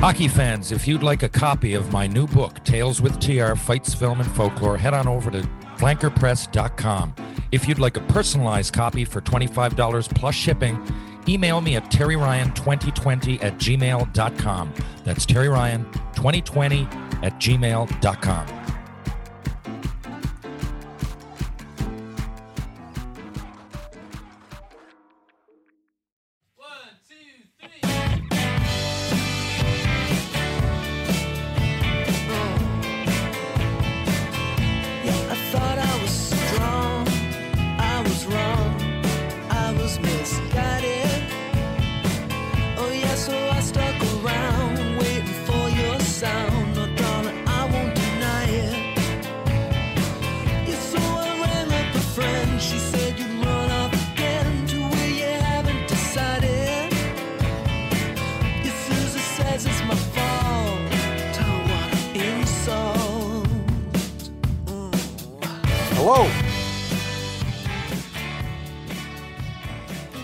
Hockey fans, if you'd like a copy of my new book, Tales with TR Fights, Film, and Folklore, head on over to flankerpress.com. If you'd like a personalized copy for $25 plus shipping, email me at terryryan2020 at gmail.com. That's terryryan2020 at gmail.com.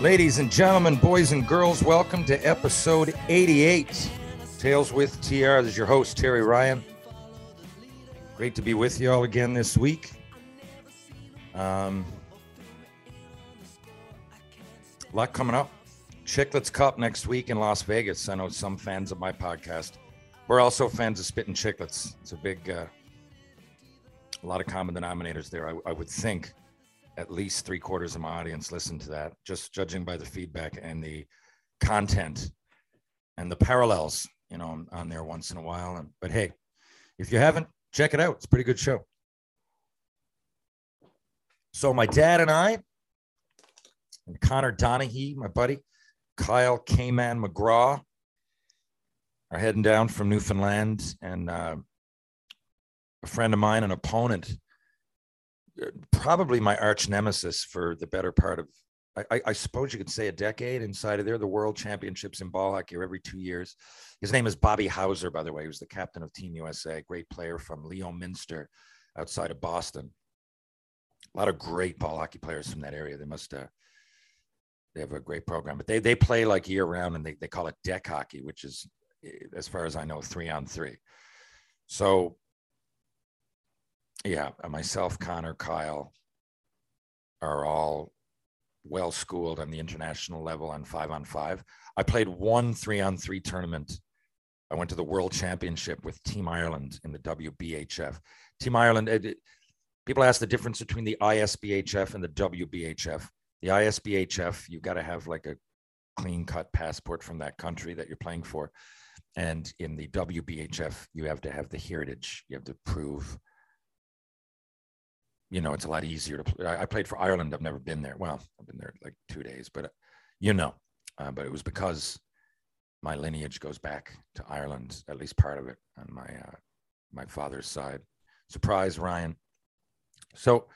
Ladies and gentlemen, boys and girls, welcome to episode 88. Tales with TR. This is your host, Terry Ryan. Great to be with you all again this week. Um, a lot coming up. Chicklets Cup next week in Las Vegas. I know some fans of my podcast. We're also fans of Spitting Chicklets. It's a big, uh, a lot of common denominators there. I, I would think at least three quarters of my audience listen to that, just judging by the feedback and the content and the parallels, you know, on, there once in a while. And but hey, if you haven't, check it out. It's a pretty good show. So my dad and I, and Connor Donahue, my buddy, Kyle K-Man McGraw, are heading down from Newfoundland, and uh, a friend of mine, an opponent, probably my arch nemesis for the better part of, I, I, suppose you could say a decade inside of there. The World Championships in ball hockey every two years. His name is Bobby Hauser, by the way. He was the captain of Team USA, great player from Leominster outside of Boston. A lot of great ball hockey players from that area. They must uh, they have a great program, but they they play like year round, and they they call it deck hockey, which is, eh, as far as I know, three on three. So, yeah, uh, myself, Connor, Kyle, are all well schooled on the international level on five on five. I played one three on three tournament. I went to the World Championship with Team Ireland in the WBHF. Team Ireland. It, it- people ask the difference between the ISBHF and the WBHF. The ISBHF, you've got to have like a clean cut passport from that country that you're playing for. And in the WBHF, you have to have the heritage. You have to prove, you know, it's a lot easier to play. I I played for Ireland. I've never been there. Well, I've been there like two days, but you know, uh, but it was because my lineage goes back to Ireland, at least part of it on my uh, my father's side. Surprise, Ryan. So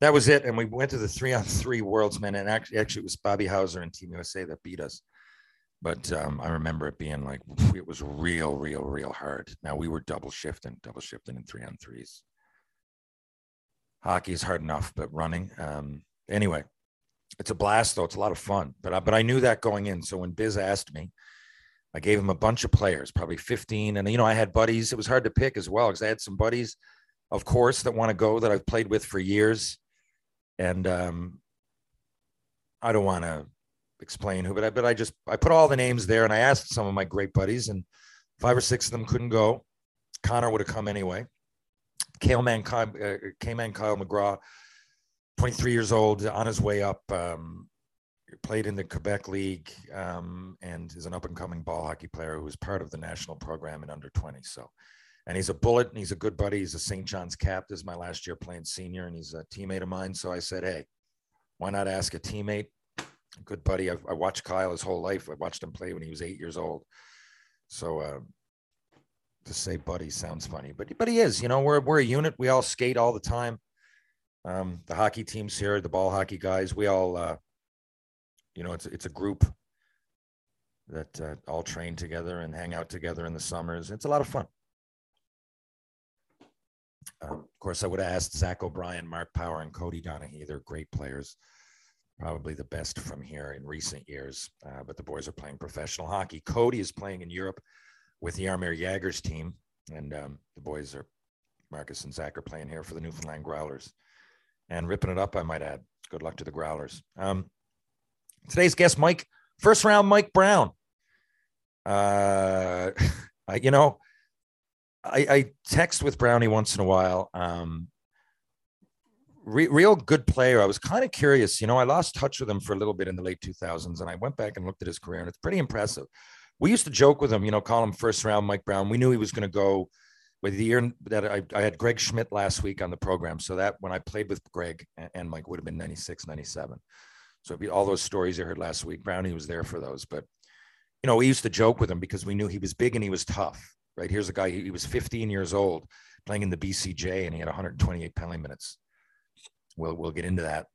that was it, and we went to the three on three Worldsmen, and actually, actually, it was Bobby Hauser and Team USA that beat us. But um, I remember it being like it was real, real, real hard. Now we were double shifting, double shifting in three on threes. Hockey is hard enough, but running. Um, anyway, it's a blast though. It's a lot of fun. But I, but I knew that going in. So when Biz asked me, I gave him a bunch of players, probably 15. And you know, I had buddies. It was hard to pick as well because I had some buddies, of course, that want to go that I've played with for years. And um, I don't want to explain who, but I but I just I put all the names there and I asked some of my great buddies, and five or six of them couldn't go. Connor would have come anyway. Kale Kyle, uh, Kyle McGraw, 23 years old, on his way up. Um, played in the Quebec League um, and is an up and coming ball hockey player who was part of the national program in under 20. So, and he's a bullet and he's a good buddy. He's a St. John's cap. This is my last year playing senior and he's a teammate of mine. So I said, hey, why not ask a teammate? Good buddy. I've, I watched Kyle his whole life. I watched him play when he was eight years old. So, uh, to say buddy sounds funny, but but he is. You know, we're we're a unit. We all skate all the time. Um, the hockey teams here, the ball hockey guys, we all, uh, you know, it's it's a group that uh, all train together and hang out together in the summers. It's a lot of fun. Uh, of course, I would have asked Zach O'Brien, Mark Power, and Cody Donahue. They're great players, probably the best from here in recent years. Uh, but the boys are playing professional hockey. Cody is playing in Europe with the Yarmir Jaggers team, and um, the boys are Marcus and Zach are playing here for the Newfoundland Growlers, and ripping it up. I might add. Good luck to the Growlers. Um, today's guest, Mike, first round, Mike Brown. Uh, I, you know, I, I text with Brownie once in a while. Um, re- real good player. I was kind of curious. You know, I lost touch with him for a little bit in the late 2000s, and I went back and looked at his career, and it's pretty impressive. We used to joke with him, you know, call him first round Mike Brown. We knew he was going to go with the year that I, I had Greg Schmidt last week on the program. So that when I played with Greg and Mike would have been 96, 97. So all those stories you heard last week, Brownie was there for those. But, you know, we used to joke with him because we knew he was big and he was tough, right? Here's a guy, he was 15 years old playing in the BCJ and he had 128 penalty minutes. We'll, we'll get into that.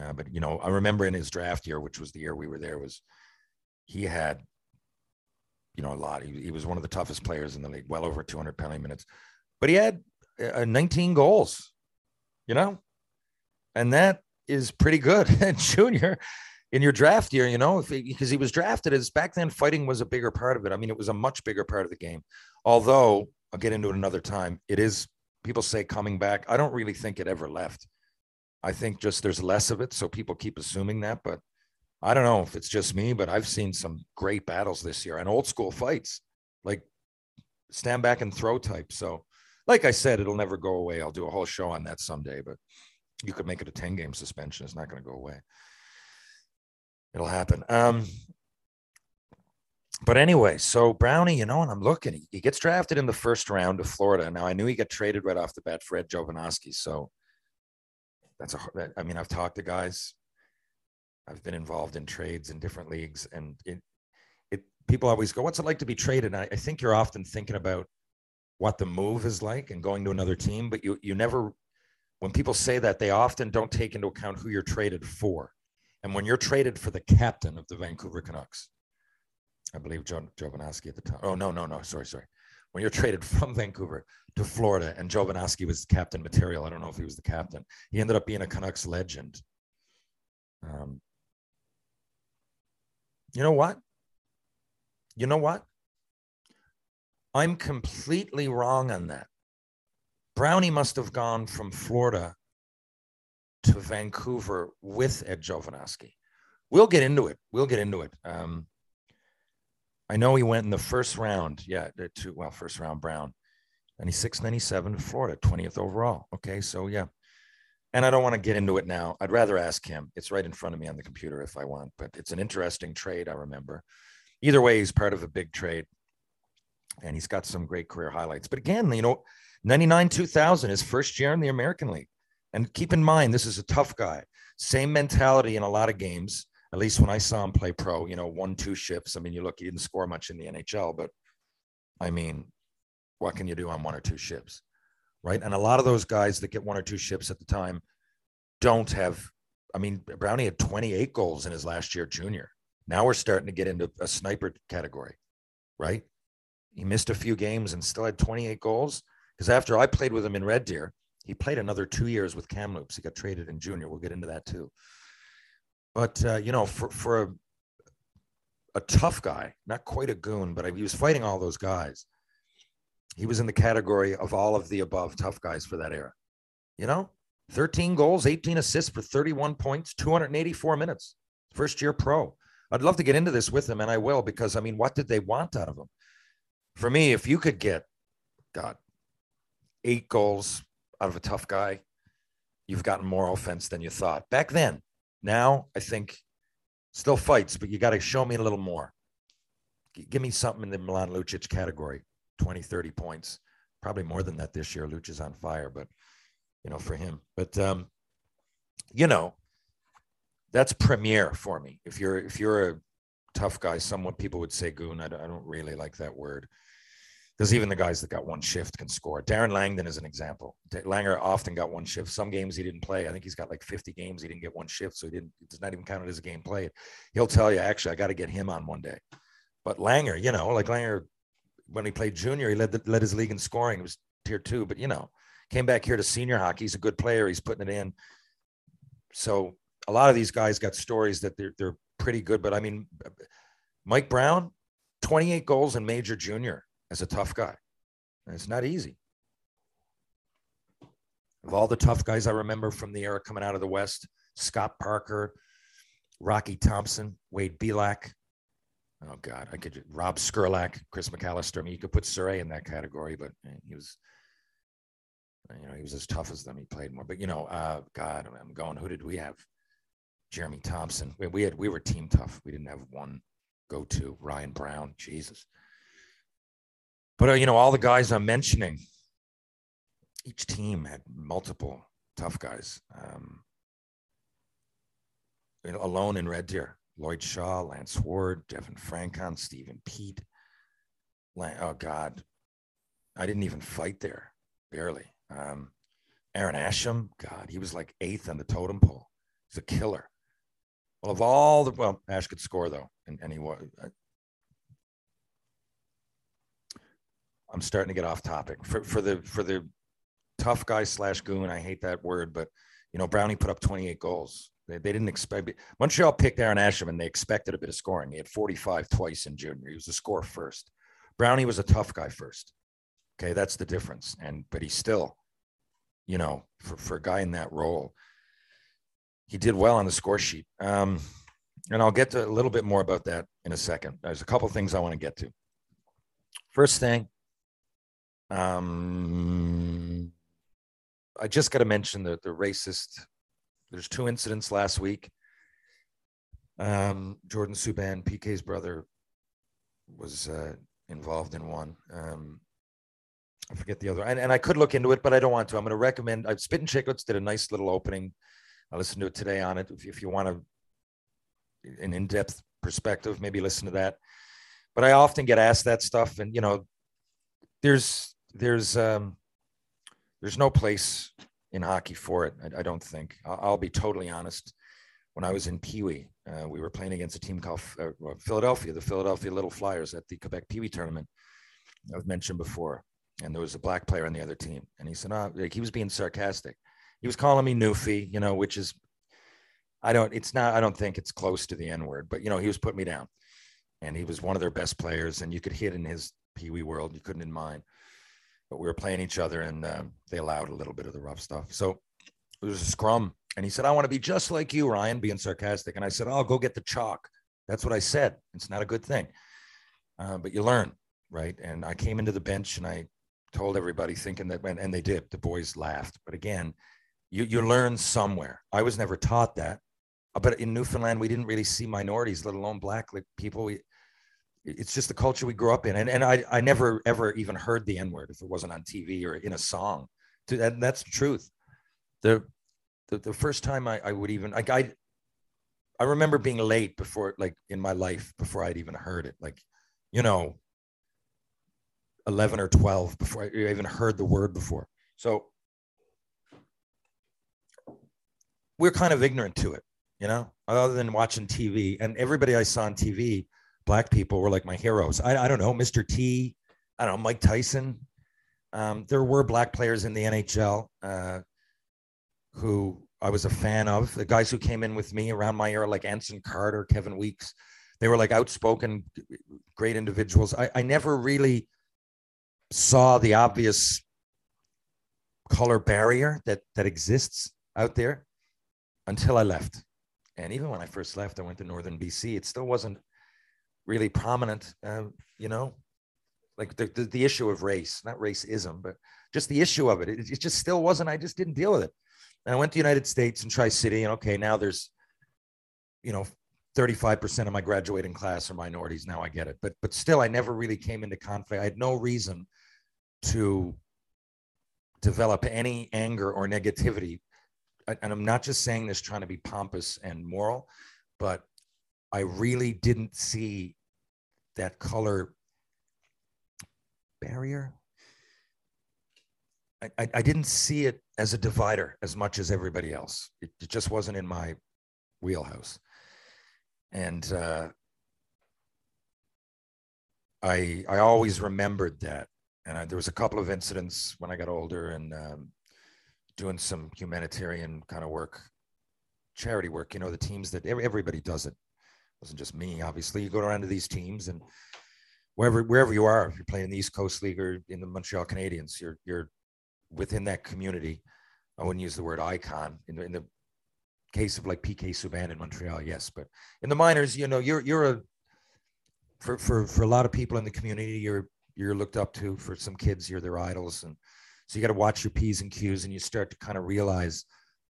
Uh, but, you know, I remember in his draft year, which was the year we were there, was he had you know, a lot. He, he was one of the toughest players in the league, well over 200 penalty minutes, but he had uh, 19 goals, you know, and that is pretty good. And junior in your draft year, you know, because he was drafted as back then, fighting was a bigger part of it. I mean, it was a much bigger part of the game. Although I'll get into it another time. It is people say coming back. I don't really think it ever left. I think just there's less of it, so people keep assuming that, but I don't know if it's just me, but I've seen some great battles this year and old school fights, like stand back and throw type. So, like I said, it'll never go away. I'll do a whole show on that someday, but you could make it a 10 game suspension. It's not going to go away. It'll happen. Um, but anyway, so Brownie, you know, and I'm looking, he, gets drafted in the first round of Florida. Now I knew he got traded right off the bat for Ed Jovanovski. So that's a, I mean, I've talked to guys I've been involved in trades in different leagues, and it, it people always go, "What's it like to be traded?" And I, I think you're often thinking about what the move is like and going to another team, but you you never, when people say that, they often don't take into account who you're traded for. And when you're traded for the captain of the Vancouver Canucks, I believe John Jovanovski at the time. Oh no, no, no, sorry, sorry. When you're traded from Vancouver to Florida, and Jovanovski was captain material. I don't know if he was the captain. He ended up being a Canucks legend. Um, you know what? You know what? I'm completely wrong on that. Brownie must have gone from Florida to Vancouver with Ed Jovanovski. We'll get into it. We'll get into it. Um, I know he went in the first round. Yeah, to well, first round Brown. 96, 97 to Florida, 20th overall. Okay, so yeah, and I don't want to get into it now. I'd rather ask him. It's right in front of me on the computer if I want, but it's an interesting trade. I remember. Either way, he's part of a big trade, and he's got some great career highlights. But again, you know, 99 2000, his first year in the American League. And keep in mind, this is a tough guy. Same mentality in a lot of games, at least when I saw him play pro, you know, one, two shifts. I mean, you look, he didn't score much in the NHL, but I mean, what can you do on one or two shifts? Right? And a lot of those guys that get one or two ships at the time don't have. I mean, Brownie had 28 goals in his last year junior. Now we're starting to get into a sniper category, right? He missed a few games and still had 28 goals. Because after I played with him in Red Deer, he played another two years with Kamloops. He got traded in junior. We'll get into that too. But uh, you know, for for a a tough guy, not quite a goon, but he was fighting all those guys. He was in the category of all of the above tough guys for that era. You know, 13 goals, 18 assists for 31 points, 284 minutes. First year pro. I'd love to get into this with him, and I will because I mean, what did they want out of him? For me, if you could get, God, eight goals out of a tough guy, you've gotten more offense than you thought back then. Now, I think still fights, but you got to show me a little more. Give me something in the Milan Lucic category 20, 30 points. Probably more than that this year. Looch is on fire, but you know, for him. But um, you know, that's premier for me. If you're if you're a tough guy, somewhat people would say goon. I don't, I don't really like that word because even the guys that got one shift can score. Darren Langdon is an example. Langer often got one shift. Some games he didn't play. I think he's got like 50 games he didn't get one shift, so he didn't. It's not even counted as a game played. He'll tell you, actually, I got to get him on one day. But Langer, you know, like Langer, when he played junior, he led the, led his league in scoring. It was tier two, but you know, came back here to senior hockey. He's a good player. He's putting it in. So a lot of these guys got stories that they're they're pretty good. But I mean, Mike Brown, 28 goals in major junior as a tough guy. And it's not easy. Of all the tough guys I remember from the era coming out of the West, Scott Parker, Rocky Thompson, Wade Belak. Oh God, I could Rob Skrlac, Chris McAllister. I mean, you could put Surrey in that category, but eh, he was, you know, he was as tough as them. He played more, but you know, uh, God, I'm going. Who did we have? Jeremy Thompson. We, we had we were team tough. We didn't have one go to. Ryan Brown, Jesus. But uh, you know, all the guys I'm mentioning, each team had multiple tough guys. Um, you know, alone in Red Deer, Lloyd Shaw, Lance Ward, Devin Francon, Stephen Pete. Lan- oh God, I didn't even fight there, barely. Um, Aaron Asham, God, he was like eighth on the totem pole. He's a killer. Well, of all the well, Ash could score though, and, and he was. I'm starting to get off topic for for the for the tough guy slash goon. I hate that word, but you know Brownie put up 28 goals. They, they didn't expect Montreal picked Aaron Asham and they expected a bit of scoring. He had 45 twice in junior. He was a scorer first. Brownie was a tough guy first. Okay, that's the difference. And but he still, you know, for, for a guy in that role, he did well on the score sheet. Um, and I'll get to a little bit more about that in a second. There's a couple things I want to get to. First thing, um, I just got to mention the the racist. There's two incidents last week. Um, Jordan Subban, PK's brother, was uh, involved in one. Um, I forget the other, and, and I could look into it, but I don't want to. I'm going to recommend. I've Spit and Chicklets did a nice little opening. I listened to it today on it. If, if you want to, an in-depth perspective, maybe listen to that. But I often get asked that stuff, and you know, there's there's um, there's no place in hockey for it. I, I don't think. I'll, I'll, be totally honest. When I was in Pee Wee, uh, we were playing against a team called uh, Philadelphia, the Philadelphia Little Flyers, at the Quebec Pee Wee tournament. I've mentioned before, and there was a black player on the other team, and he said, "Oh, like he was being sarcastic. He was calling me Newfie, you know, which is, I don't. It's not. I don't think it's close to the N word, but you know, he was putting me down, and he was one of their best players, and you could hit in his Pee Wee world, you couldn't in mine." But we were playing each other and um, they allowed a little bit of the rough stuff. So it was a scrum. And he said, I want to be just like you, Ryan, being sarcastic. And I said, I'll go get the chalk. That's what I said. It's not a good thing. Uh, but you learn, right? And I came into the bench and I told everybody thinking that, and they did, the boys laughed. But again, you, you learn somewhere. I was never taught that. But in Newfoundland, we didn't really see minorities, let alone black people. We, it's just the culture we grew up in. And, and I, I never, ever even heard the N word if it wasn't on TV or in a song. And that's the truth. The, the, the first time I, I would even, like, I, I remember being late before, like in my life, before I'd even heard it. Like, you know, 11 or 12 before I even heard the word before. So we're kind of ignorant to it, you know, other than watching TV. And everybody I saw on TV, black people were like my heroes. I, I don't know, Mr. T, I don't know, Mike Tyson. Um, there were black players in the NHL uh, who I was a fan of. The guys who came in with me around my era, like Anson Carter, Kevin Weeks, they were like outspoken, great individuals. I, I never really saw the obvious color barrier that that exists out there until I left. And even when I first left, I went to Northern BC. It still wasn't really prominent, uh, you know, like the, the, the issue of race, not racism, but just the issue of it. it. It just still wasn't. I just didn't deal with it. And I went to the United States and Tri City, and okay, now there's, you know, 35% of my graduating class are minorities. Now I get it. But but still, I never really came into conflict. I had no reason to develop any anger or negativity. And I'm not just saying this trying to be pompous and moral, but I really didn't see that color barrier. I, I, I didn't see it as a divider as much as everybody else. It, it just wasn't in my wheelhouse. And uh, I, I always remembered that. And I, there was a couple of incidents when I got older and um, doing some humanitarian kind of work, charity work. You know, the teams that everybody does it. Wasn't just me. Obviously, you go around to these teams and wherever wherever you are, if you're playing in the East Coast League or in the Montreal Canadiens, you're you're within that community. I wouldn't use the word icon in the, in the case of like PK Subban in Montreal, yes, but in the minors, you know, you're you're a for for for a lot of people in the community, you're you're looked up to. For some kids, you're their idols, and so you got to watch your p's and q's, and you start to kind of realize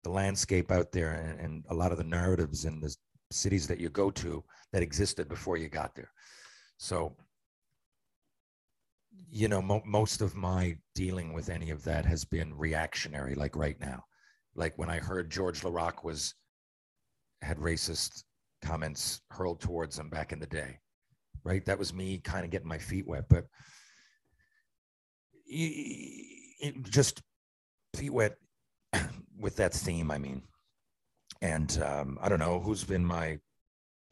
the landscape out there and, and a lot of the narratives in the cities that you go to that existed before you got there. So you know, mo- most of my dealing with any of that has been reactionary, like right now. Like when I heard George Laraque was had racist comments hurled towards him back in the day, right? That was me kind of getting my feet wet, but it just feet wet with that theme. I mean, and um, I don't know who's been my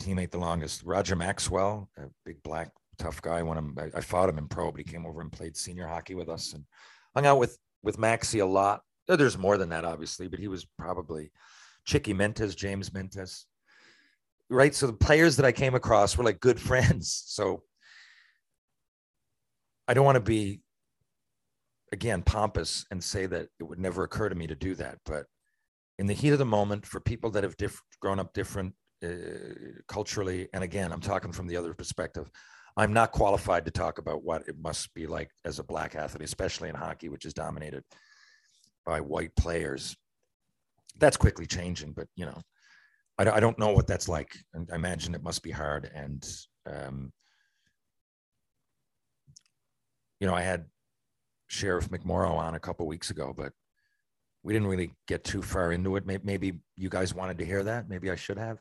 teammate the longest. Roger Maxwell, a big black tough guy. When I'm, I, I fought him in pro, but he came over and played senior hockey with us and hung out with with Maxi a lot. There's more than that, obviously, but he was probably Chicky Mentes, James Mentes, right? So the players that I came across were like good friends. So I don't want to be again pompous and say that it would never occur to me to do that, but in the heat of the moment, for people that have diff- grown up different uh, culturally, and again, I'm talking from the other perspective. I'm not qualified to talk about what it must be like as a black athlete, especially in hockey, which is dominated by white players. That's quickly changing, but you know, I, I don't know what that's like. And I imagine it must be hard. And, um, you know, I had Sheriff McMorrow on a couple weeks ago, but we didn't really get too far into it. Maybe, you guys wanted to hear that. Maybe I should have.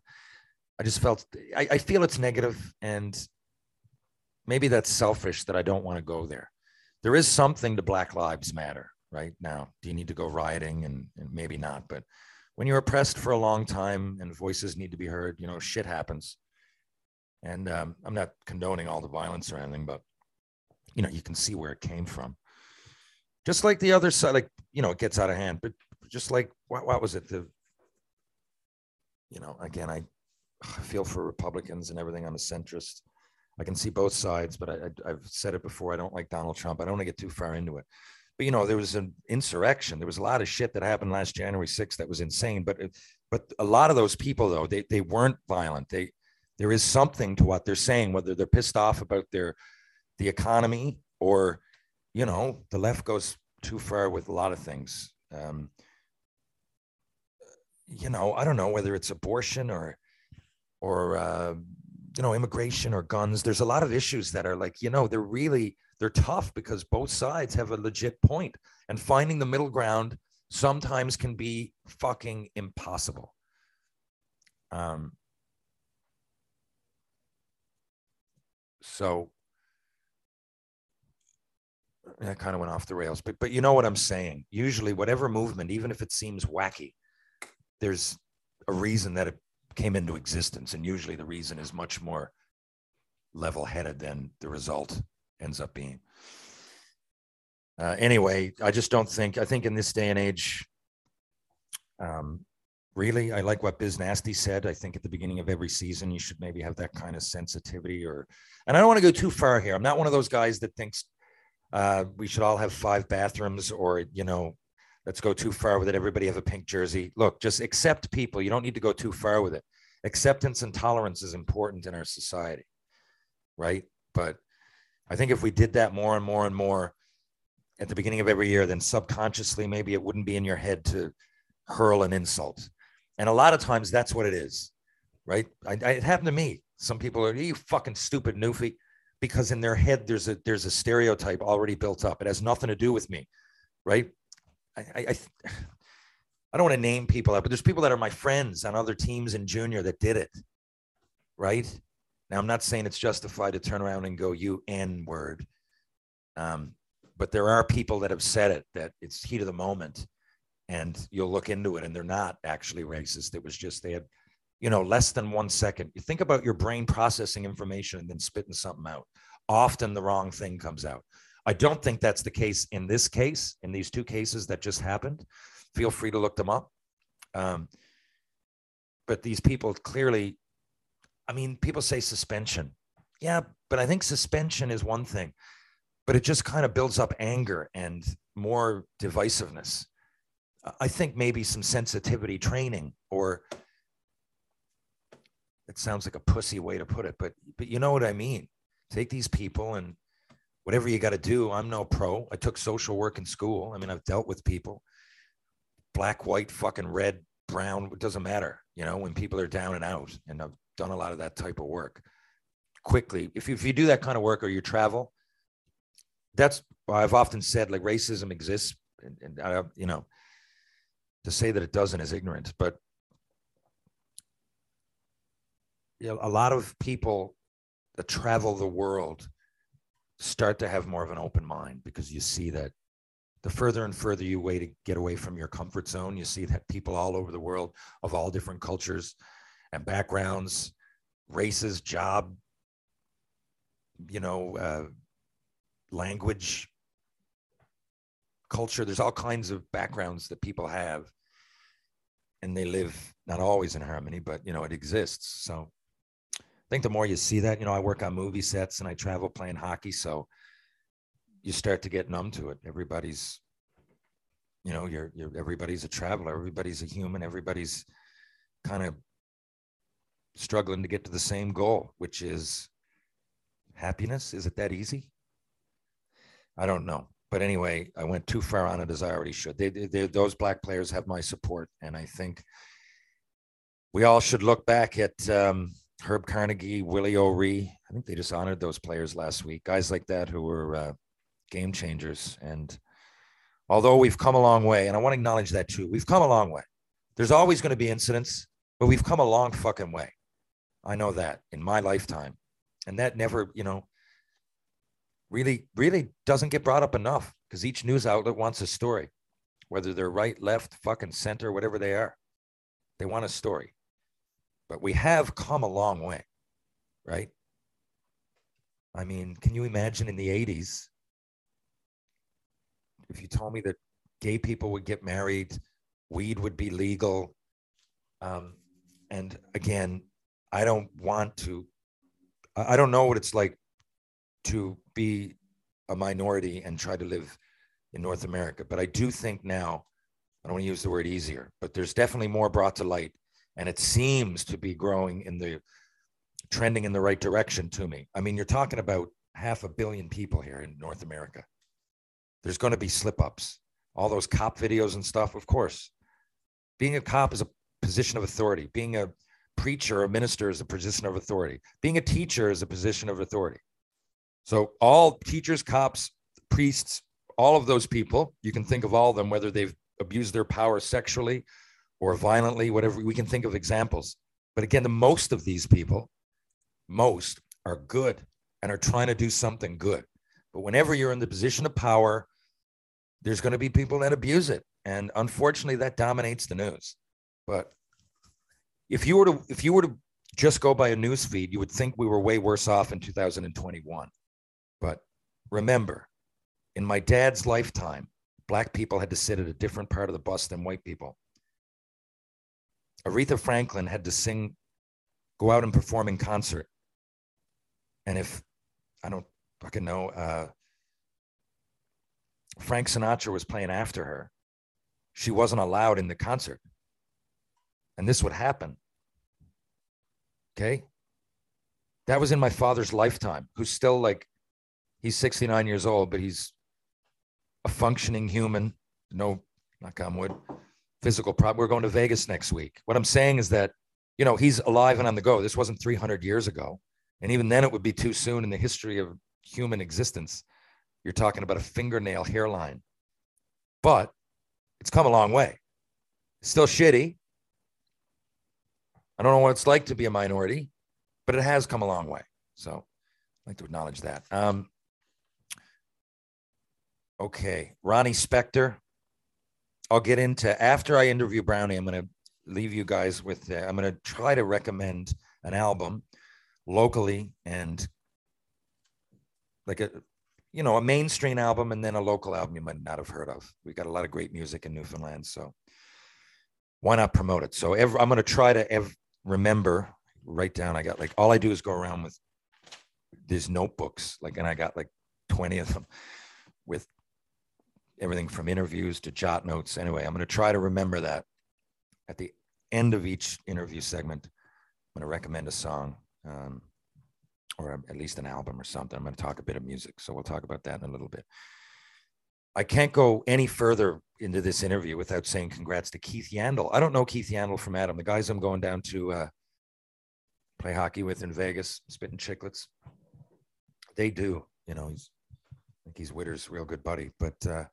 I just felt I, I feel it's negative, and maybe that's selfish that I don't want to go there. There is something to Black Lives Matter right now. Do you need to go rioting? And, and maybe not. But when you're oppressed for a long time and voices need to be heard, you know, shit happens. And um, I'm not condoning all the violence or anything, but you know, you can see where it came from. Just like the other side, like you know, it gets out of hand. But just like what, what was it? The you know, again, I, feel for Republicans and everything. I'm a centrist I can see both sides, but I, have said it before. I don't like Donald Trump. I don't want to get too far into it. But you know, there was an insurrection. There was a lot of shit that happened last January 6th that was insane. But but a lot of those people though, they they weren't violent. They there is something to what they're saying, whether they're pissed off about their the economy or you know, the left goes too far with a lot of things. Um, you know, I don't know whether it's abortion or or uh, you know immigration or guns there's a lot of issues that are like you know they're really they're tough because both sides have a legit point and finding the middle ground sometimes can be fucking impossible um so that kind of went off the rails but but you know what i'm saying usually whatever movement even if it seems wacky there's a reason that it came into existence. And usually the reason is much more level headed than the result ends up being. Uh, anyway, I just don't think, I think in this day and age, um, really, I like what Biz Nasty said. I think at the beginning of every season, you should maybe have that kind of sensitivity. Or, and I don't want to go too far here. I'm not one of those guys that thinks uh, we should all have five bathrooms, or you know, let's go too far with it. Everybody have a pink jersey. Look, just accept people. You don't need to go too far with it. Acceptance and tolerance is important in our society, right? But I think if we did that more and more and more at the beginning of every year, then subconsciously maybe it wouldn't be in your head to hurl an insult. And a lot of times that's what it is, right? I, I, it happened to me. Some people are you fucking stupid newfie, because in their head there's a there's a stereotype already built up. It has nothing to do with me, right? I I, I, don't want to name people out, but there's people that are my friends on other teams in junior that did it, right? Now I'm not saying it's justified to turn around and go you n word, um, but there are people that have said it that it's heat of the moment and you'll look into it and they're not actually racist it was just they had you know less than one second. You think about your brain processing information and then spitting something out. Often the wrong thing comes out. I don't think that's the case in this case in these two cases that just happened. Feel free to look them up. Um, but these people clearly i mean people say suspension. Yeah but i think suspension is one thing but it just kind of builds up anger and more divisiveness. I think maybe some sensitivity training or it sounds like a pussy way to put it, but but you know what I mean. Take these people and whatever you got to do. I'm no pro. I took social work in school. I mean, I've dealt with people, black, white, fucking red, brown. It doesn't matter. You know, when people are down and out, and I've done a lot of that type of work. Quickly, if you, if you do that kind of work or you travel, that's I've often said like racism exists, and, and uh, you know to say that it doesn't is ignorant. But you know, a lot of people that travel the world start to have more of an open mind because you see that the further and further you way to get away from your comfort zone, you see that people all over the world of all different cultures and backgrounds, races, job, you know, uh, language, culture. There's all kinds of backgrounds that people have, and they live not always in harmony, but you know it exists. So think the more you see that, you know, I work on movie sets and I travel playing hockey, so you start to get numb to it. Everybody's, you know, you're, you're everybody's a traveler, everybody's a human, everybody's kind of struggling to get to the same goal, which is happiness. Is it that easy? I don't know but anyway, I went too far on it as I already should. They, they, those black players have my support, and I think we all should look back at um, Herb Carnegie, Willie O'Ree. I think they just honored those players last week. Guys like that who were uh, game changers. And although we've come a long way, and I want to acknowledge that too, we've come a long way. There's always going to be incidents, but we've come a long fucking way. I know that in my lifetime, and that never, you know, really, really doesn't get brought up enough because each news outlet wants a story, whether they're right, left, fucking center, whatever they are. They want a story. But we have come a long way, right? I mean, can you imagine in the 80s if you told me that gay people would get married, weed would be legal? Um, and again, I don't want to, I don't know what it's like to be a minority and try to live in North America. But I do think now, I don't want to use the word easier, but there's definitely more brought to light. And it seems to be growing in the trending in the right direction to me. I mean, you're talking about half a billion people here in North America. There's going to be slip ups. All those cop videos and stuff, of course. Being a cop is a position of authority. Being a preacher or a minister is a position of authority. Being a teacher is a position of authority. So all teachers, cops, priests, all of those people, you can think of all of them, whether they've abused their power sexually or violently, whatever, we can think of examples. But again, the most of these people, most are good and are trying to do something good. But whenever you're in the position of power, there's going to be people that abuse it. And unfortunately, that dominates the news. But if you were to if you were to just go by a news feed, you would think we were way worse off in 2021. But remember, in my dad's lifetime, black people had to sit at a different part of the bus than white people. Aretha Franklin had to sing, go out and perform in concert. And if I don't fucking know, uh, Frank Sinatra was playing after her, she wasn't allowed in the concert. And this would happen. Okay. That was in my father's lifetime, who's still like, he's 69 years old, but he's a functioning human. No, knock on wood, physical problem. We're going to Vegas next week. What I'm saying is that, you know, he's alive and on the go. This wasn't 300 years ago. And even then, it would be too soon in the history of human existence. You're talking about a fingernail hairline. But it's come a long way. Still shitty. I don't know what it's like to be a minority, but it has come a long way. So I'd like to acknowledge that. Um, okay, Ronnie Spector. I'll get into after I interview Brownie. I'm going to leave you guys with. Uh, I'm going to try to recommend an album locally and like a you know a mainstream album and then a local album you might not have heard of. We got a lot of great music in Newfoundland, so why not promote it? So every, I'm going to try to ev- remember, write down. I got like all I do is go around with these notebooks, like, and I got like 20 of them with everything from interviews to jot notes. Anyway, I'm going to try to remember that at the end of each interview segment. I'm going to recommend a song um, or at least an album or something. I'm going to talk a bit of music. So we'll talk about that in a little bit. I can't go any further into this interview without saying congrats to Keith Yandle. I don't know Keith Yandle from Adam. The guys I'm going down to uh, play hockey with in Vegas, spitting chicklets. They do. You know, he's I think he's Witter's real good buddy. But uh,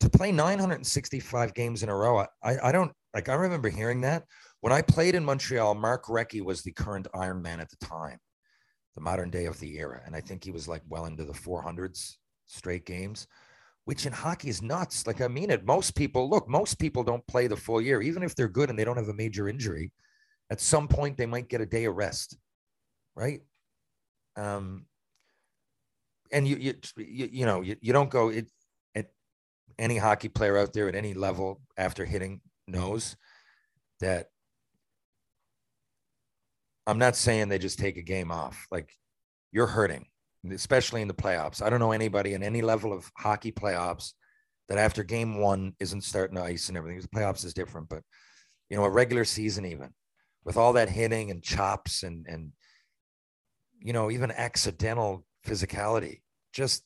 to play 965 games in a row, I, I don't like. I remember hearing that when I played in Montreal. Mark Recchi was the current Iron Man at the time, the modern day of the era, and I think he was like well into the 400s straight games which in hockey is nuts. Like I mean it. Most people look, most people don't play the full year, even if they're good and they don't have a major injury. At some point, they might get a day of rest, right? Um, and you you you, you know you, you don't go it any hockey player out there at any level after hitting knows that I'm not saying they just take a game off. Like you're hurting especially in the playoffs. I don't know anybody in any level of hockey playoffs that after game one isn't starting to ice and everything. The playoffs is different, but you know, a regular season even with all that hitting and chops and and you know, even accidental physicality, just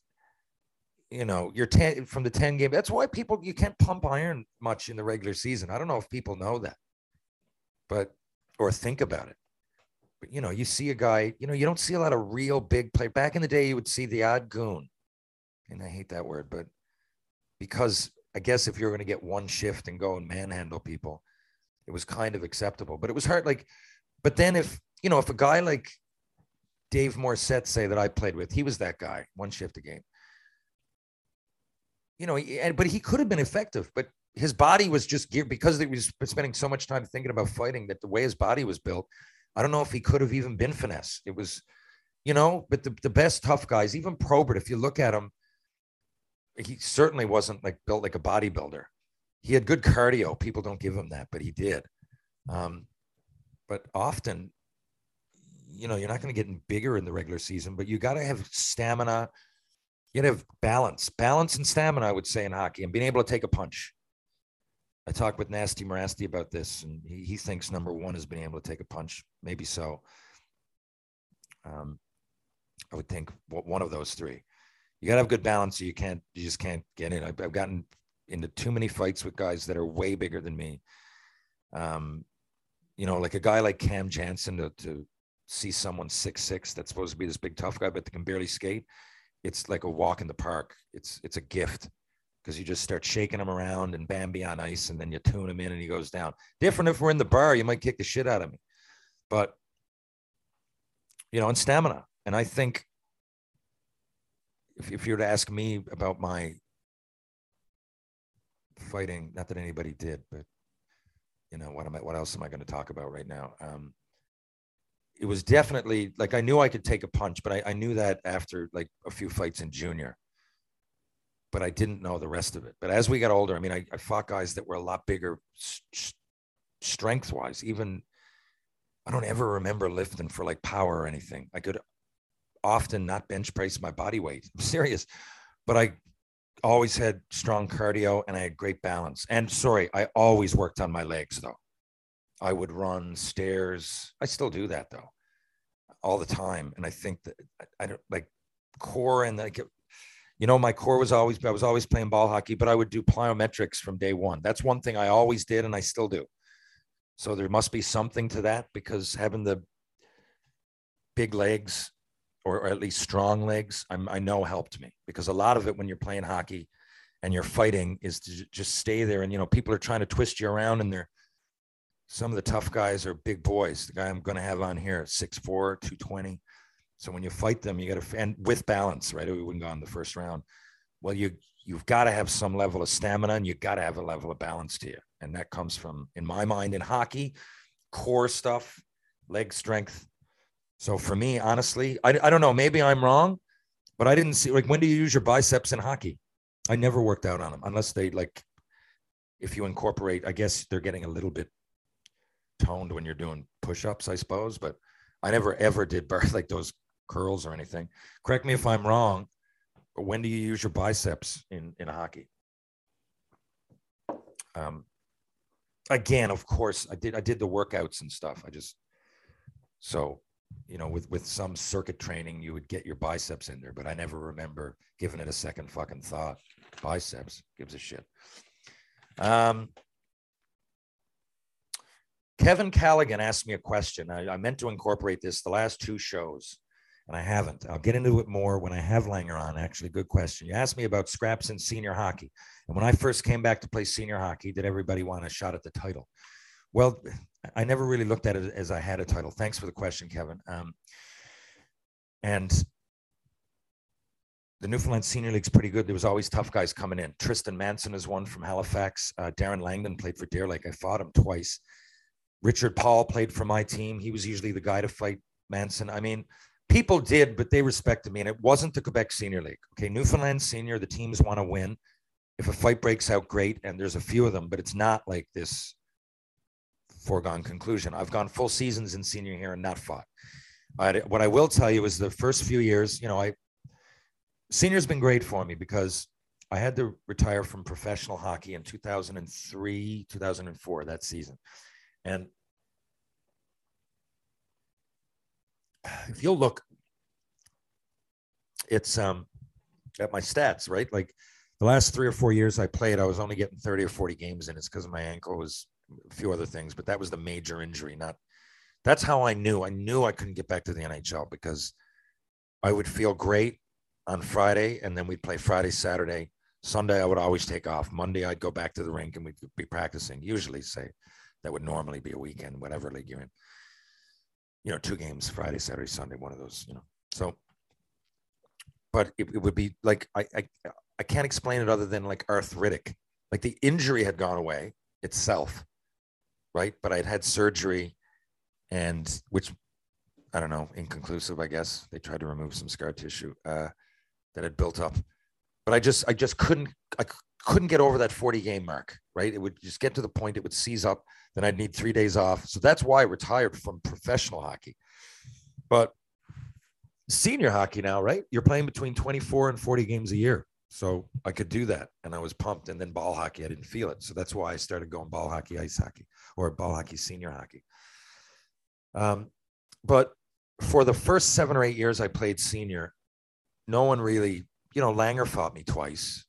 you know, you're 10 from the 10 game. That's why people you can't pump iron much in the regular season. I don't know if people know that, but or think about it but you know, you see a guy, you know, you don't see a lot of real big play. Back in the day, you would see the odd goon. And I hate that word, but because I guess if you're going to get one shift and go and manhandle people, it was kind of acceptable. But it was hard. Like, but then if, you know, if a guy like Dave Morissette, say that I played with, he was that guy, one shift a game. You know, and, but he could have been effective, but his body was just geared because he was spending so much time thinking about fighting that the way his body was built, I don't know if he could have even been finesse. It was, you know, but the, the best tough guys, even Probert, if you look at him, he certainly wasn't like built like a bodybuilder. He had good cardio. People don't give him that, but he did. Um, but often, you know, you're not going to get bigger in the regular season, but you got to have stamina. You got to have balance, balance and stamina, I would say, in hockey and being able to take a punch. I talked with Nasty Morasty about this, and he, he thinks number one is being able to take a punch. Maybe so. Um, I would think one of those three. You got to have good balance, so you can't, you just can't get in. I've, I've, gotten into too many fights with guys that are way bigger than me. Um, you know, like a guy like Cam Janssen to, to see someone six six that's supposed to be this big tough guy, but they can barely skate. It's like a walk in the park. It's it's a gift because you just start shaking him around and Bambi on ice, and then you tune him in and he goes down. Different if we're in the bar, you might kick the shit out of me, but you know, and stamina. And I think if, if you were to ask me about my fighting, not that anybody did, but you know, what am I, what else am I going to talk about right now? Um, it was definitely like I knew I could take a punch, but I, I knew that after like a few fights in junior but I didn't know the rest of it. But as we got older, I mean, I, I fought guys that were a lot bigger, st- strength wise. Even I don't ever remember lifting for like power or anything. I could often not bench press my body weight. I'm serious, but I always had strong cardio and I had great balance. And sorry, I always worked on my legs though. I would run stairs. I still do that though, all the time. And I think that I, don't like core and like, you know, my core was always, I was always playing ball hockey, but I would do plyometrics from day one. That's one thing I always did and I still do. So there must be something to that because having the big legs or, or at least strong legs, I'm, I know helped me because a lot of it when you're playing hockey and you're fighting is to just stay there. And, you know, people are trying to twist you around and they're, some of the tough guys are big boys. The guy I'm going to have on here, 6'4, 220. So when you fight them, you got to, and with balance, right? We wouldn't go in the first round. Well, you, you've got to have some level of stamina and you got to have a level of balance to you. And that comes from, in my mind, in hockey, core stuff, leg strength. So for me, honestly, I, I don't know, maybe I'm wrong, but I didn't see, like, when do you use your biceps in hockey? I never worked out on them unless they, like, if you incorporate, I guess they're getting a little bit toned when you're doing push-ups, I suppose. But I never ever did bar like those curls or anything. Correct me if I'm wrong. When do you use your biceps in in hockey? Um, again, of course, I did I did the workouts and stuff. I just so you know with with some circuit training you would get your biceps in there, but I never remember giving it a second fucking thought. Biceps gives a shit. Um, Kevin Callaghan asked me a question. I, I, meant to incorporate this the last two shows, and I haven't. I'll get into it more when I have Langer on. Actually, good question. You asked me about scraps in senior hockey. And when I first came back to play senior hockey, did everybody want a shot at the title? Well, I never really looked at it as I had a title. Thanks for the question, Kevin. Um, and the Newfoundland Senior League's pretty good. There was always tough guys coming in. Tristan Manson is one from Halifax. Uh, Darren Langdon played for Deer Lake. I fought him twice. Richard Paul played for my team. He was usually the guy to fight Manson. I mean, people did, but they respected me. And it wasn't the Quebec Senior League. Okay, Newfoundland Senior, the teams want to win. If a fight breaks out, great. And there's a few of them, but it's not like this foregone conclusion. I've gone full seasons in senior here and not fought. What I will tell you is the first few years, you know, I senior's been great for me because I had to retire from professional hockey in 2003, 2004, that season. And if you'll look, it's um at my stats, right? Like the last three or four years I played, I was only getting 30 or 40 games in. It's because my ankle was a few other things, but that was the major injury. Not that's how I knew. I knew I couldn't get back to the NHL because I would feel great on Friday, and then we'd play Friday, Saturday. Sunday, I would always take off. Monday, I'd go back to the rink and we'd be practicing. Usually, say that would normally be a weekend, whatever league you're in. You know, two games, Friday, Saturday, Sunday, one of those, you know. So, but it, it would be like, I, I, I can't explain it other than like arthritic. Like the injury had gone away itself, right? But I'd had surgery and which I don't know, inconclusive, I guess. They tried to remove some scar tissue uh, that had built up. But I just, I just couldn't, I couldn't get over that 40 game mark, right? It would just get to the point it would seize up. Then I'd need three days off. So that's why I retired from professional hockey. But senior hockey now, right? You're playing between 24 and 40 games a year. So I could do that. And I was pumped. And then ball hockey, I didn't feel it. So that's why I started going ball hockey, ice hockey, or ball hockey, senior hockey. Um, but for the first seven or eight years I played senior, no one really, you know, Langer fought me twice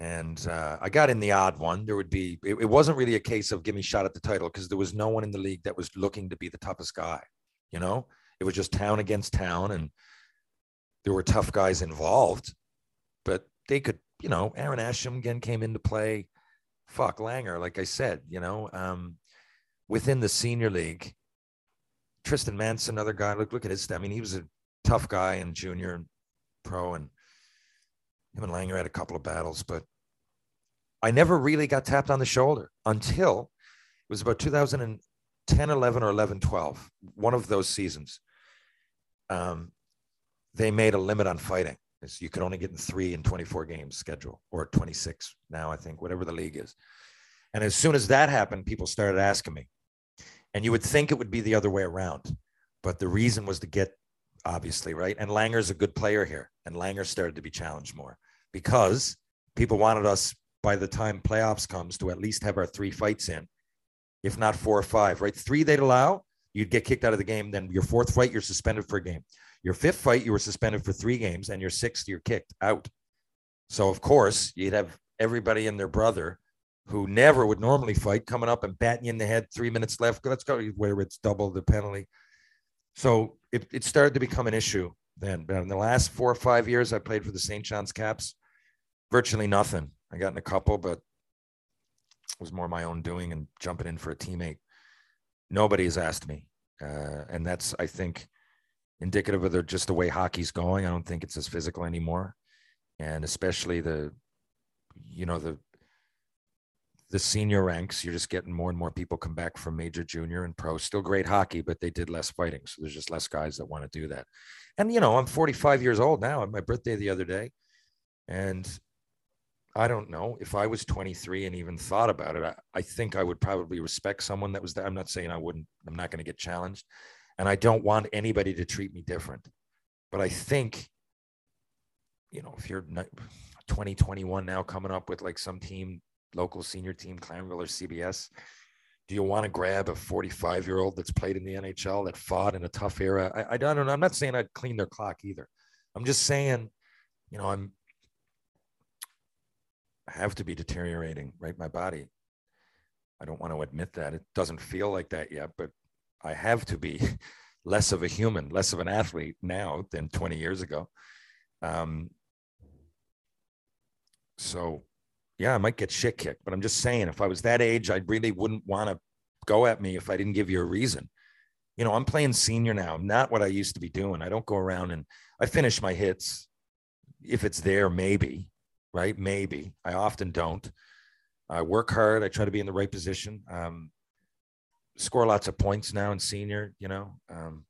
and uh, I got in the odd one. There would be it, it wasn't really a case of give me a shot at the title because there was no one in the league that was looking to be the toughest guy. You know, it was just town against town, and there were tough guys involved, but they could, you know, Aaron Asham again came into play. Fuck Langer, like I said, you know, um, within the senior league, Tristan Manson, another guy. Look, look at his. I mean, he was a tough guy in junior and pro, and him and Langer had a couple of battles, but I never really got tapped on the shoulder until it was about 2010, 11, or 11, 12, one of those seasons. Um, they made a limit on fighting. It's, you could only get in three in 24 games schedule or 26 now, I think, whatever the league is. And as soon as that happened, people started asking me. And you would think it would be the other way around. But the reason was to get, obviously, right? And Langer's a good player here. And Langer started to be challenged more because people wanted us by the time playoffs comes to at least have our three fights in, if not four or five, right? Three they'd allow, you'd get kicked out of the game. Then your fourth fight, you're suspended for a game. Your fifth fight, you were suspended for three games, and your sixth, you're kicked out. So of course, you'd have everybody and their brother who never would normally fight coming up and batting you in the head. Three minutes left. Let's go where it's double the penalty. So it, it started to become an issue then. But in the last four or five years, I played for the St. John's Caps. Virtually nothing. I got in a couple, but it was more my own doing and jumping in for a teammate. Nobody has asked me, uh, and that's I think indicative of the, just the way hockey's going. I don't think it's as physical anymore, and especially the, you know the. The senior ranks, you're just getting more and more people come back from major, junior, and pro. Still great hockey, but they did less fighting, so there's just less guys that want to do that. And you know, I'm 45 years old now. On my birthday the other day, and I don't know if I was 23 and even thought about it. I, I think I would probably respect someone that was there. I'm not saying I wouldn't. I'm not going to get challenged, and I don't want anybody to treat me different. But I think, you know, if you're 2021 now coming up with like some team, local senior team, Clarenville or CBS, do you want to grab a 45 year old that's played in the NHL that fought in a tough era? I, I don't know. I'm not saying I'd clean their clock either. I'm just saying, you know, I'm have to be deteriorating, right? My body. I don't want to admit that. It doesn't feel like that yet, but I have to be less of a human, less of an athlete now than 20 years ago. Um, so, yeah, I might get shit kicked, but I'm just saying, if I was that age, I really wouldn't want to go at me if I didn't give you a reason. You know, I'm playing senior now, not what I used to be doing. I don't go around and I finish my hits if it's there, maybe, right? Maybe. I often don't. I work hard. I try to be in the right position. Um, score lots of points now in senior, you know, um,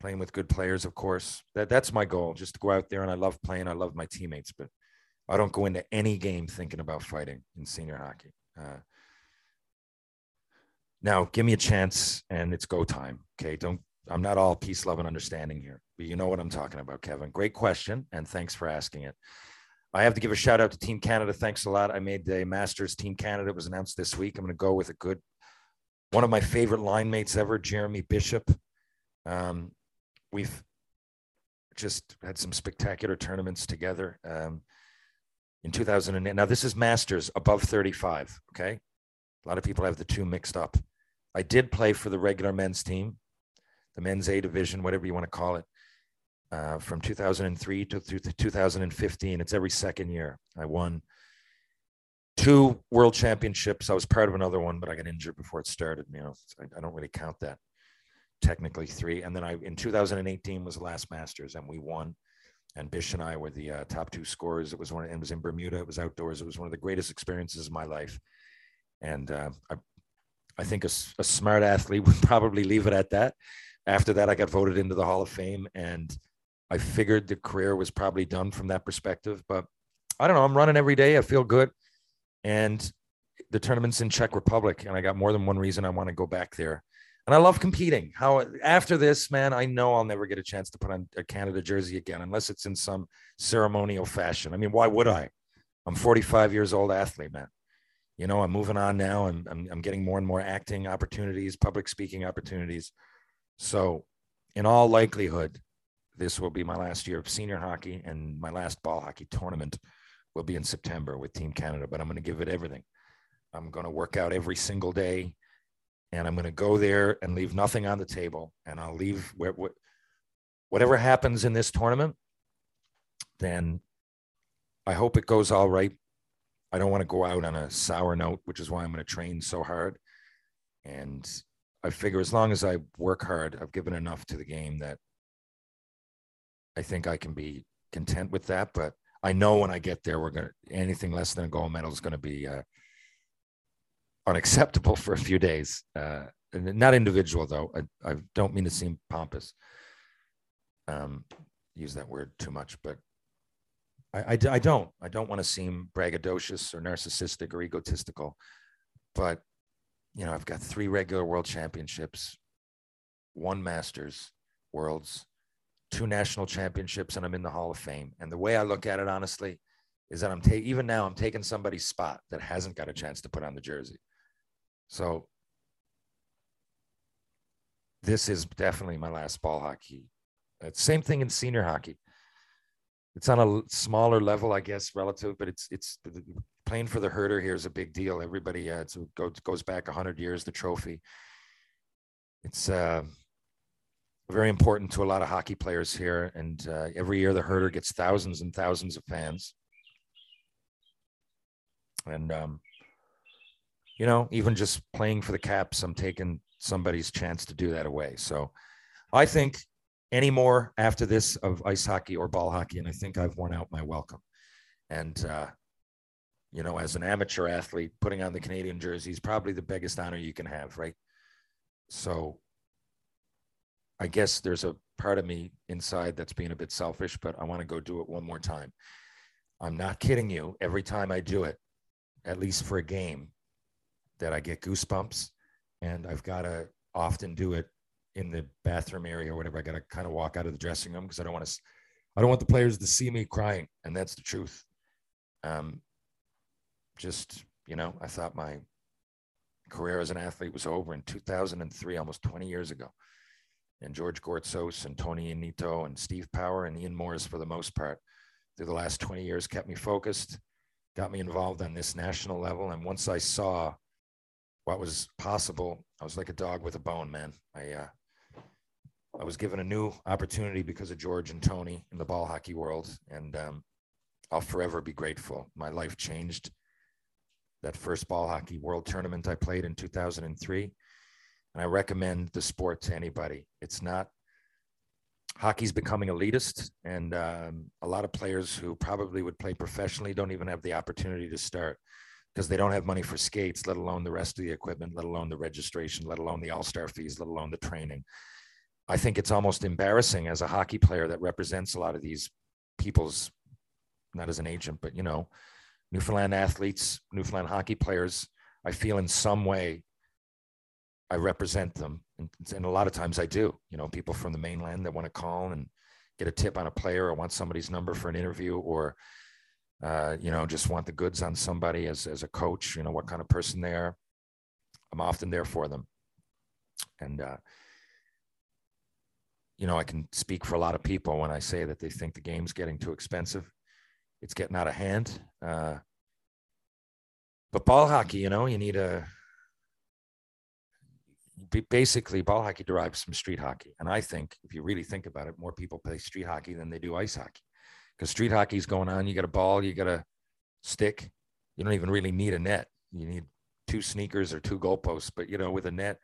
playing with good players, of course. That, that's my goal, just to go out there. And I love playing. I love my teammates, but I don't go into any game thinking about fighting in senior hockey. Uh, now, give me a chance and it's go time. Okay. Don't, I'm not all peace, love, and understanding here, but you know what I'm talking about, Kevin. Great question. And thanks for asking it. I have to give a shout out to Team Canada. Thanks a lot. I made the Masters Team Canada. It was announced this week. I'm going to go with a good, one of my favorite line mates ever, Jeremy Bishop. Um, we've just had some spectacular tournaments together. Um, in 2008. Now, this is Masters above 35. Okay. A lot of people have the two mixed up. I did play for the regular men's team, the men's A division, whatever you want to call it uh, from 2003 to, to 2015. It's every second year. I won two world championships. I was part of another one, but I got injured before it started. You know, I, I don't really count that. Technically three, and then I in 2018 was the last Masters, and we won. And Bish and I were the uh, top two scorers. It was one. It was in Bermuda. It was outdoors. It was one of the greatest experiences of my life. And uh, I, I think a, a smart athlete would probably leave it at that. After that, I got voted into the Hall of Fame, and I figured the career was probably done from that perspective, but I don't know. I'm running every day. I feel good. And the tournament's in Czech Republic, and I got more than one reason I want to go back there. And I love competing. How after this, man, I know I'll never get a chance to put on a Canada jersey again unless it's in some ceremonial fashion. I mean, why would I? I'm 45 years old athlete, man. You know, I'm moving on now. and I'm, I'm getting more and more acting opportunities, public speaking opportunities. So, in all likelihood, this will be my last year of senior hockey and my last ball hockey tournament will be in September with Team Canada, but I'm going to give it everything. I'm going to work out every single day and I'm going to go there and leave nothing on the table. And I'll leave where, whatever happens in this tournament, then I hope it goes all right. I don't want to go out on a sour note, which is why I'm going to train so hard. And I figure as long as I work hard, I've given enough to the game that I think I can be content with that. But I know when I get there, we're going to anything less than a gold medal is going to be uh, unacceptable for a few days. Uh, not individual though. I, I don't mean to seem pompous. Um, use that word too much, but I, I, I don't. I don't want to seem braggadocious or narcissistic or egotistical, but you know, I've got three regular world championships, one Masters Worlds, two national championships, and I'm in the Hall of Fame. And the way I look at it, honestly, is that I'm taking even now I'm taking somebody's spot that hasn't got a chance to put on the jersey. So this is definitely my last ball hockey. Uh, same thing in senior hockey. It's on a smaller level, I guess, relative, but it's it's playing for the herder here is a big deal. Everybody, uh, it's, it goes goes back hundred years. The trophy. It's uh, very important to a lot of hockey players here, and uh, every year the herder gets thousands and thousands of fans. And um, you know, even just playing for the Caps, I'm taking somebody's chance to do that away. So I think any more after this of ice hockey or ball hockey, and I think I've worn out my welcome. And uh, you know, as an amateur athlete, putting on the Canadian jersey is probably the biggest honor you can have, right? So I guess there's a part of me inside that's being a bit selfish, but I want to go do it one more time. I'm not kidding you. Every time I do it, at least for a game, that I get goosebumps, and I've got to often do it in the bathroom area or whatever. I got to kind of walk out of the dressing room because I don't want to. I don't want the players to see me crying, and that's the truth. Um, just you know, I thought my career as an athlete was over in 2003, almost 20 years ago. And George Gortzos and Tony Anito and Steve Power and Ian Morris, for the most part, through the last 20 years, kept me focused, got me involved on this national level. And once I saw what was possible, I was like a dog with a bone, man. I uh, I was given a new opportunity because of George and Tony in the ball hockey world, and um, I'll forever be grateful. My life changed. That first ball hockey world tournament I played in 2003, and I recommend the sport to anybody. It's not hockey's becoming elitist, and um, a lot of players who probably would play professionally don't even have the opportunity to start because they don't have money for skates, let alone the rest of the equipment, let alone the registration, let alone the all star fees, let alone the training. I think it's almost embarrassing as a hockey player that represents a lot of these people's, not as an agent, but you know, Newfoundland athletes, Newfoundland hockey players. I feel in some way I represent them. And, and a lot of times I do. You know, people from the mainland that want to call and get a tip on a player or want somebody's number for an interview or, uh, you know, just want the goods on somebody as, as a coach, you know, what kind of person they are. I'm often there for them. And, uh, you know, I can speak for a lot of people when I say that they think the game's getting too expensive. It's getting out of hand. Uh, but ball hockey, you know, you need a basically ball hockey derives from street hockey. And I think if you really think about it, more people play street hockey than they do ice hockey. Because street hockey is going on. You got a ball, you got a stick. You don't even really need a net. You need two sneakers or two goalposts, but you know, with a net,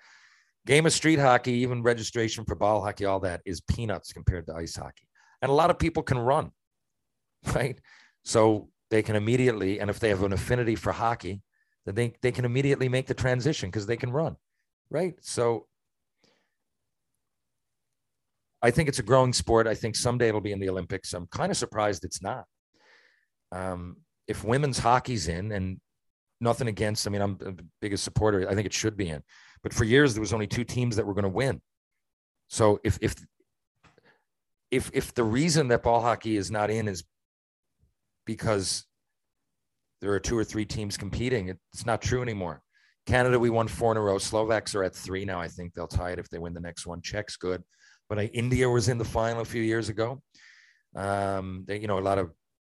game of street hockey, even registration for ball hockey, all that is peanuts compared to ice hockey. And a lot of people can run, right? So they can immediately, and if they have an affinity for hockey, then they, they can immediately make the transition because they can run, right? So I think it's a growing sport. I think someday it'll be in the Olympics. I'm kind of surprised it's not. Um, if women's hockey's in, and nothing against, I mean, I'm the biggest supporter. I think it should be in. But for years, there was only two teams that were going to win. So if if if if the reason that ball hockey is not in is because there are two or three teams competing, it's not true anymore. Canada, we won four in a row. Slovaks are at three now. I think they'll tie it if they win the next one. Czech's good, but I, India was in the final a few years ago. Um, they, you know, a lot of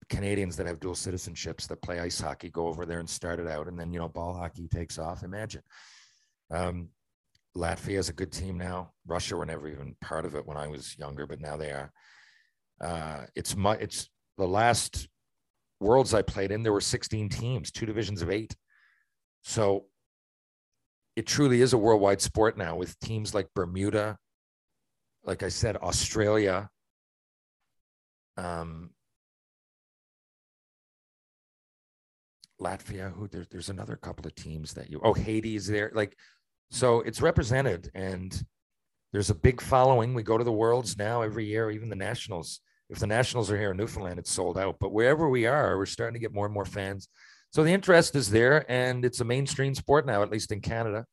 Canadians that have dual citizenships that play ice hockey go over there and start it out, and then you know, ball hockey takes off. Imagine. Um, Latvia is a good team now. Russia were never even part of it when I was younger, but now they are. Uh, it's my it's the last worlds I played in. There were 16 teams, two divisions of eight. So it truly is a worldwide sport now with teams like Bermuda, like I said, Australia. Um, Latvia, who there's there's another couple of teams that you oh Haiti is there. Like so it's represented and there's a big following. We go to the worlds now every year, even the nationals. If the Nationals are here in Newfoundland, it's sold out. But wherever we are, we're starting to get more and more fans. So the interest is there, and it's a mainstream sport now, at least in Canada.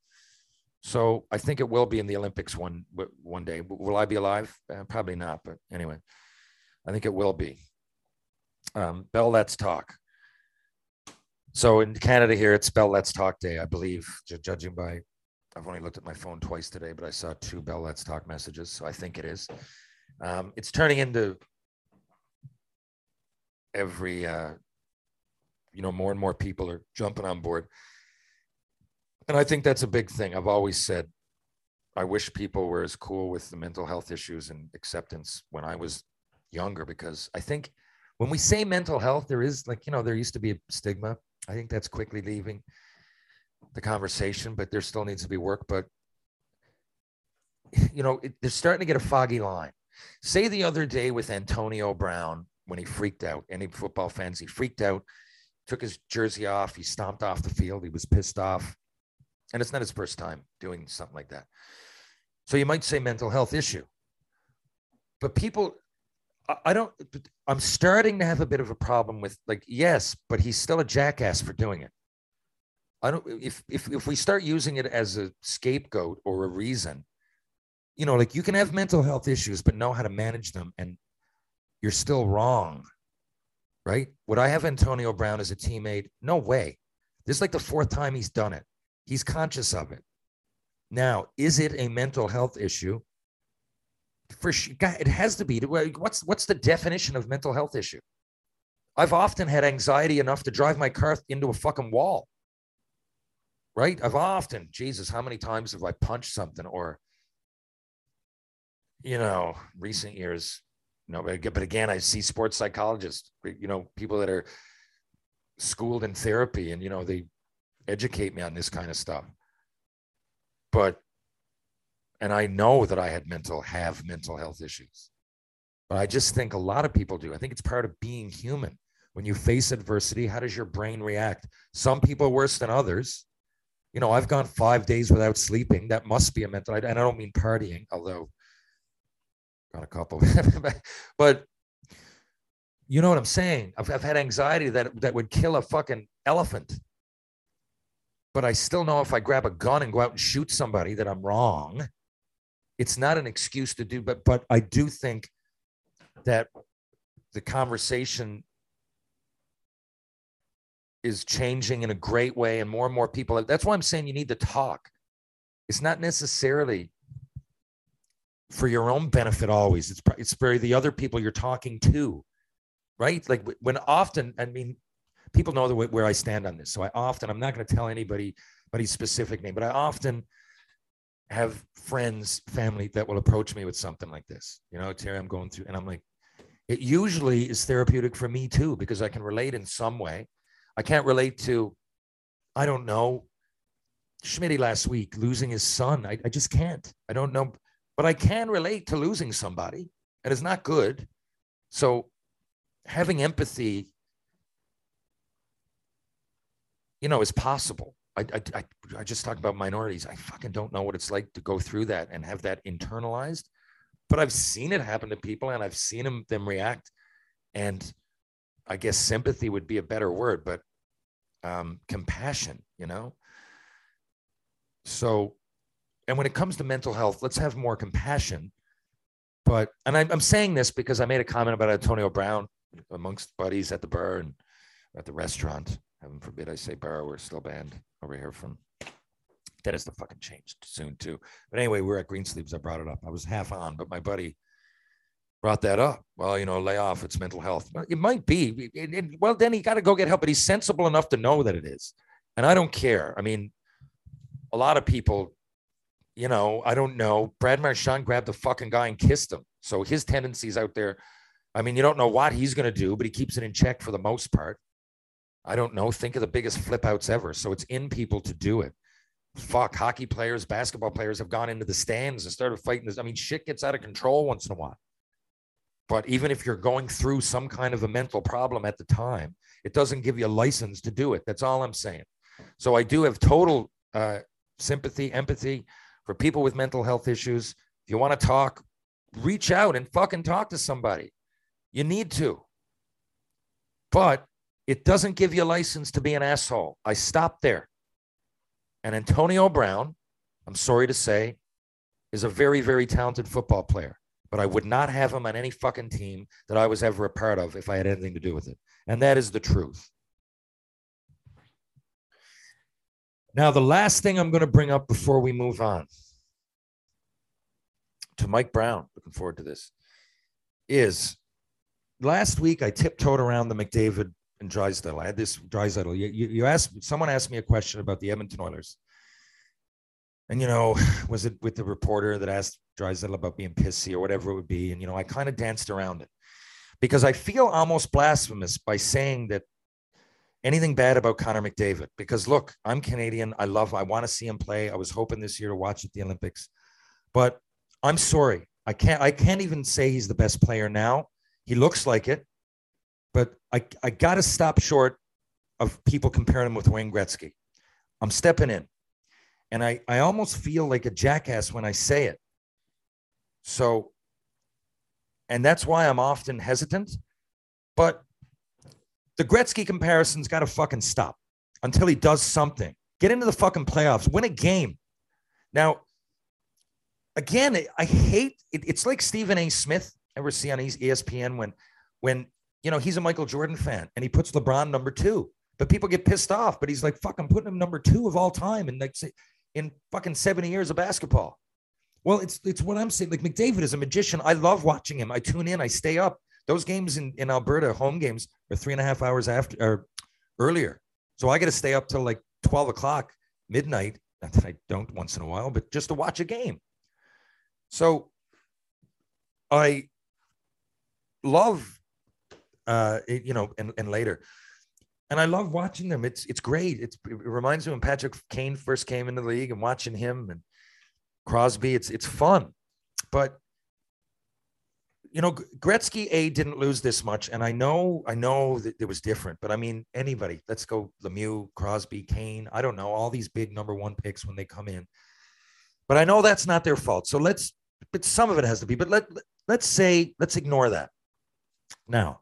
So I think it will be in the Olympics one one day. Will I be alive? Uh, probably not. But anyway, I think it will be. Um, Bell, let's talk. So in Canada here, it's Bell Let's Talk Day, I believe, judging by. I've only looked at my phone twice today, but I saw two Bell Let's Talk messages, so I think it is. Um, it's turning into every, uh, you know, more and more people are jumping on board, and I think that's a big thing. I've always said, I wish people were as cool with the mental health issues and acceptance when I was younger, because I think when we say mental health, there is like, you know, there used to be a stigma. I think that's quickly leaving the conversation, but there still needs to be work. But, you know, it, they're starting to get a foggy line. Say the other day with Antonio Brown when he freaked out, any football fans, he freaked out, took his jersey off, he stomped off the field, he was pissed off. And it's not his first time doing something like that. So you might say mental health issue. But people, I- don't, I'm starting to have a bit of a problem with like, yes, but he's still a jackass for doing it. I don't, if, if, if we start using it as a scapegoat or a reason, you know, like you can have mental health issues, but know how to manage them and you're still wrong. Right. Would I have Antonio Brown as a teammate? No way. This is like the fourth time he's done it. He's conscious of it. Now, is it a mental health issue? For sure, it has to be. What's what's the definition of mental health issue? I've often had anxiety enough to drive my car into a fucking wall. Right? I've often, Jesus, how many times have I punched something or, you know, recent years, but but again, I see sports psychologists, you know, people that are schooled in therapy and, you know, they educate me on this kind of stuff. But, and I know that I had mental, have mental health issues. But I just think a lot of people do. I think it's part of being human. When you face adversity, how does your brain react? Some people worse than others. You know, I've gone five days without sleeping. That must be a mental, and I don't mean partying, although got a couple. but you know what I'm saying? I've, I've had anxiety that that would kill a fucking elephant but I still know if I grab a gun and go out and shoot somebody that I'm wrong. It's not an excuse to do, but but I do think that the conversation is changing in a great way, and more and more people. That's why I'm saying you need to talk. It's not necessarily for your own benefit always. It's it's for the other people you're talking to, right? Like when often, I mean, people know the way, where I stand on this. So I often, I'm not going to tell anybody, anybody's specific name, but I often have friends, family that will approach me with something like this. You know, Terry, I'm going through, and I'm like, it usually is therapeutic for me too, because I can relate in some way. I can't relate to, I don't know, Schmitty last week losing his son. I, I just can't. I don't know, but I can relate to losing somebody, and it's not good. So having empathy you know, is possible. I, I, I, just talk about minorities. I fucking don't know what it's like to go through that and have that internalized, but I've seen it happen to people and I've seen them, them react. And I guess sympathy would be a better word, but um, compassion, you know? So, and when it comes to mental health, let's have more compassion. But, and I'm, I'm saying this because I made a comment about Antonio Brown amongst buddies at the bar and at the restaurant heaven forbid I say bar, we're still banned over here from That is to fucking change soon too. But anyway, we are at Greensleeves. I brought it up. I was half on, but my buddy brought that up. Well, you know, lay off. It's mental health. It might be. It, it, well, then he got to go get help, but he's sensible enough to know that it is. And I don't care. I mean, a lot of people, you know, I don't know. Brad Marchand grabbed the fucking guy and kissed him. So his tendencies out there. I mean, you don't know what he's going to do, but he keeps it in check for the most part. I don't know. Think of the biggest flip outs ever. So it's in people to do it. Fuck, hockey players, basketball players have gone into the stands and started fighting this. I mean, shit gets out of control once in a while. But even if you're going through some kind of a mental problem at the time, it doesn't give you a license to do it. That's all I'm saying. So I do have total uh, sympathy, empathy for people with mental health issues. If you want to talk, reach out and fucking talk to somebody. You need to. But it doesn't give you a license to be an asshole. I stopped there. And Antonio Brown, I'm sorry to say, is a very, very talented football player. But I would not have him on any fucking team that I was ever a part of if I had anything to do with it. And that is the truth. Now, the last thing I'm going to bring up before we move on to Mike Brown, looking forward to this, is last week I tiptoed around the McDavid and Draisaitl. I had this Draisaitl. You, you, you asked someone asked me a question about the Edmonton Oilers, and you know, was it with the reporter that asked Draisaitl about being pissy or whatever it would be? And you know, I kind of danced around it because I feel almost blasphemous by saying that anything bad about Connor McDavid. Because look, I'm Canadian. I love. I want to see him play. I was hoping this year to watch at the Olympics, but I'm sorry. I can't. I can't even say he's the best player now. He looks like it, but I I got to stop short of people comparing him with Wayne Gretzky. I'm stepping in, and I I almost feel like a jackass when I say it. So, and that's why I'm often hesitant. But the Gretzky comparison's got to fucking stop until he does something. Get into the fucking playoffs, win a game. Now, again, I hate it, it's like Stephen A. Smith. Ever see on ESPN when when you know he's a Michael Jordan fan and he puts LeBron number two, but people get pissed off. But he's like, "Fuck, I'm putting him number two of all time," and like say in fucking 70 years of basketball. Well, it's it's what I'm saying. Like McDavid is a magician. I love watching him. I tune in. I stay up. Those games in, in Alberta, home games, are three and a half hours after or earlier. So I got to stay up till like 12 o'clock, midnight. Not that I don't once in a while, but just to watch a game. So I love, uh, it, you know, and, and later, and I love watching them. It's it's great. It's it reminds me when Patrick Kane first came into the league and watching him and Crosby. It's it's fun, but you know, Gretzky A didn't lose this much, and I know I know that it was different. But I mean, anybody. Let's go Lemieux, Crosby, Kane. I don't know all these big number one picks when they come in, but I know that's not their fault. So let's, but some of it has to be. But let let's say let's ignore that. Now,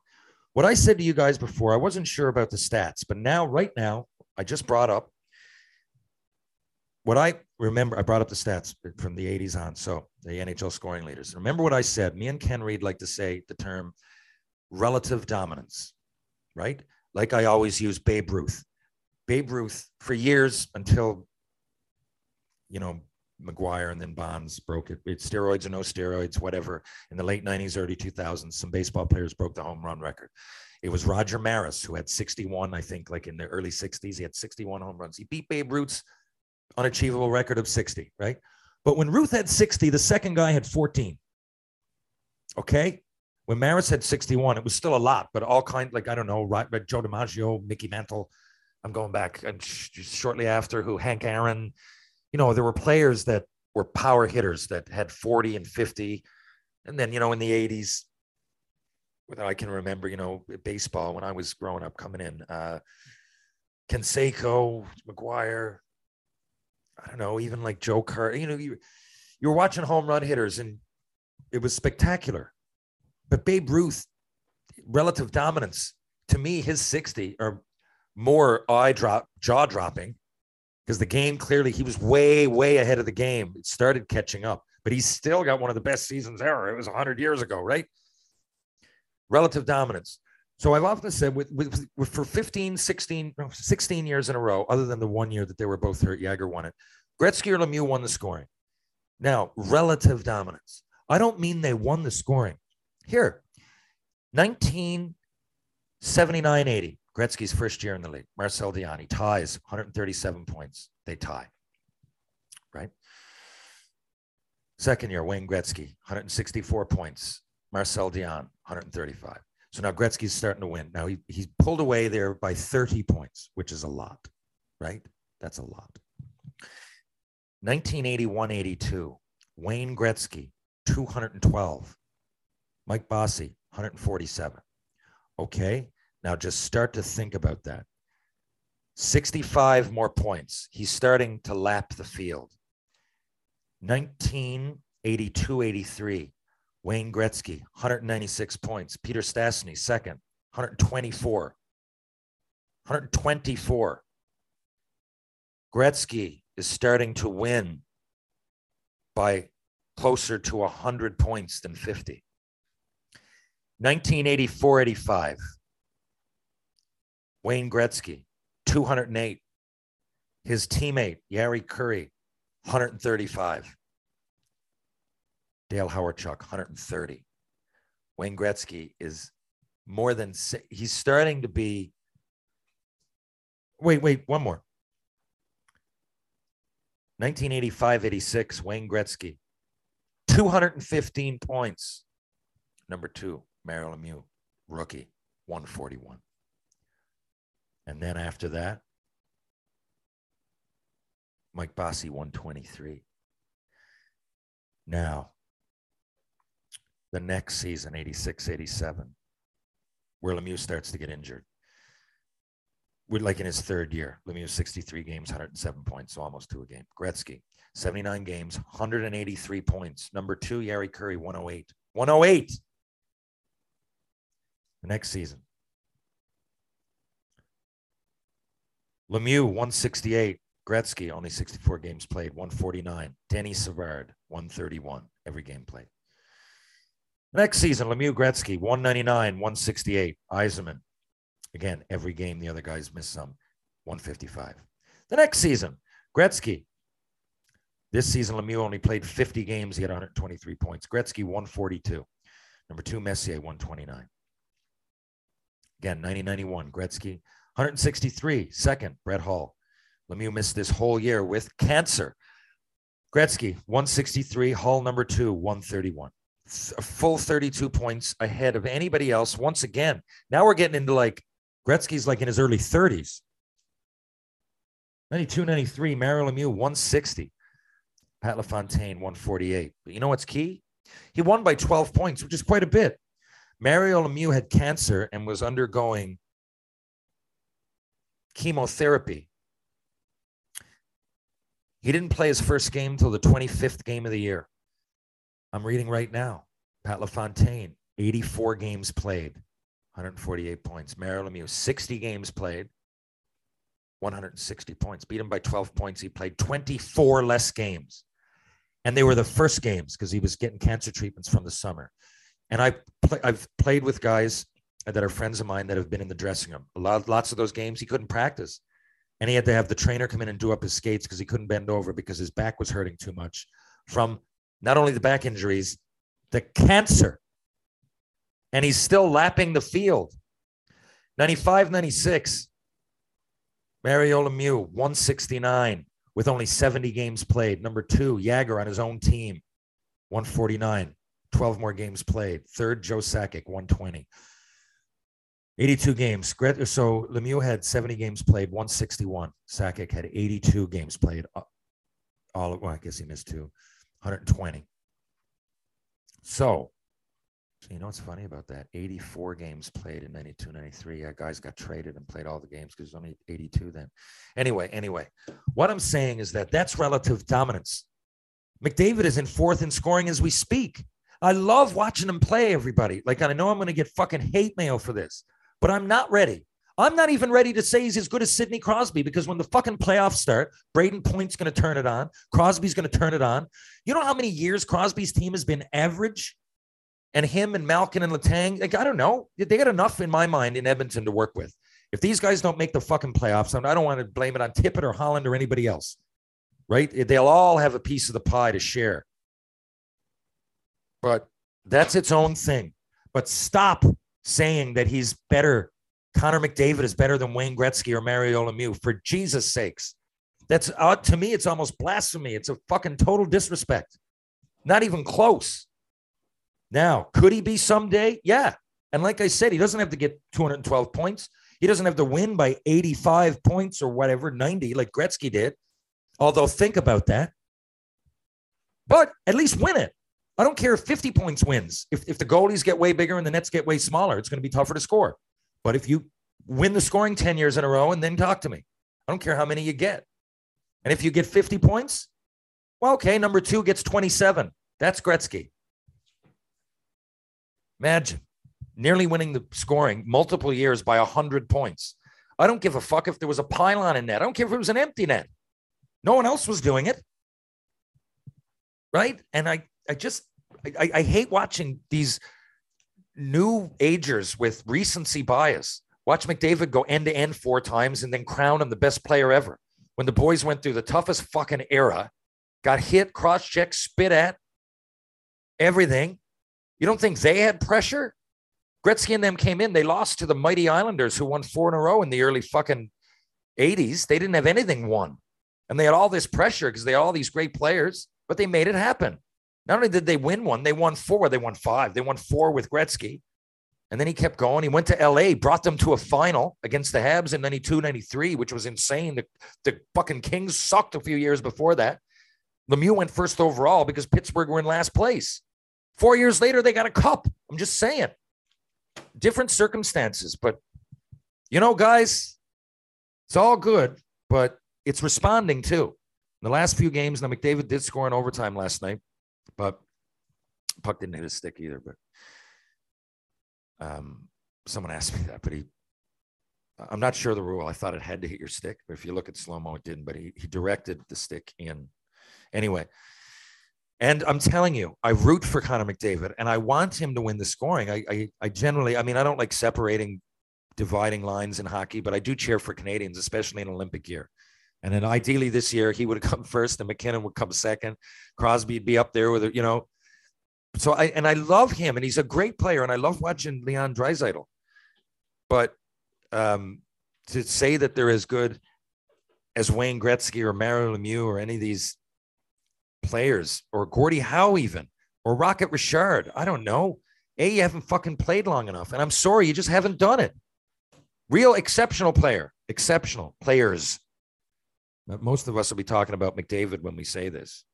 what I said to you guys before, I wasn't sure about the stats, but now, right now, I just brought up what I remember. I brought up the stats from the 80s on. So the NHL scoring leaders. Remember what I said? Me and Ken Reed like to say the term relative dominance, right? Like I always use Babe Ruth. Babe Ruth for years until, you know, McGwire and then Bonds broke it. It's steroids or no steroids, whatever. In the late 90s, early 2000s, some baseball players broke the home run record. It was Roger Maris who had 61, I think, like in the early 60s. He had 61 home runs. He beat Babe Ruth's unachievable record of 60, right? But when Ruth had 60, the second guy had 14. Okay. When Maris had 61, it was still a lot, but all kind like I don't know, right? But Joe DiMaggio, Mickey Mantle. I'm going back and sh- shortly after who Hank Aaron. You know, there were players that were power hitters that had 40 and 50. And then, you know, in the 80s, without I can remember, you know, baseball when I was growing up coming in, uh Canseco, McGwire, I don't know, even like Joe Carter. You know, you you were watching home run hitters and it was spectacular. But Babe Ruth, relative dominance, to me, his 60 are more eye drop, jaw dropping because the game clearly he was way, way ahead of the game. It started catching up, but he's still got one of the best seasons ever. It was 100 years ago, right? Relative dominance. So I've often said with, with, with for 15, 16, no, 16 years in a row, other than the one year that they were both hurt, Jagr won it. Gretzky or Lemieux won the scoring. Now, relative dominance. I don't mean they won the scoring. Here, 1979 80, Gretzky's first year in the league. Marcel Dionne ties 137 points. They tie, right? Second year, Wayne Gretzky, 164 points. Marcel Dionne, 135. So now Gretzky's starting to win. Now he, he's pulled away there by 30 points, which is a lot, right? That's a lot. 1981 82, Wayne Gretzky, 212. Mike Bossy, 147. Okay, now just start to think about that. 65 more points. He's starting to lap the field. 1982 83, Wayne Gretzky, 196 points. Peter Stastny, second, 124. 124. Gretzky is starting to win by closer to 100 points than 50. 1984 85. Wayne Gretzky, 208. His teammate, Jari Kurri, 135. Dale Hawerchuk, 130. Wayne Gretzky is more than, he's starting to be. Wait, wait, one more. 1985 86, Wayne Gretzky, 215 points. Number two, Mario Lemieux, rookie, 141. And then after that, Mike Bossy, 123. Now, the next season, 86 87, where Lemieux starts to get injured. We're like in his third year. Lemieux, 63 games, 107 points, so almost two a game. Gretzky, 79 games, 183 points. Number two, Jari Kurri, 108. 108. The next season, Lemieux, 168. Gretzky, only 64 games played, 149. Denis Savard, 131, every game played. Next season, Lemieux, Gretzky, 199, 168. Yzerman, again, every game the other guys missed some, 155. The next season, Gretzky. This season, Lemieux only played 50 games. He had 123 points. Gretzky, 142. Number two, Messier, 129. Again, 1991, Gretzky, 163. Second, Brett Hull. Lemieux missed this whole year with cancer. Gretzky, 163. Hull, number two, 131. Full 32 points ahead of anybody else. Once again, now we're getting into like Gretzky's like in his early 30s. 92, 93, Mario Lemieux, 160. Pat LaFontaine, 148. But you know what's key? He won by 12 points, which is quite a bit. Mario Lemieux had cancer and was undergoing chemotherapy. He didn't play his first game till the 25th game of the year. I'm reading right now. Pat LaFontaine, 84 games played, 148 points. Mario Lemieux, 60 games played, 160 points. Beat him by 12 points. He played 24 less games. And they were the first games because he was getting cancer treatments from the summer. And I I've played with guys that are friends of mine that have been in the dressing room. A lot, lots of those games he couldn't practice, and he had to have the trainer come in and do up his skates because he couldn't bend over because his back was hurting too much from not only the back injuries, the cancer. And he's still lapping the field. 95, 96. Mario Lemieux, 169 with only 70 games played. Number two, Jagr on his own team, 149. 12 more games played. Third, Joe Sakic, 120. 82 games. So Lemieux had 70 games played, 161. Sakic had 82 games played. uh, All well, I guess he missed two, 120. So, so you know what's funny about that? 84 games played in 92, 93. Yeah, guys got traded and played all the games because there's only 82 then. Anyway, anyway, what I'm saying is that that's relative dominance. McDavid is in fourth in scoring as we speak. I love watching him play, everybody. Like, I know I'm going to get fucking hate mail for this, but I'm not ready. I'm not even ready to say he's as good as Sidney Crosby because when the fucking playoffs start, Brayden Point's going to turn it on. Crosby's going to turn it on. You know how many years Crosby's team has been average? And him and Malkin and Letang, like, I don't know. They got enough in my mind in Edmonton to work with. If these guys don't make the fucking playoffs, I don't want to blame it on Tippett or Holland or anybody else, right? They'll all have a piece of the pie to share but that's its own thing. But stop saying that he's better. Connor McDavid is better than Wayne Gretzky or Mario Lemieux. For Jesus' sakes, that's uh, to me. It's almost blasphemy. It's a fucking total disrespect. Not even close. Now, could he be someday? Yeah. And like I said, he doesn't have to get 212 points. He doesn't have to win by 85 points or whatever, 90 like Gretzky did. Although think about that. But at least win it. I don't care if 50 points wins. If, if the goalies get way bigger and the nets get way smaller, it's going to be tougher to score. But if you win the scoring 10 years in a row and then talk to me, I don't care how many you get. And if you get 50 points, well, okay, number two gets 27. That's Gretzky. Imagine nearly winning the scoring multiple years by 100 points. I don't give a fuck if there was a pylon in net. I don't care if it was an empty net. No one else was doing it. Right. And I, I just, I, I hate watching these new agers with recency bias. Watch McDavid go end to end four times and then crown him the best player ever. When the boys went through the toughest fucking era, got hit, cross checked, spit at, everything. You don't think they had pressure? Gretzky and them came in. They lost to the mighty Islanders, who won four in a row in the early fucking 80s. They didn't have anything won. And they had all this pressure because they had all these great players, but they made it happen. Not only did they win one, they won four. They won five. They won four with Gretzky. And then he kept going. He went to LA, brought them to a final against the Habs in 92, 93, which was insane. The, the fucking Kings sucked a few years before that. Lemieux went first overall because Pittsburgh were in last place. Four years later, they got a cup. I'm just saying. Different circumstances. But, you know, guys, it's all good, but it's responding too. In the last few games, now McDavid did score in overtime last night, but puck didn't hit his stick either. But um, someone asked me that, but he, I'm not sure the rule. I thought it had to hit your stick, but if you look at slow mo, it didn't. But he he directed the stick in. Anyway, and I'm telling you, I root for Connor McDavid, and I want him to win the scoring. I I, I generally, I mean, I don't like separating, dividing lines in hockey, but I do cheer for Canadians, especially in Olympic year. And then ideally this year he would have come first, and MacKinnon would come second. Crosby'd be up there with it, you know so I and I love him, and he's a great player, and I love watching Leon Draisaitl. But um, to say that they're as good as Wayne Gretzky or Mario Lemieux or any of these players, or Gordie Howe even, or Rocket Richard, I don't know. A, you haven't fucking played long enough, and I'm sorry, you just haven't done it. Real exceptional player, exceptional players. Most of us will be talking about McDavid when we say this.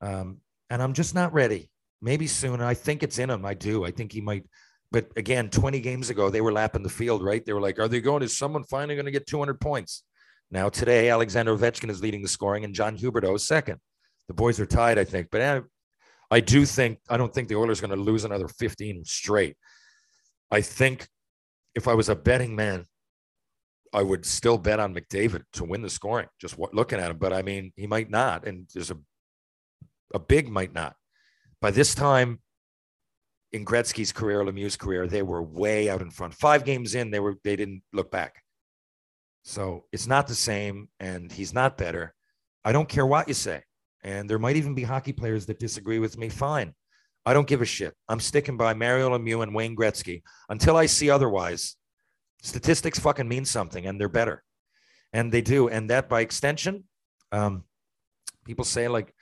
Um, and I'm just not ready maybe soon. I think it's in him. I do. I think he might. But again, 20 games ago, they were lapping the field, right? They were like, are they going? Is someone finally going to get 200 points? Now, today, Alexander Ovechkin is leading the scoring and John Huberdeau is second. The boys are tied, I think. But I, I do think, I don't think the Oilers are going to lose another 15 straight. I think if I was a betting man, I would still bet on McDavid to win the scoring, just looking at him. But I mean, he might not. And there's a, a big might not. By this time in Gretzky's career, Lemieux's career, they were way out in front. Five games in, they were they didn't look back. So it's not the same, and he's not better. I don't care what you say. And there might even be hockey players that disagree with me. Fine. I don't give a shit. I'm sticking by Mario Lemieux and Wayne Gretzky until I see otherwise. Statistics fucking mean something, and they're better, and they do. And that by extension, um, people say like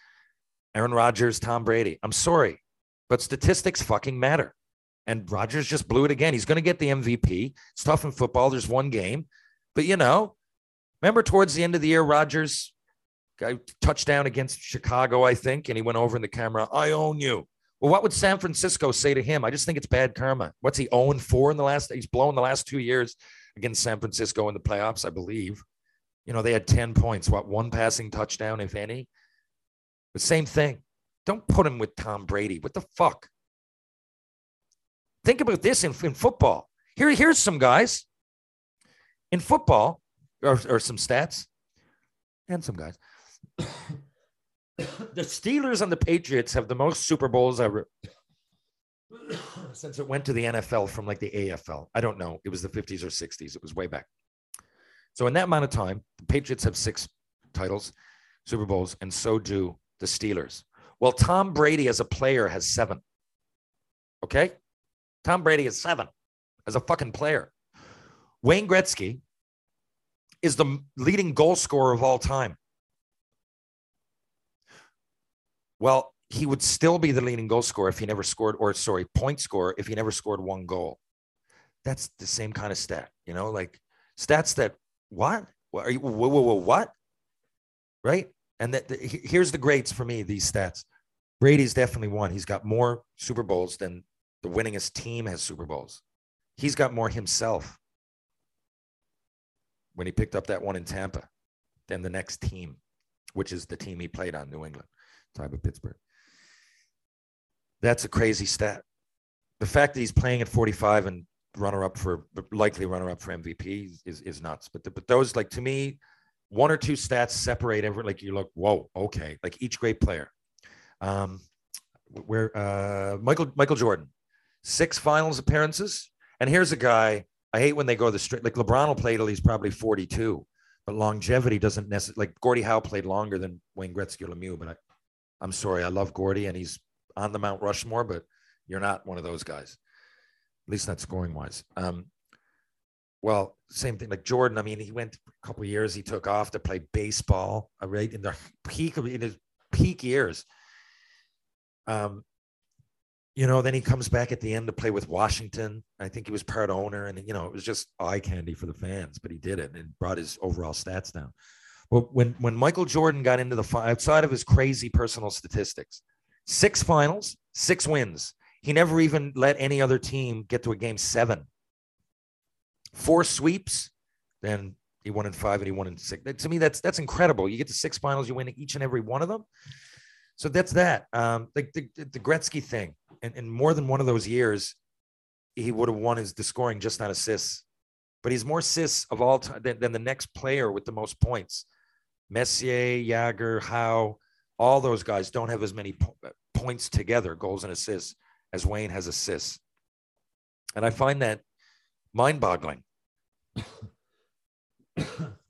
Aaron Rodgers, Tom Brady. I'm sorry, but statistics fucking matter. And Rodgers just blew it again. He's going to get the MVP. It's tough in football. There's one game. But, you know, remember towards the end of the year, Rodgers got touchdown against Chicago, I think, and he went over in the camera, I own you. Well, what would San Francisco say to him? I just think it's bad karma. What's he 0 4 in the last? He's blown the last two years against San Francisco in the playoffs, I believe. You know, they had 10 points, what, one passing touchdown, if any. The same thing. Don't put him with Tom Brady. What the fuck? Think about this in, in football. Here, here's some guys in football, or, or some stats, and some guys. the Steelers and the Patriots have the most Super Bowls ever since it went to the NFL from like the AFL. I don't know. It was the 50s or 60s. It was way back. So in that amount of time, the Patriots have six titles, Super Bowls, and so do the Steelers. Well, Tom Brady as a player has seven. Okay? Tom Brady is seven as a fucking player. Wayne Gretzky is the leading goal scorer of all time. Well, he would still be the leading goal scorer if he never scored, or sorry, point scorer if he never scored one goal. That's the same kind of stat, you know, like stats that what? What are you? Whoa, whoa, whoa, what? Right? And that, here's the greats for me, these stats. Brady's definitely won. He's got more Super Bowls than the winningest team has Super Bowls. He's got more himself when he picked up that one in Tampa than the next team, which is the team he played on, New England, type of Pittsburgh. That's a crazy stat. the fact that he's playing at 45 and runner up for likely runner up for MVP is is nuts. But the, but those like to me, one or two stats separate every like you look whoa okay like each great player. Um, where uh Michael Michael Jordan, six finals appearances, and here's a guy I hate when they go the straight like LeBron will play till he's probably 42, but longevity doesn't necessarily like Gordie Howe played longer than Wayne Gretzky or Lemieux, but I, I'm sorry, I love Gordie and he's on the Mount Rushmore, but you're not one of those guys at least not scoring wise. Um, well, same thing like Jordan. I mean, he went a couple years. He took off to play baseball, uh, right in the peak of in his peak years. Um, you know, then he comes back at the end to play with Washington. I think he was part owner, and you know, it was just eye candy for the fans. But he did it and brought his overall stats down. When when Michael Jordan got into the outside of his crazy personal statistics, six finals, six wins, he never even let any other team get to a game seven. Four sweeps, then he won in five and he won in six. To me, that's that's incredible. You get to six finals, you win each and every one of them. So that's that. Um, like the, the, the Gretzky thing, and in more than one of those years, he would have won his the scoring just not assists. But he's more assists of all time than, than the next player with the most points. Messier, Jagr, Howe, all those guys don't have as many po- points together, goals and assists as Wayne has assists. And I find that mind boggling.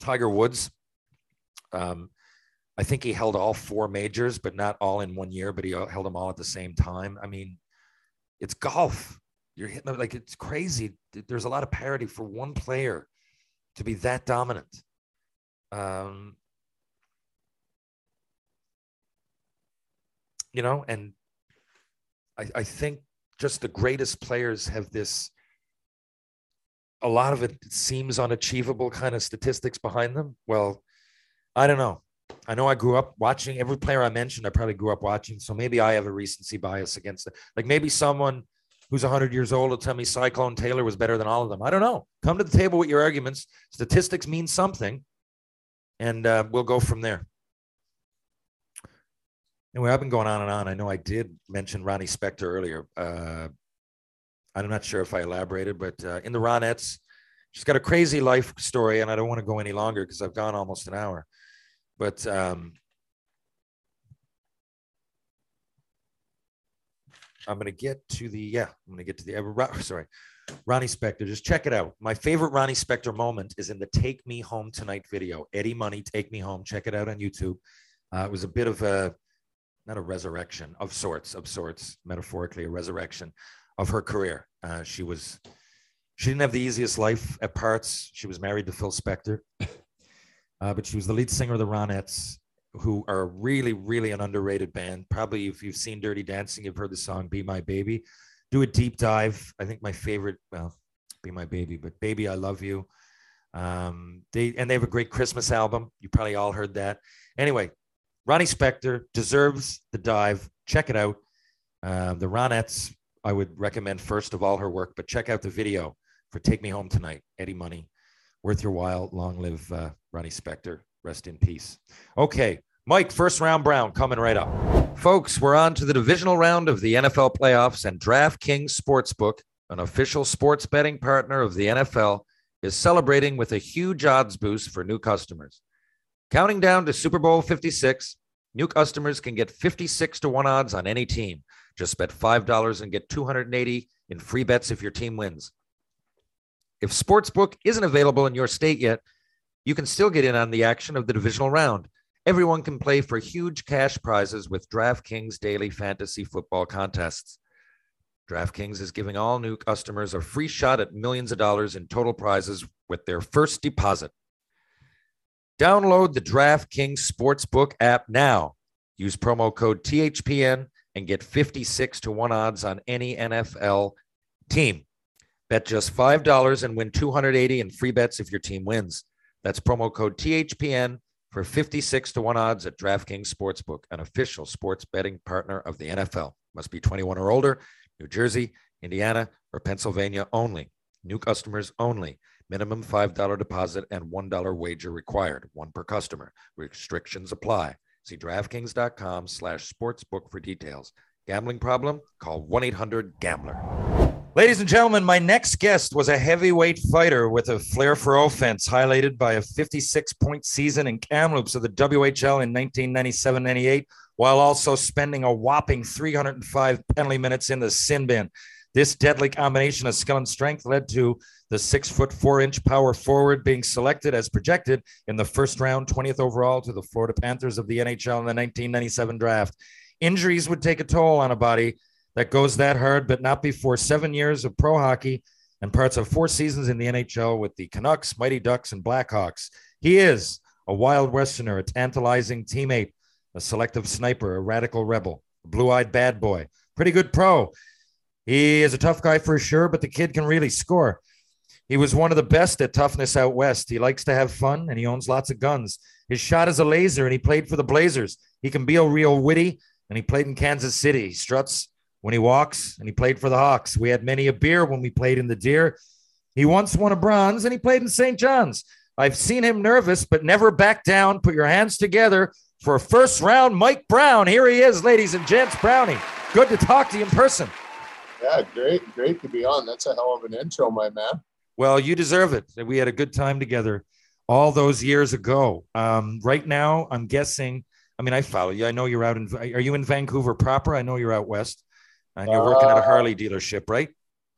Tiger Woods, um, I think he held all four majors, but not all in one year, but he held them all at the same time. I mean, it's golf. You're hitting like it's crazy. There's a lot of parity for one player to be that dominant. Um, you know, and I, I think just the greatest players have this a lot of it seems unachievable kind of statistics behind them. Well, I don't know. I know I grew up watching every player I mentioned. I probably grew up watching, so maybe I have a recency bias against it. Like maybe someone who's 100 years old will tell me Cyclone Taylor was better than all of them. I don't know. Come to the table with your arguments. Statistics mean something, and uh, we'll go from there. Anyway, I've been going on and on. I know I did mention Ronnie Spector earlier. Uh, I'm not sure if I elaborated, but uh, in the Ronettes, she's got a crazy life story, and I don't want to go any longer because I've gone almost an hour. But um, I'm going to get to the yeah, I'm going to get to the uh, sorry, Ronnie Spector. Just check it out. My favorite Ronnie Spector moment is in the "Take Me Home Tonight" video. Eddie Money, "Take Me Home." Check it out on YouTube. Uh, it was a bit of a not a resurrection of sorts, of sorts, metaphorically, a resurrection of her career. Uh, she was, she didn't have the easiest life at parts. She was married to Phil Spector, uh, but she was the lead singer of the Ronettes, who are really, really an underrated band. Probably if you've seen Dirty Dancing, you've heard the song "Be My Baby." Do a deep dive. I think my favorite, well, "Be My Baby," but "Baby I Love You." Um, they and they have a great Christmas album. You probably all heard that. Anyway, Ronnie Spector deserves the dive. Check it out. Uh, the Ronettes, I would recommend first of all her work, but check out the video for Take Me Home Tonight, Eddie Money. Worth your while. Long live uh, Ronnie Spector. Rest in peace. Okay, Mike, first round Brown coming right up. Folks, we're on to the divisional round of the NFL playoffs, and DraftKings Sportsbook, an official sports betting partner of the NFL, is celebrating with a huge odds boost for new customers. Counting down to Super Bowl 56, new customers can get 56 to 1 odds on any team. Just bet $5 and get 280 in free bets if your team wins. If Sportsbook isn't available in your state yet, you can still get in on the action of the divisional round. Everyone can play for huge cash prizes with DraftKings daily fantasy football contests. DraftKings is giving all new customers a free shot at millions of dollars in total prizes with their first deposit. Download the DraftKings Sportsbook app now. Use promo code THPN and get 56 to 1 odds on any NFL team. Bet just $5 and win 280 in free bets if your team wins. That's promo code THPN for 56 to 1 odds at DraftKings Sportsbook, an official sports betting partner of the NFL. Must be 21 or older, New Jersey, Indiana, or Pennsylvania only. New customers only. Minimum $5 deposit and $1 wager required, one per customer. Restrictions apply. See DraftKings.com slash sportsbook for details. Gambling problem? Call 1-800-GAMBLER. Ladies and gentlemen, my next guest was a heavyweight fighter with a flair for offense, highlighted by a 56 point season in Kamloops of the WHL in 1997 98, while also spending a whopping 305 penalty minutes in the sin bin. This deadly combination of skill and strength led to the six foot four inch power forward being selected as projected in the first round, 20th overall to the Florida Panthers of the NHL in the 1997 draft. Injuries would take a toll on a body that goes that hard, but not before seven years of pro hockey and parts of four seasons in the NHL with the Canucks, Mighty Ducks, and Blackhawks. He is a wild Westerner, a tantalizing teammate, a selective sniper, a radical rebel, a blue eyed bad boy, pretty good pro. He is a tough guy for sure, but the kid can really score. He was one of the best at toughness out west. He likes to have fun and he owns lots of guns. His shot is a laser and he played for the Blazers. He can be a real witty and he played in Kansas City. He struts when he walks, and he played for the Hawks. We had many a beer when we played in the Deer. He once won a bronze, and he played in St. John's. I've seen him nervous, but never back down. Put your hands together for a first round Mike Brown. Here he is, ladies and gents. Brownie, good to talk to you in person. Yeah, great, great to be on. That's a hell of an intro, my man. Well, you deserve it. We had a good time together all those years ago. Um, right now, I'm guessing. I mean, I follow you. I know you're out in. Are you in Vancouver proper? I know you're out west and you're working at a Uh, Harley dealership, right?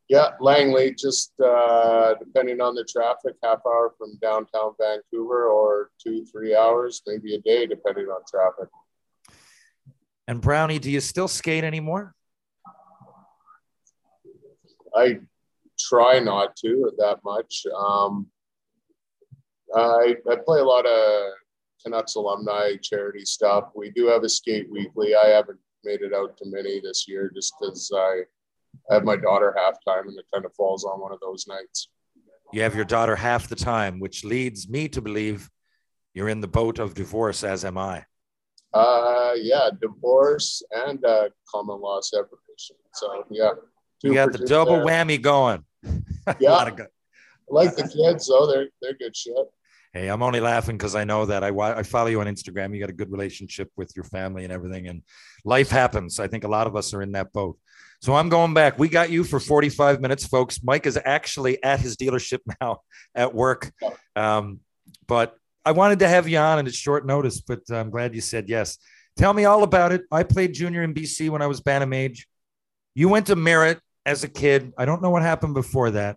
Yeah, Langley, just uh, depending on the traffic, half hour from downtown Vancouver or two, three hours, maybe a day, depending on traffic. And Brownie, do you still skate anymore? I try not to that much. Um, I, I play a lot of Canucks alumni charity stuff. We do have a skate weekly. I haven't made it out to many this year just because I have my daughter half time and it kind of falls on one of those nights. You have your daughter half the time, which leads me to believe you're in the boat of divorce, as am I. Uh, yeah, divorce and uh, common law separation. So yeah, You got the double there. whammy going. Yeah. good- Like the kids, though, they're they're good shit. Hey, I'm only laughing because I know that I, I follow you on Instagram. You got a good relationship with your family and everything, and life happens. I think a lot of us are in that boat. So I'm going back. We got you for 45 minutes, folks. Mike is actually at his dealership now at work. Um, but I wanted to have you on and it's short notice, but I'm glad you said yes. Tell me all about it. I played junior in BC when I was Bantam age. You went to Merritt as a kid. I don't know what happened before that.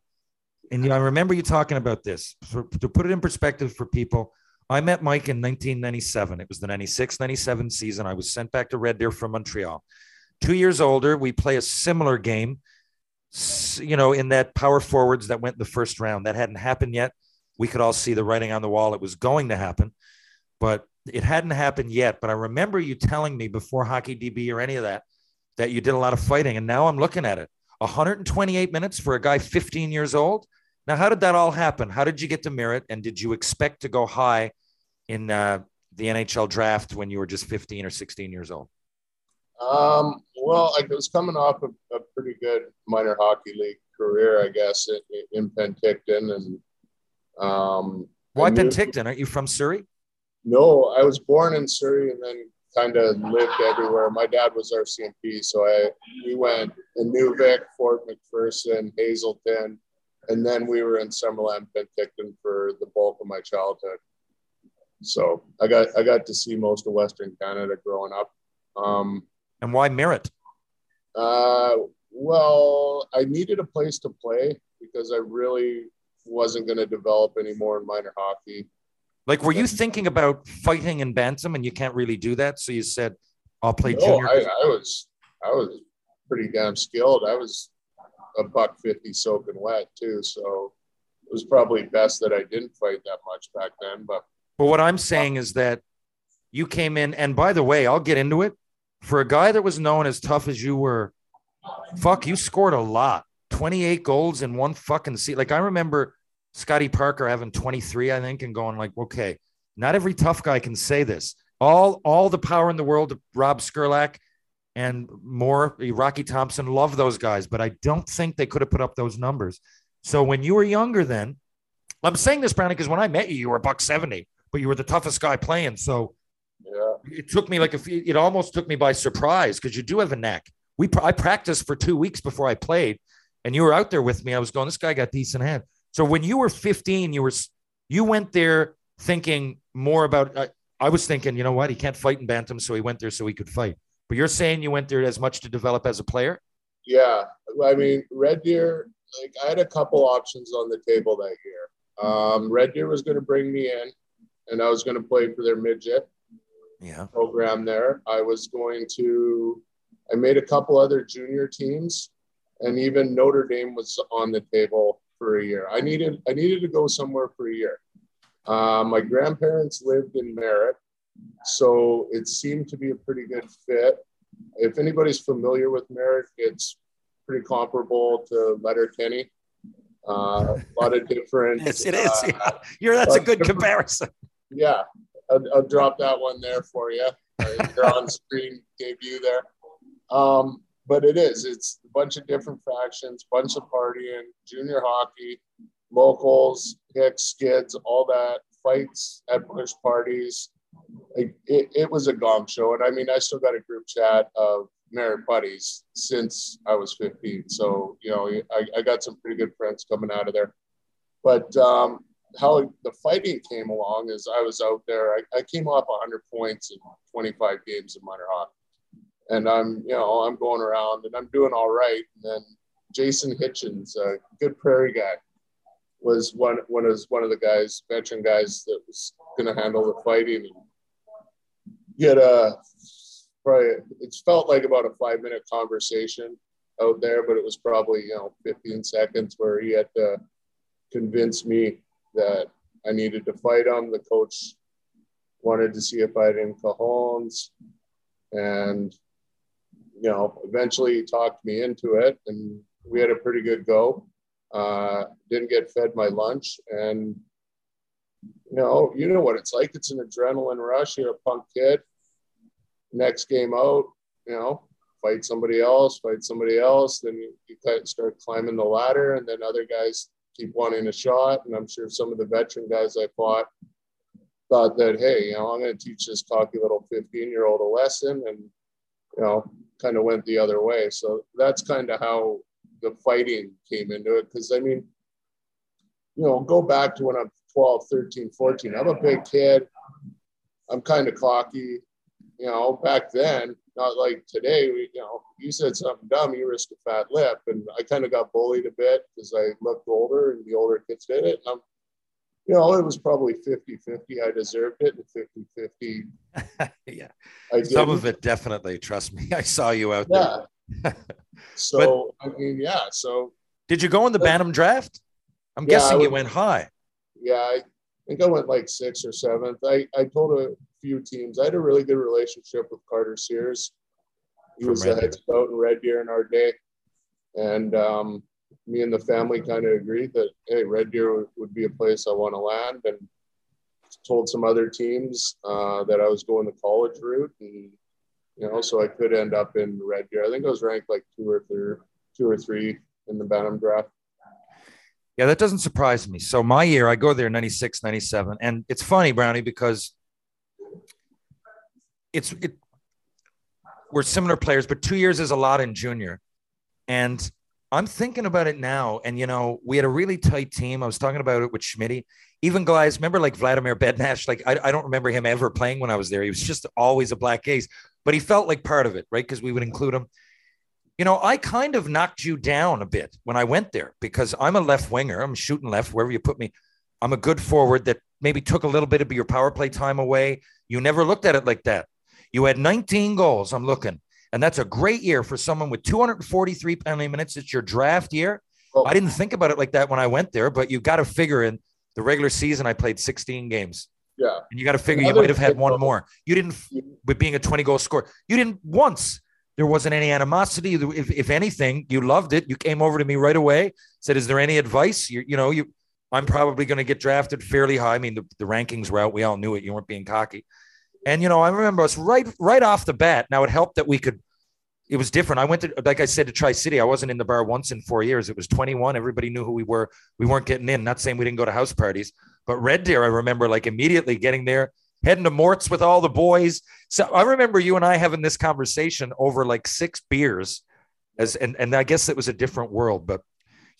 And you know, I remember you talking about this. So to put it in perspective for people, I met Mike in 1997. It was the 96 97 season. I was sent back to Red Deer from Montreal. Two years older, we play a similar game, you know, in that power forwards that went in the first round. That hadn't happened yet. We could all see the writing on the wall. It was going to happen, but it hadn't happened yet. But I remember you telling me before Hockey DB or any of that that you did a lot of fighting. And now I'm looking at it 128 minutes for a guy 15 years old. Now, how did that all happen? How did you get to Merritt? And did you expect to go high in uh, the NHL draft when you were just 15 or 16 years old? Um, well, I was coming off a, a pretty good minor hockey league career, I guess, in, in Penticton, and um, Why Penticton? Aren't you from Surrey? No, I was born in Surrey and then kind of lived everywhere. My dad was RCMP, so I we went in Inuvik, Fort McPherson, Hazelton, and then we were in Summerland, Penticton for the bulk of my childhood. So I got I got to see most of Western Canada growing up. Um, And why Merritt? uh, well, I needed a place to play because I really wasn't going to develop any more in minor hockey. Like, were you thinking about fighting in Bantam and you can't really do that? So you said, I'll play No, junior. I, I was I was pretty damn skilled. I was a buck fifty soaking wet too, so it was probably best that I didn't fight that much back then. But But what I'm saying is that you came in, and by the way, I'll get into it. For a guy that was known as tough as you were, fuck, you scored a lot. 28 goals in one fucking seat. Like I remember Scotty Parker having 23, I think, and going like, okay, not every tough guy can say this. All all the power in the world to Rob Skrlac and more, eh, Rocky Thompson, love those guys, but I don't think they could have put up those numbers. So when you were younger, then I'm saying this, Brownie, because when I met you, you were a buck 70, but you were the toughest guy playing. So yeah, it took me like a few, it almost took me by surprise because you do have a knack. We I practiced for two weeks before I played, and you were out there with me. I was going, this guy got decent hand. So when you were 15, you were you went there thinking more about. I, I was thinking, you know what, he can't fight in bantam, so he went there so he could fight. But you're saying you went there as much to develop as a player. Yeah, I mean, Red Deer. Like I had a couple options on the table that year. Um, Red Deer was going to bring me in, and I was going to play for their midget Yeah. program there. I was going to. I made a couple other junior teams, and even Notre Dame was on the table for a year. I needed. I needed to go somewhere for a year. Uh, my grandparents lived in Merritt, so it seemed to be a pretty good fit. If anybody's familiar with Merritt, it's pretty comparable to Letterkenny. Uh, a lot of different. Yes, it is. uh, Yeah. You're that's a good comparison. yeah, I'll, I'll drop that one there for you. Your on-screen debut there. Um, but it is. It's a bunch of different factions, bunch of partying, junior hockey, locals, hicks, skids, all that, fights at push parties. It, it, it was a gong show. And I mean, I still got a group chat of Merritt buddies since I was 15. So, you know, I, I got some pretty good friends coming out of there. But um, how the fighting came along is I was out there. I, I came off 100 points in 25 games of minor hockey, and I'm you know I'm going around and I'm doing all right. And then Jason Hitchens, a good Prairie guy, was one one of one of the guys, veteran guys that was going to handle the fighting. And get a probably it's felt like about a five minute conversation out there, but it was probably you know 15 seconds where he had to convince me that I needed to fight him. The coach wanted to see if I had any cajones. And, you know, eventually he talked me into it and we had a pretty good go. Uh, didn't get fed my lunch. And, you know, you know what it's like. It's an adrenaline rush. You're a punk kid. Next game out, you know, fight somebody else, fight somebody else. Then you, you start climbing the ladder, and then other guys keep wanting a shot. And I'm sure some of the veteran guys I fought thought that, hey, you know, I'm going to teach this cocky little 15 year old a lesson, and you know, kind of went the other way. So that's kind of how the fighting came into it. Because I mean, you know, go back to when I'm 12, 13, 14. I'm a big kid. I'm kind of cocky. You know, back then, not like today. We, you know, you said something dumb, you risk a fat lip, and I kind of got bullied a bit because I looked older, and the older kids did it. And I'm, you know, it was probably 50-50. I deserved it, and 50-50. yeah. I Some of it definitely. Trust me. I saw you out there. Yeah. so I mean, yeah. So Did you go in the Bantam draft? I'm Yeah, guessing you went high. yeah, I think I went like sixth or seventh. I, I told a few teams I had a really good relationship with Carter Sears. He From was the head scout in Red Deer in our day. And um, me and the family kind of agreed that, hey, Red Deer would, be a place I want to land. And told some other teams uh, that I was going the college route. And, you know, so I could end up in Red Deer. I think I was ranked like two or three, two or three in the Bantam draft. Yeah, that doesn't surprise me. So my year, I go there 96, 97. And it's funny, Brownie, because it's it we're similar players, but two years is a lot in junior. And I'm thinking about it now. And you know, we had a really tight team. I was talking about it with Schmidt. Even guys, remember like Vladimir Bednash, like I, I don't remember him ever playing when I was there. He was just always a black ace, but he felt like part of it, right? Because we would include him you know, I kind of knocked you down a bit when I went there because I'm a left winger. I'm shooting left wherever you put me. I'm a good forward that maybe took a little bit of your power play time away. You never looked at it like that. You had 19 goals. I'm looking, and that's a great year for someone with 243 penalty minutes. It's your draft year. Well, I didn't think about it like that when I went there, but you got to figure in the regular season, I played 16 games. yeah. And you got to figure you might have had one more. You didn't, with being a 20 goal scorer, you didn't once. There wasn't any animosity. If, if anything, you loved it. You came over to me right away, said, Is there any advice? You, you know, you, I'm probably going to get drafted fairly high. I mean, the, the rankings were out. We all knew it. You weren't being cocky. And, you know, I remember us right, right off the bat. Now it helped that we could, it was different. I went to, like I said, to Tri City. I wasn't in the bar once in four years. It was 21. Everybody knew who we were. We weren't getting in. Not saying we didn't go to house parties, but Red Deer, I remember like immediately getting there, heading to Mort's with all the boys. So I remember you and I having this conversation over like six beers, as and and I guess it was a different world. But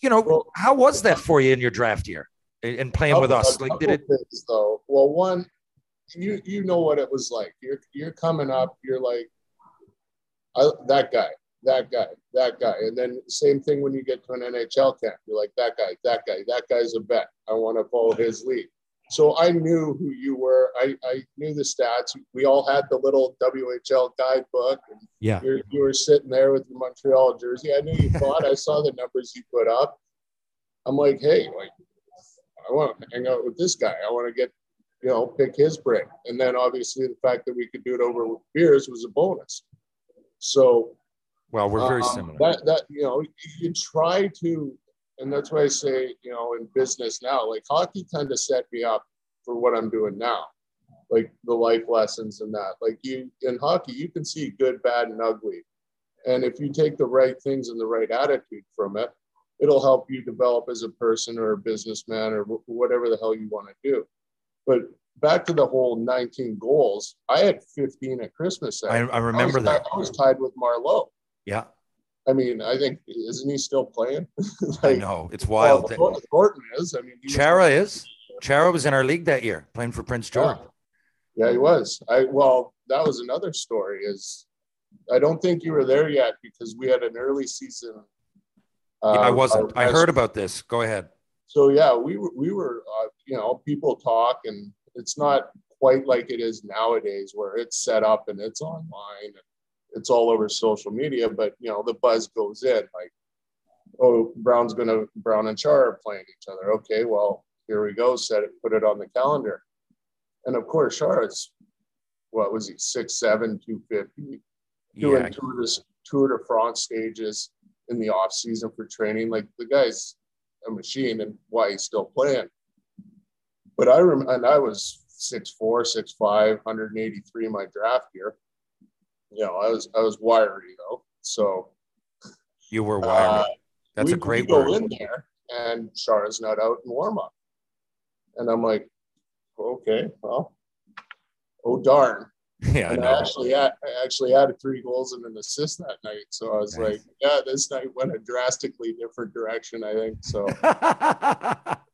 you know, Well- how was that for you in your draft year and playing with us? Like, did it? things, though? Well, one, you you know what it was like. You're you're coming up. You're like, I, that guy, that guy, that guy, and then same thing when you get to an NHL camp. You're like that guy, that guy, that guy's a bet. I want to follow his lead. So I knew who you were. I, I knew the stats. We all had the little WHL guidebook. And Yeah. you're, you were sitting there with your Montreal jersey. I knew you thought. I saw the numbers you put up. I'm like, hey, like, I want to hang out with this guy. I want to get, you know, pick his brain. And then obviously the fact that we could do it over with beers was a bonus. So Well, we're very um, similar. That that you know, you try to, and that's why I say, you know, in business now, like hockey kind of set me up for what I'm doing now, like the life lessons and that. Like you in hockey, you can see good, bad, and ugly, and if you take the right things and the right attitude from it, it'll help you develop as a person or a businessman or wh- whatever the hell you want to do. But back to the whole 19 goals, I had 15 at Christmas. I. I remember was, that. I was tied with Marleau. Yeah, I mean, I think isn't he still playing? I know. It's wild. Well, Thornton is. I mean, he was- Chara is. Chara was in our league that year, playing for Prince George. Yeah, he was. I well, that was another story. Is I don't think you were there yet because we had an early season. Yeah, I uh, wasn't. I heard about this. Go ahead. So yeah, we were we were uh, you know people talk and it's not quite like it is nowadays where it's set up and it's online and it's all over social media. But you know the buzz goes in like, oh Brown's gonna Brown and Char are playing each other. Okay, well here we go. Set it, put it on the calendar, and of course Char is what was he six seven two fifty doing Yeah, Tour de, Tour de France stages in the off season for training. Like the guy's a machine, and why he's still playing. But I remember, and I was six four, six five, 183 my draft year. You know, I was I was wiry though, so you were uh, wired. That's we, a great we go word. in there, and Chara's not out in warm up, and I'm like, okay, well, oh darn. Yeah, And I actually had I actually had three goals and an assist that night. So I was Nice. like, yeah, this night went a drastically different direction, I think. So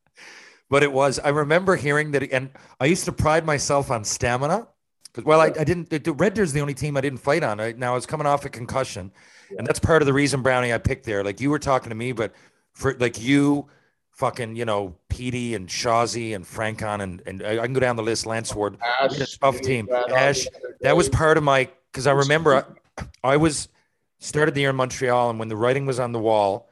but it was. I remember hearing that, and I used to pride myself on stamina. 'Cause- Well, I, I didn't. The Red Deer's the only team I didn't fight on. Right now, I was coming off a concussion, and that's part of the reason Brownie I picked there. Like you were talking to me, but for like you, fucking, you know, Petey and Shawzy and Francon and and I, I can go down the list. Lance Ward, Ash, tough team. Ash, that was part of my because I remember I, I was started the year in Montreal, and when the writing was on the wall,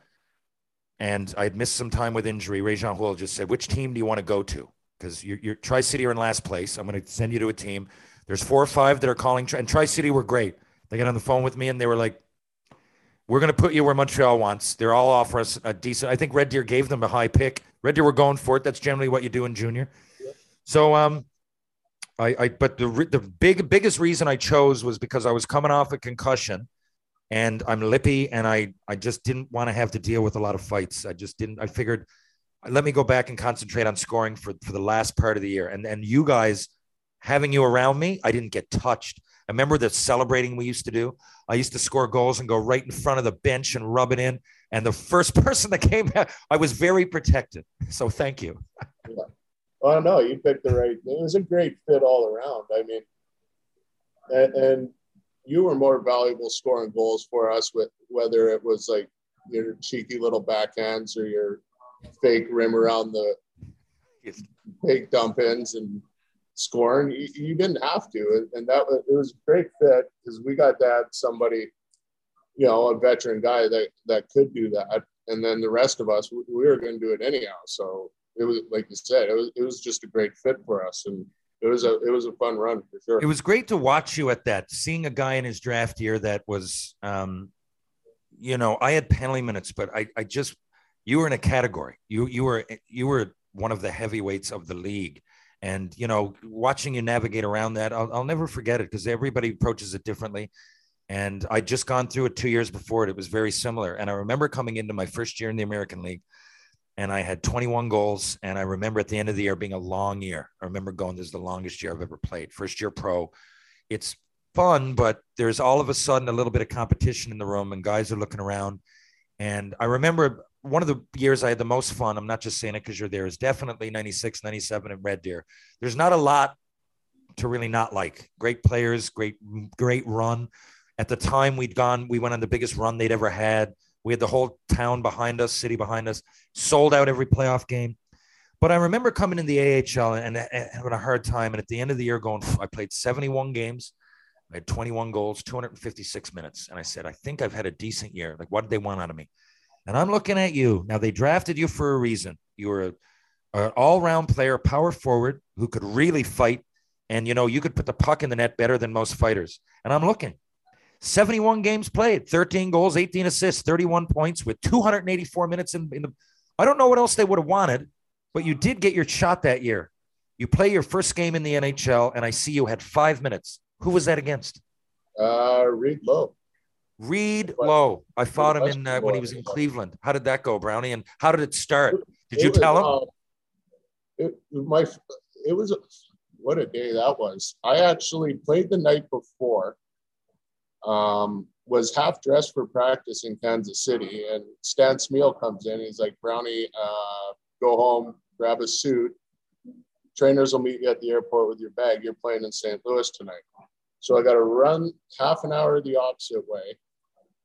and I had missed some time with injury, Réjean Houle just said, "Which team do you want to go to? Because you're, you're Tri City are in last place. I'm going to send you to a team. There's four or five that are calling, and Tri City were great. They got on the phone with me, and they were like." We're going to put you where Montreal wants. They're all offer us a decent. I think Red Deer gave them a high pick. Red Deer were going for it. That's generally what you do in junior. So, um, I, I but the the big biggest reason I chose was because I was coming off a concussion, and I'm lippy, and I I just didn't want to have to deal with a lot of fights. I just didn't. I figured, let me go back and concentrate on scoring for for the last part of the year. And and you guys having you around me, I didn't get touched. I remember the celebrating we used to do. I used to score goals and go right in front of the bench and rub it in. And the first person that came I was very protected. So thank you. Oh no, you picked the right. It was a great fit all around. I mean, and, and you were more valuable scoring goals for us with whether it was like your cheeky little backhands or your fake rim around the fake dump ins and scoring. You, you didn't have to, and that was it was a great fit because we got to have somebody, you know, a veteran guy that that could do that, and then the rest of us we, we were going to do it anyhow. So it was like you said, it was it was just a great fit for us, and it was a it was a fun run for sure. It was great to watch you at that, seeing a guy in his draft year that was, um, you know, I had penalty minutes, but I, I just, you were in a category. You, you were, you were one of the heavyweights of the league, and you know, watching you navigate around that, I'll, I'll never forget it because everybody approaches it differently. And I'd just gone through it two years before it. It was very similar. And I remember coming into my first year in the American League and I had 21 goals. And I remember at the end of the year being a long year. I remember going, this is the longest year I've ever played. First year pro. It's fun, but there's all of a sudden a little bit of competition in the room and guys are looking around. And I remember one of the years I had the most fun. I'm not just saying it because you're there. Is definitely 96, 97 and Red Deer. There's not a lot to really not like. Great players, great, great run. At the time we'd gone, we went on the biggest run they'd ever had. We had the whole town behind us, city behind us, sold out every playoff game. But I remember coming in the AHL and, and having a hard time. And at the end of the year, going, I played 71 games. I had 21 goals, 256 minutes. And I said, I think I've had a decent year. Like, what did they want out of me? And I'm looking at you. Now, they drafted you for a reason. You were an all round player, power forward who could really fight. And, you know, you could put the puck in the net better than most fighters. And I'm looking 71 games played, 13 goals, 18 assists, 31 points with 284 minutes in, in the. I don't know what else they would have wanted, but you did get your shot that year. You play your first game in the NHL, and I see you had five minutes. Who was that against? Uh, Reed Low. Reed Low. I fought him in uh, when he was in Cleveland. How did that go, Brownie? And how did it start? Did you tell him? uh, it my it was what a day that was. I actually played the night before. Um, was half dressed for practice in Kansas City, and Stan Smyl comes in. He's like, "Brownie, uh, go home, grab a suit. Trainers will meet you at the airport with your bag. You're playing in St. Louis tonight." So I got to run half an hour the opposite way,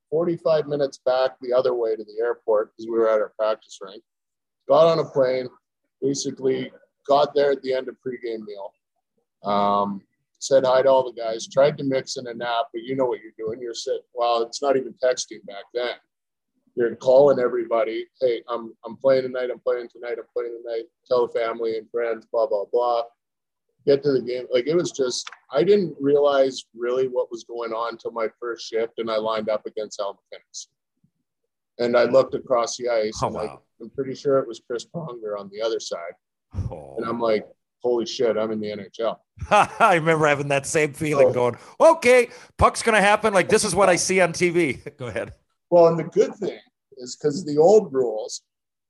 45 minutes back the other way to the airport because we were at our practice rink. Got on a plane, basically got there at the end of pregame meal. Um, said hi to all the guys, tried to mix in a nap, but you know what you're doing. You're sitting, well, it's not even texting back then. You're calling everybody, hey, I'm I'm playing tonight, I'm playing tonight, I'm playing tonight, tell the family and friends, blah, blah, blah. Get to the game. Like it was just, I didn't realize really what was going on until my first shift and I lined up against Al MacInnis. And I looked across the ice Oh, and like wow. I'm pretty sure it was Chris Pronger on the other side. Oh. And I'm like, holy shit, I'm in the NHL. I remember having that same feeling Oh. going, okay, puck's going to happen. Like, this is what I see on TV. Go ahead. Well, and the good thing is because the old rules,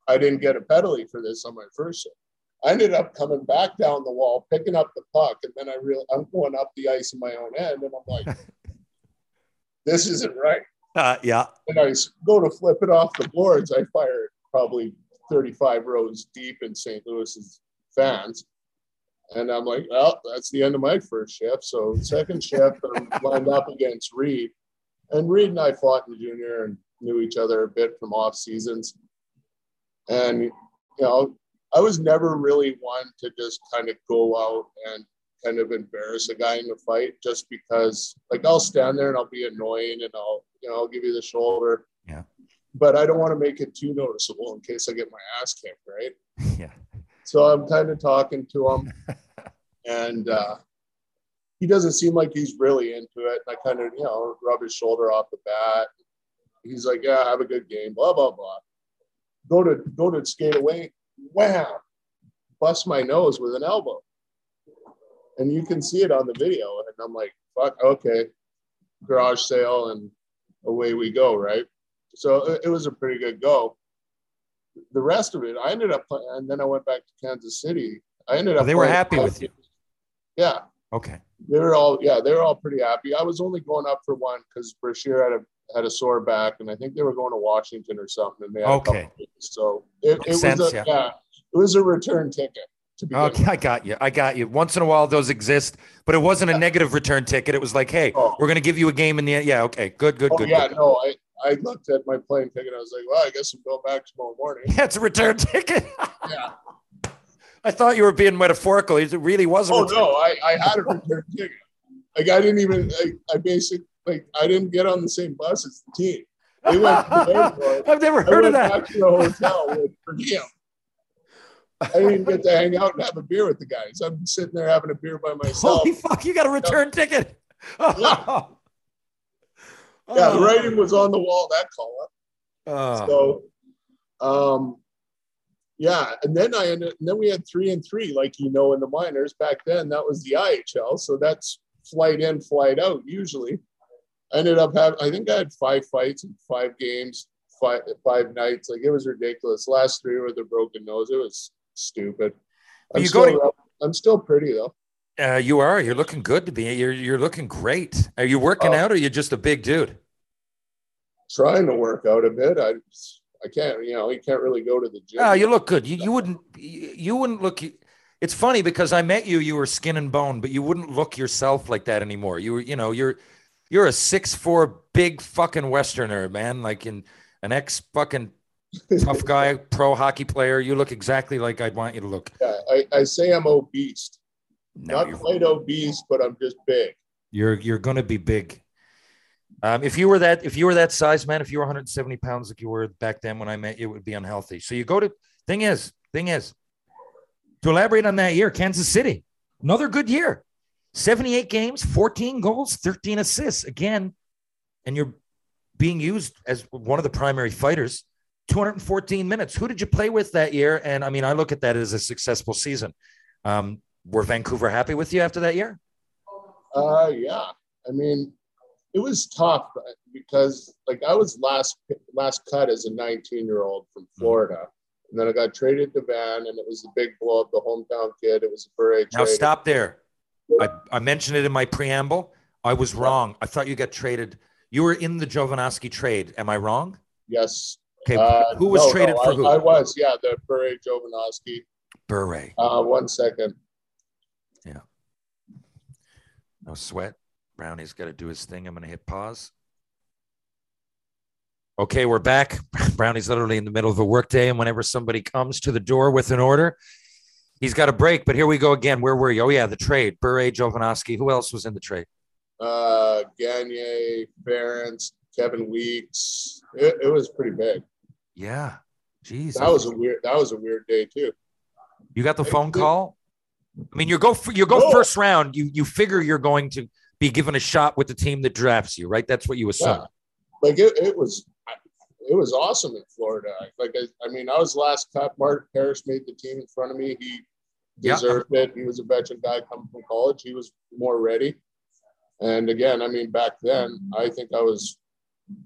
I didn't get a penalty for this on my first shift. I ended up coming back down the wall, picking up the puck, and then I real I'm going up the ice in my own end, and I'm like, this isn't right. Uh, yeah. And I go to flip it off the boards. I fire it probably 35 rows deep in St. Louis's fans. And I'm like, well, that's the end of my first shift. So second shift, I'm lined up against Reed. And Reed and I fought in junior and knew each other a bit from off seasons. And you know, I was never really one to just kind of go out and kind of embarrass a guy in a fight just because like I'll stand there and I'll be annoying and I'll you know I'll give you the shoulder. Yeah. But I don't want to make it too noticeable in case I get my ass kicked, right? Yeah. So I'm kind of talking to him, and uh, he doesn't seem like he's really into it. And I kind of, you know, rub his shoulder off the bat. He's like, "Yeah, have a good game." Blah blah blah. Go to go to skate away. Wham! Bust my nose with an elbow, and you can see it on the video. And I'm like, "Fuck, okay." Garage sale, and away we go. Right. So it, it was a pretty good go the rest of it, I ended up, playing, and then I went back to Kansas City. I ended up. They were happy with you. Yeah, Okay. they were all. Yeah, they were all pretty happy. I was only going up for one because Brashear had a had a sore back, and I think they were going to Washington or something. And they had Okay. So it, it was sense, a, yeah. yeah. it was a return ticket to Okay. with. I got you. I got you. Once in a while, those exist, but it wasn't a negative return ticket. It was like, hey, Oh. we're going to give you a game in the end. Yeah. Okay. Good, good, Oh good. yeah, good. no, I I looked at my plane ticket. I was like, well, I guess I'm going back tomorrow morning. Yeah, it's a return ticket. Yeah. I thought you were being metaphorical. It really wasn't. Oh return. no, I, I had a return ticket. Like I didn't even I, I basically like I didn't get on the same bus as the team. They went to the. I've never heard of that. back to the hotel with per diem. I didn't get to hang out and have a beer with the guys. I'm sitting there having a beer by myself. Holy fuck, you got a return ticket. Yeah. Oh. Oh. yeah, the writing was on the wall that call up. Oh. So, um, yeah, and then I ended. And then we had three and three, like you know, in the minors back then. That was the IHL, so that's flight in, flight out. Usually, I ended up having. I think I had five fights in five games, five five nights. Like it was ridiculous. Last three were the broken nose. It was stupid. I'm still, to- I'm still pretty though. Uh, you are. You're looking good to be. You're you're looking great. Are you working Oh. out, or are you just a big dude? Trying to work out a bit. I I can't, you know, you can't really go to the gym. Ah, you look good. You, you wouldn't you you wouldn't look. It's funny because I met you. You were skin and bone, but you wouldn't look yourself like that anymore. You were, you know, you're you're a six four big fucking Westerner, man. Like in an ex fucking tough guy, pro hockey player. You look exactly like I'd want you to look. Yeah, I, I say I'm obese. No, Not quite obese, but I'm just big. you're you're gonna be big. Um, if you were that, if you were that size, man, if you were 170 pounds like you were back then when I met you, it would be unhealthy. So you go to thing is, thing is, to elaborate on that year, Kansas City, another good year, 78 games, 14 goals, 13 assists again, and you're being used as one of the primary fighters. 214 minutes. Who did you play with that year? And I mean, I look at that as a successful season. Um, were Vancouver happy with you after that year? Uh, yeah. I mean, it was tough because like I was last last cut as a 19 year old from Mm-hmm. Florida, and then I got traded to Van, and it was a big blow up. The hometown kid. It was a Bure Now stop there. I, I mentioned it in my preamble. I was wrong. I thought you got traded. You were in the Jovanovski trade. Am I wrong? Yes. Okay. Uh, who was no, traded no, for I, who? I was. Yeah, the Bure Jovanovski. Bure. Uh, one second. No sweat. Brownie's got to do his thing. I'm going to hit pause. Okay, we're back. Brownie's literally in the middle of a workday, and whenever somebody comes to the door with an order, he's got a break. But here we go again. Where were you? Oh yeah, the trade. Bure, Jovanovski. Who else was in the trade? Uh, Gagne, Ference, Kevin Weekes. It, it was pretty big. Yeah. Jeez. That was a weird. That was a weird day too. You got the phone call. I mean, you go for, you go first round. You you figure you're going to be given a shot with the team that drafts you, right? That's what you assume. Yeah. Like it, it was. It was awesome in Florida. Like I, I mean, I was last cut. Mark Parrish made the team in front of me. He Yeah. deserved it. He was a veteran guy coming from college. He was more ready. And again, I mean, back then, mm-hmm. I think I was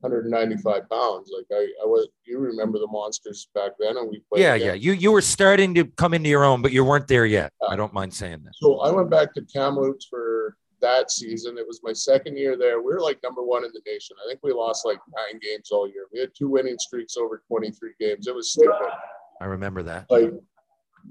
195 pounds. Like I, I was. You remember the monsters back then, and we played. Yeah, against yeah. You you were starting to come into your own, but you weren't there yet. I don't mind saying that. So I went back to Kamloops for that season. It was my second year there. We were like number one in the nation. I think we lost like nine games all year. We had two winning streaks over 23 games. It was stupid. I remember that. Like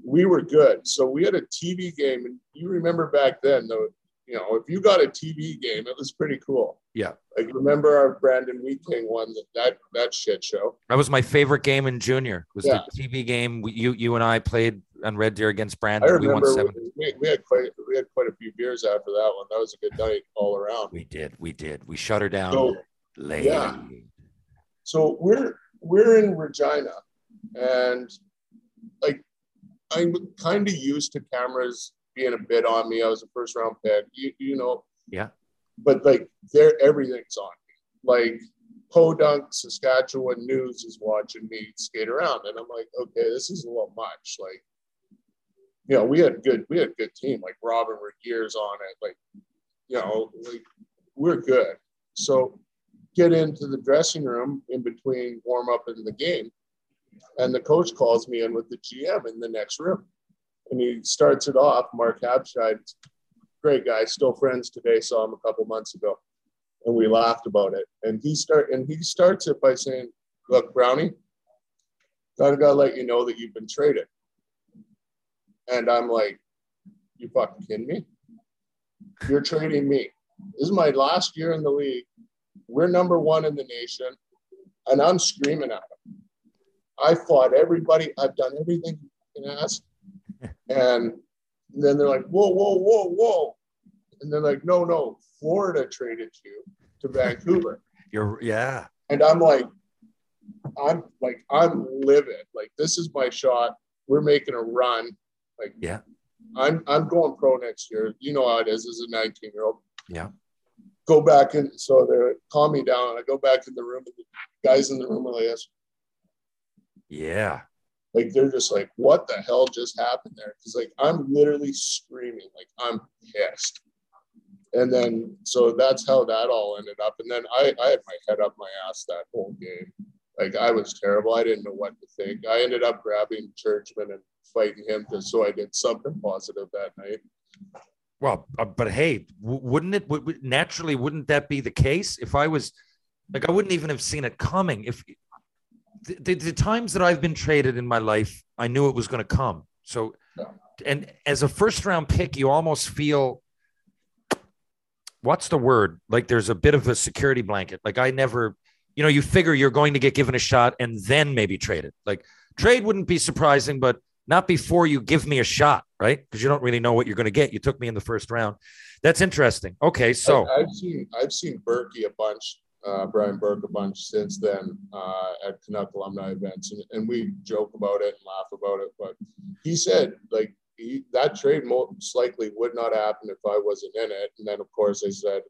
we were good. So we had a TV game, and you remember back then, though. You know, if you got a TV game, it was pretty cool. Yeah. Like remember our Brandon Wheat King one that that that shit show. That was my favorite game in junior. It Was Yeah. the TV game we, you you and I played on Red Deer against I Brandon. We won seven. we, we had quite we had quite a few beers after that one. That was a good night all around. We did. We did. We shut her down So late. yeah. so we're we're in Regina, and like I'm kind of used to cameras being a bit on me. I was a first round pick, you, you know. Yeah. But like, there everything's on me. Like Podunk, Saskatchewan News is watching me skate around, and I'm like, okay, this is a little much. Like, you know, we had good, we had a good team. Like Robyn Regehr's on it. Like, you know, like we're good. So get into the dressing room in between warm up and the game. And the coach calls me in with the GM in the next room. And he starts it off, Mark Habscheid, great guy, still friends today, saw him a couple months ago. And we laughed about it. And he start and he starts it by saying, Look, Brownie, gotta gotta let you know that you've been traded. And I'm like, You fucking kidding me? You're trading me. This is my last year in the league. We're number one in the nation, and I'm screaming at him. I fought everybody. I've done everything you can ask. And then they're like, whoa, whoa, whoa, whoa. And they're like, no, no, Florida traded you to Vancouver. You're yeah. And I'm like, I'm like, I'm livid. Like, this is my shot. We're making a run. Like, Yeah. I'm I'm going pro next year. You know how it is as a 19 year old. Yeah. Go back and So they calm me down. I go back in the room. And the guys in the room are like. Yeah. Like they're just like, what the hell just happened there? Because like I'm literally screaming, like I'm pissed. And then so that's how that all ended up. And then I, I had my head up my ass that whole game. Like I was terrible. I didn't know what to think. I ended up grabbing Churchman and fighting him just so I did something positive that night. Well, uh, but hey, w- wouldn't it would- naturally wouldn't that be the case if I was like I wouldn't even have seen it coming if the, the, times that I've been traded in my life, I knew it was going to come. So, and as a first round pick, you almost feel what's the word? Like there's a bit of a security blanket. Like I never, you know, you figure you're going to get given a shot and then maybe traded. Like trade wouldn't be surprising, but not before you give me a shot, right? Because you don't really know what you're going to get. You took me in the first round. That's interesting. Okay, so I, have seen I've seen Burkie a bunch, uh, Brian Burke a bunch since then uh, at Canuck alumni events, and, and we joke about it and laugh about it. But he said like he, that trade most likely would not happen if I wasn't in it. And then of course I said,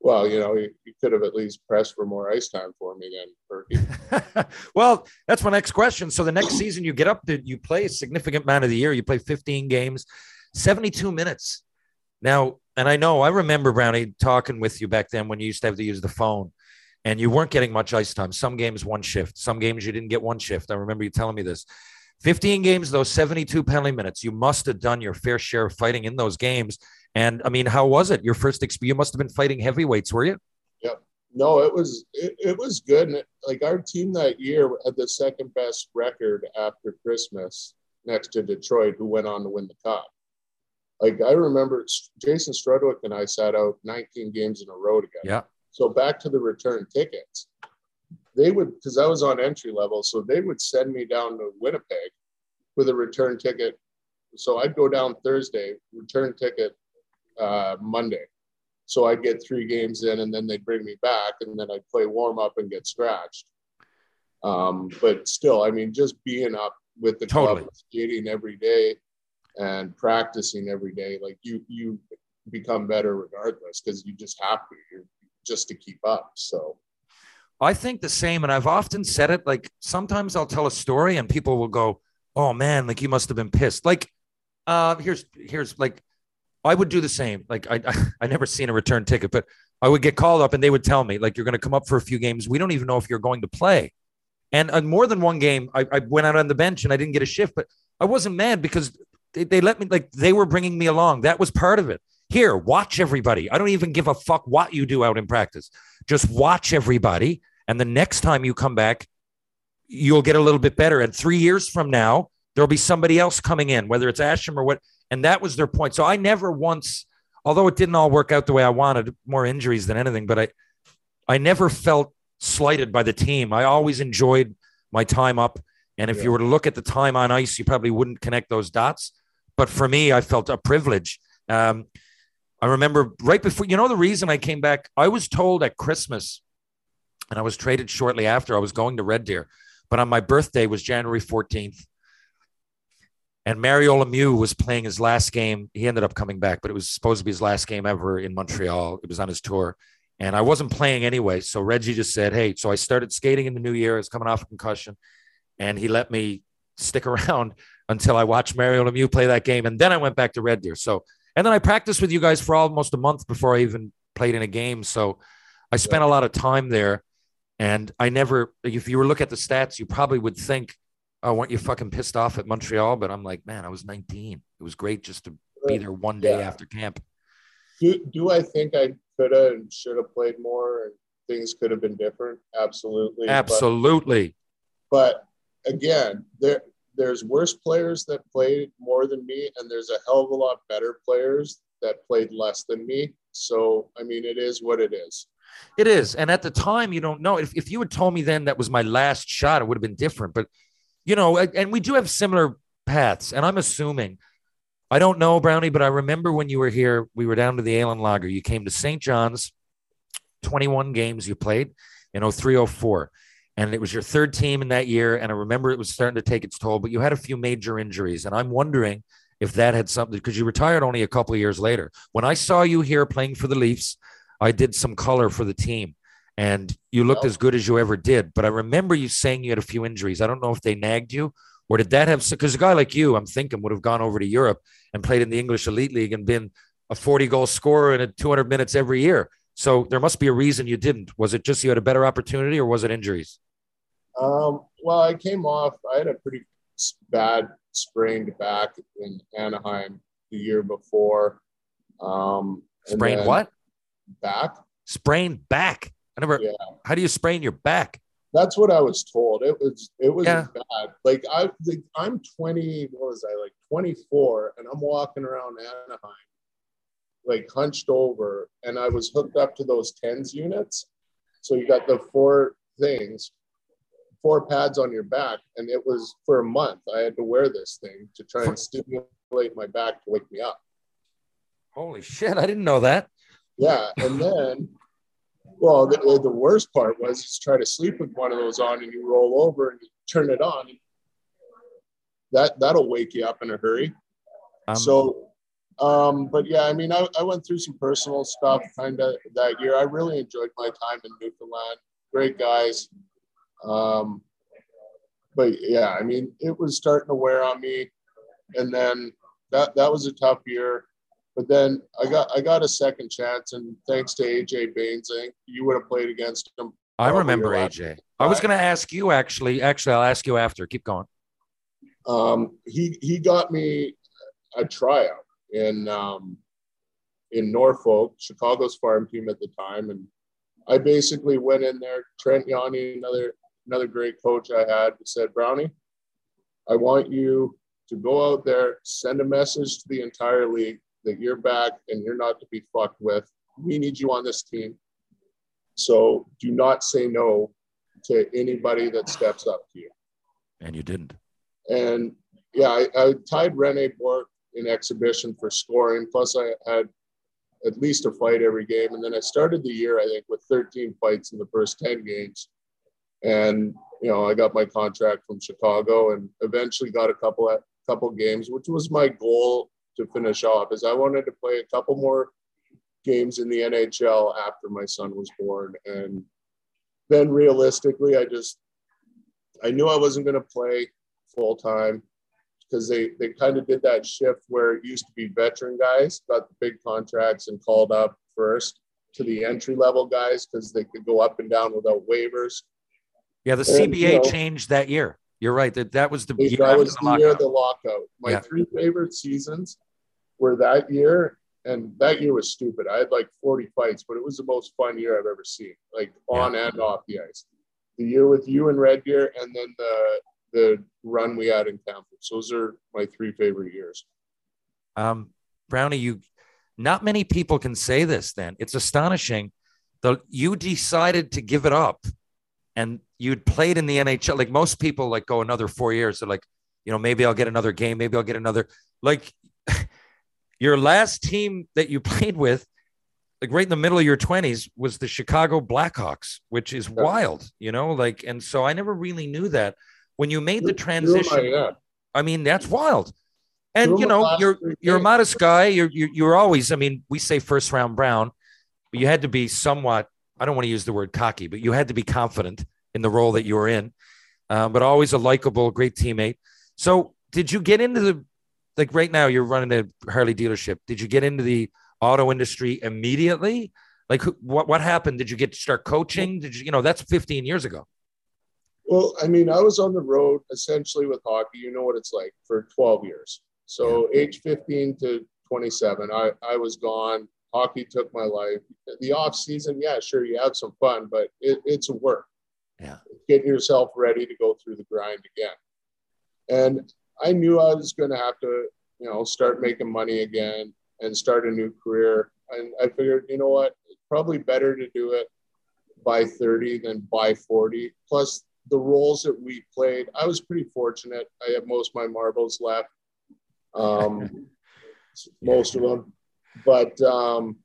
well, you know, he, he could have at least pressed for more ice time for me Burkie. well, that's my next question. So the next season you get up to you play a significant amount of the year. You play 15 games, 72 minutes. Now, and I know I remember Brownie talking with you back then when you used to have to use the phone and you weren't getting much ice time. Some games one shift, some games you didn't get one shift. I remember you telling me this. 15 games, those 72 penalty minutes. You must have done your fair share of fighting in those games. And I mean, how was it? Your first experience? You must have been fighting heavyweights, were you? No, it was it, it was good. And it, like our team that year had the second best record after Christmas next to Detroit, who went on to win the cup. Like I remember Jason Strudwick and I sat out 19 games in a row together. Yeah. So back to the return tickets. They would because I was on entry level, so they would send me down to Winnipeg with a return ticket. So I'd go down Thursday, return ticket uh, Monday. So I'd get three games in, and then they'd bring me back, and then I'd play warm up and get scratched. Um, but still, I mean, just being up with the Totally. club, skating every day, and practicing every day, like you you become better regardless because you just have to, you're, just to keep up. So I think the same. And I've often said it like sometimes I'll tell a story and people will go, Oh man, like you must have been pissed. Like, uh, here's, here's like, I would do the same. Like, I, I, I never seen a return ticket, but I would get called up and they would tell me, like, you're going to come up for a few games. We don't even know if you're going to play. And on more than one game, I, I went out on the bench and I didn't get a shift, but I wasn't mad because they, they let me, like, they were bringing me along. That was part of it. Here, watch everybody. I don't even give a fuck what you do out in practice. Just watch everybody. And the next time you come back, you'll get a little bit better. And three years from now, there'll be somebody else coming in, whether it's Asham or what. And that was their point. So I never once, although it didn't all work out the way I wanted, more injuries than anything, but I, I never felt slighted by the team. I always enjoyed my time up. And if Yeah. you were to look at the time on ice, you probably wouldn't connect those dots. But for me, I felt a privilege. Um, I remember right before, you know, the reason I came back, I was told at Christmas, and I was traded shortly after, I was going to Red Deer, but on my birthday was January 14th. And Mario Lemieux was playing his last game. He ended up coming back, but it was supposed to be his last game ever in Montreal. It was on his tour. And I wasn't playing anyway. So Reggie just said, Hey, so I started skating in the new year. I was coming off a concussion. And he let me stick around until I watched Mario Lemieux play that game. And then I went back to Red Deer. So, and then I practiced with you guys for almost a month before I even played in a game. So I spent a lot of time there. And I never, if you were look at the stats, you probably would think, oh, weren't you fucking pissed off at Montreal? But I'm like, man, I was 19. It was great just to be there one day Yeah. after camp. do, do I think I could have and should have played more and things could have been different? Absolutely. But- Absolutely. But, again, there there's worse players that played more than me, and there's a hell of a lot better players that played less than me. So I mean, it is what it is. It is. And at the time, you don't know. If, if you had told me then that was my last shot, it would have been different. But, you know, and we do have similar paths. And I'm assuming, I don't know, Brownie, but I remember when you were here, we were down to the Allen Lager. You came to St. John's, 21 games you played in 03 04. And it was your third team in that year. And I remember it was starting to take its toll, but you had a few major injuries. And I'm wondering if that had something, because you retired only a couple of years later. When I saw you here playing for the Leafs, I did some color for the team and you looked Yep. as good as you ever did. But I remember you saying you had a few injuries. I don't know if they nagged you or did that have, because a guy like you, I'm thinking, would have gone over to Europe and played in the English Elite League and been a 40 goal scorer in 200 minutes every year. So there must be a reason you didn't. Was it just you had a better opportunity or was it injuries? Um, well, I came off. I had a pretty bad sprained back in Anaheim the year before. Um, Sprained what? Back. Sprained back. I never, Yeah. how do you sprain your back? That's what I was told. It was it was Yeah. bad. Like I like, I'm 20, what was I like 24, and I'm walking around Anaheim, like hunched over, and I was hooked up to those TENS units. So you got the four things, four pads on your back, and it was for a month. I had to wear this thing to try and stimulate my back to wake me up. Holy shit! I didn't know that. Yeah, and then, well, the, the worst part was is try to sleep with one of those on, and you roll over and you turn it on. That that'll wake you up in a hurry. Um, so, um, but yeah, I mean, I, I went through some personal stuff kind of that year. I really enjoyed my time in Newfoundland. Great guys. Um, but yeah, I mean, it was starting to wear on me, and then that that was a tough year. But then I got I got a second chance, and thanks to AJ Baines, I think you would have played against him. I remember. AJ. I was going to ask you actually. Actually, I'll ask you after. Keep going. Um, he he got me a tryout in um, in Norfolk, Chicago's farm team at the time, and I basically went in there. Trent Yawney, another another great coach I had, said, Brownie, I want you to go out there, send a message to the entire league that you're back and you're not to be fucked with. We need you on this team. So do not say no to anybody that steps up to you. And you didn't. And yeah, I, I tied Rene Bourque in exhibition for scoring. Plus, I had at least a fight every game. And then I started the year, I think, with 13 fights in the first 10 games. And you know, I got my contract from Chicago, and eventually got a couple couple games, which was my goal to finish off. Is I wanted to play a couple more games in the NHL after my son was born, and then realistically, I just I knew I wasn't going to play full time because they they kind of did that shift where it used to be veteran guys got the big contracts and called up first to the entry level guys because they could go up and down without waivers. Yeah, the And, CBA you know- changed that year. You're right. That that was the year that was the the year of the lockout. My Yeah. three favorite seasons were that year, and that year was stupid. I had like 40 fights, but it was the most fun year I've ever seen, like on and off the ice. The year with you and Red Deer, and then the the run we had in Kamloops. Those are my three favorite years. Um, Brownie, you not many people can say this. Then it's astonishing. The you decided to give it up, and you'd played in the NHL. Like most people, like go another four years. They're like, you know, maybe I'll get another game. Maybe I'll get another. Like your last team that you played with, like right in the middle of your twenties, was the Chicago Blackhawks, which is wild. You know, like, and so I never really knew that when you made the Two of my- transition. yeah. I mean, that's wild. And of you know, you're you're a modest guy. You're you're, you're always. I mean, we say first round Brown, but you had to be somewhat. I don't want to use the word cocky, but you had to be confident in the role that you were in. Um, but always a likable, great teammate. So, did you get into the like right now? You're running a Harley dealership. Did you get into the auto industry immediately? Like, who- what what happened? Did you get to start coaching? Did you you know that's 15 years ago? Well, I mean, I was on the road essentially with hockey. You know what it's like for 12 years. So age 15 to 27, I, I was gone. Hockey took my life. The off season, yeah, sure, you have some fun, but it, it's a work. Yeah. Getting yourself ready to go through the grind again. And I knew I was going to have to, you know, start making money again and start a new career. And I figured, you know what, it's probably better to do it by 30 than by 40. Plus, the roles that we played, I was pretty fortunate. I have most of my marbles left, um, most of them. But, um,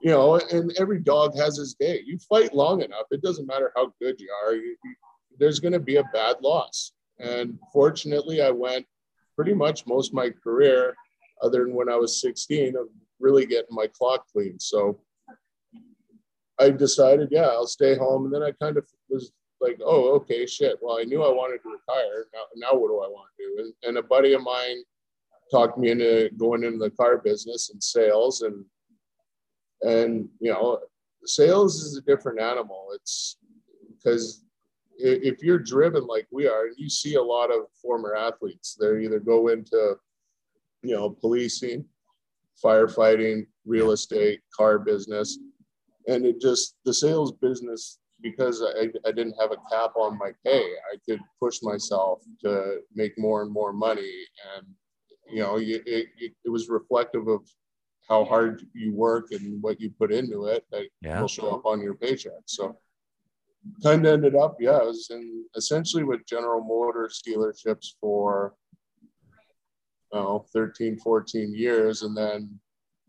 you know, and every dog has his day. You fight long enough, it doesn't matter how good you are, you, you, there's going to be a bad loss. And fortunately, I went pretty much most of my career, other than when I was 16, of really getting my clock clean. So, I decided, yeah, I'll stay home. And then I kind of was like, oh, okay, shit. Well, I knew I wanted to retire. Now, now what do I want to do? And, and a buddy of mine talked me into going into the car business and sales. And, and, you know, sales is a different animal. It's because if you're driven like we are, and you see a lot of former athletes, they either go into, you know, policing, firefighting, real estate, car business and it just the sales business because I, I didn't have a cap on my pay, I could push myself to make more and more money. And, you know, it, it, it was reflective of how hard you work and what you put into it that Yeah. will show up on your paycheck. So kind of ended up, yeah, I was in essentially with General Motors dealerships for, oh, 13, 14 years. And then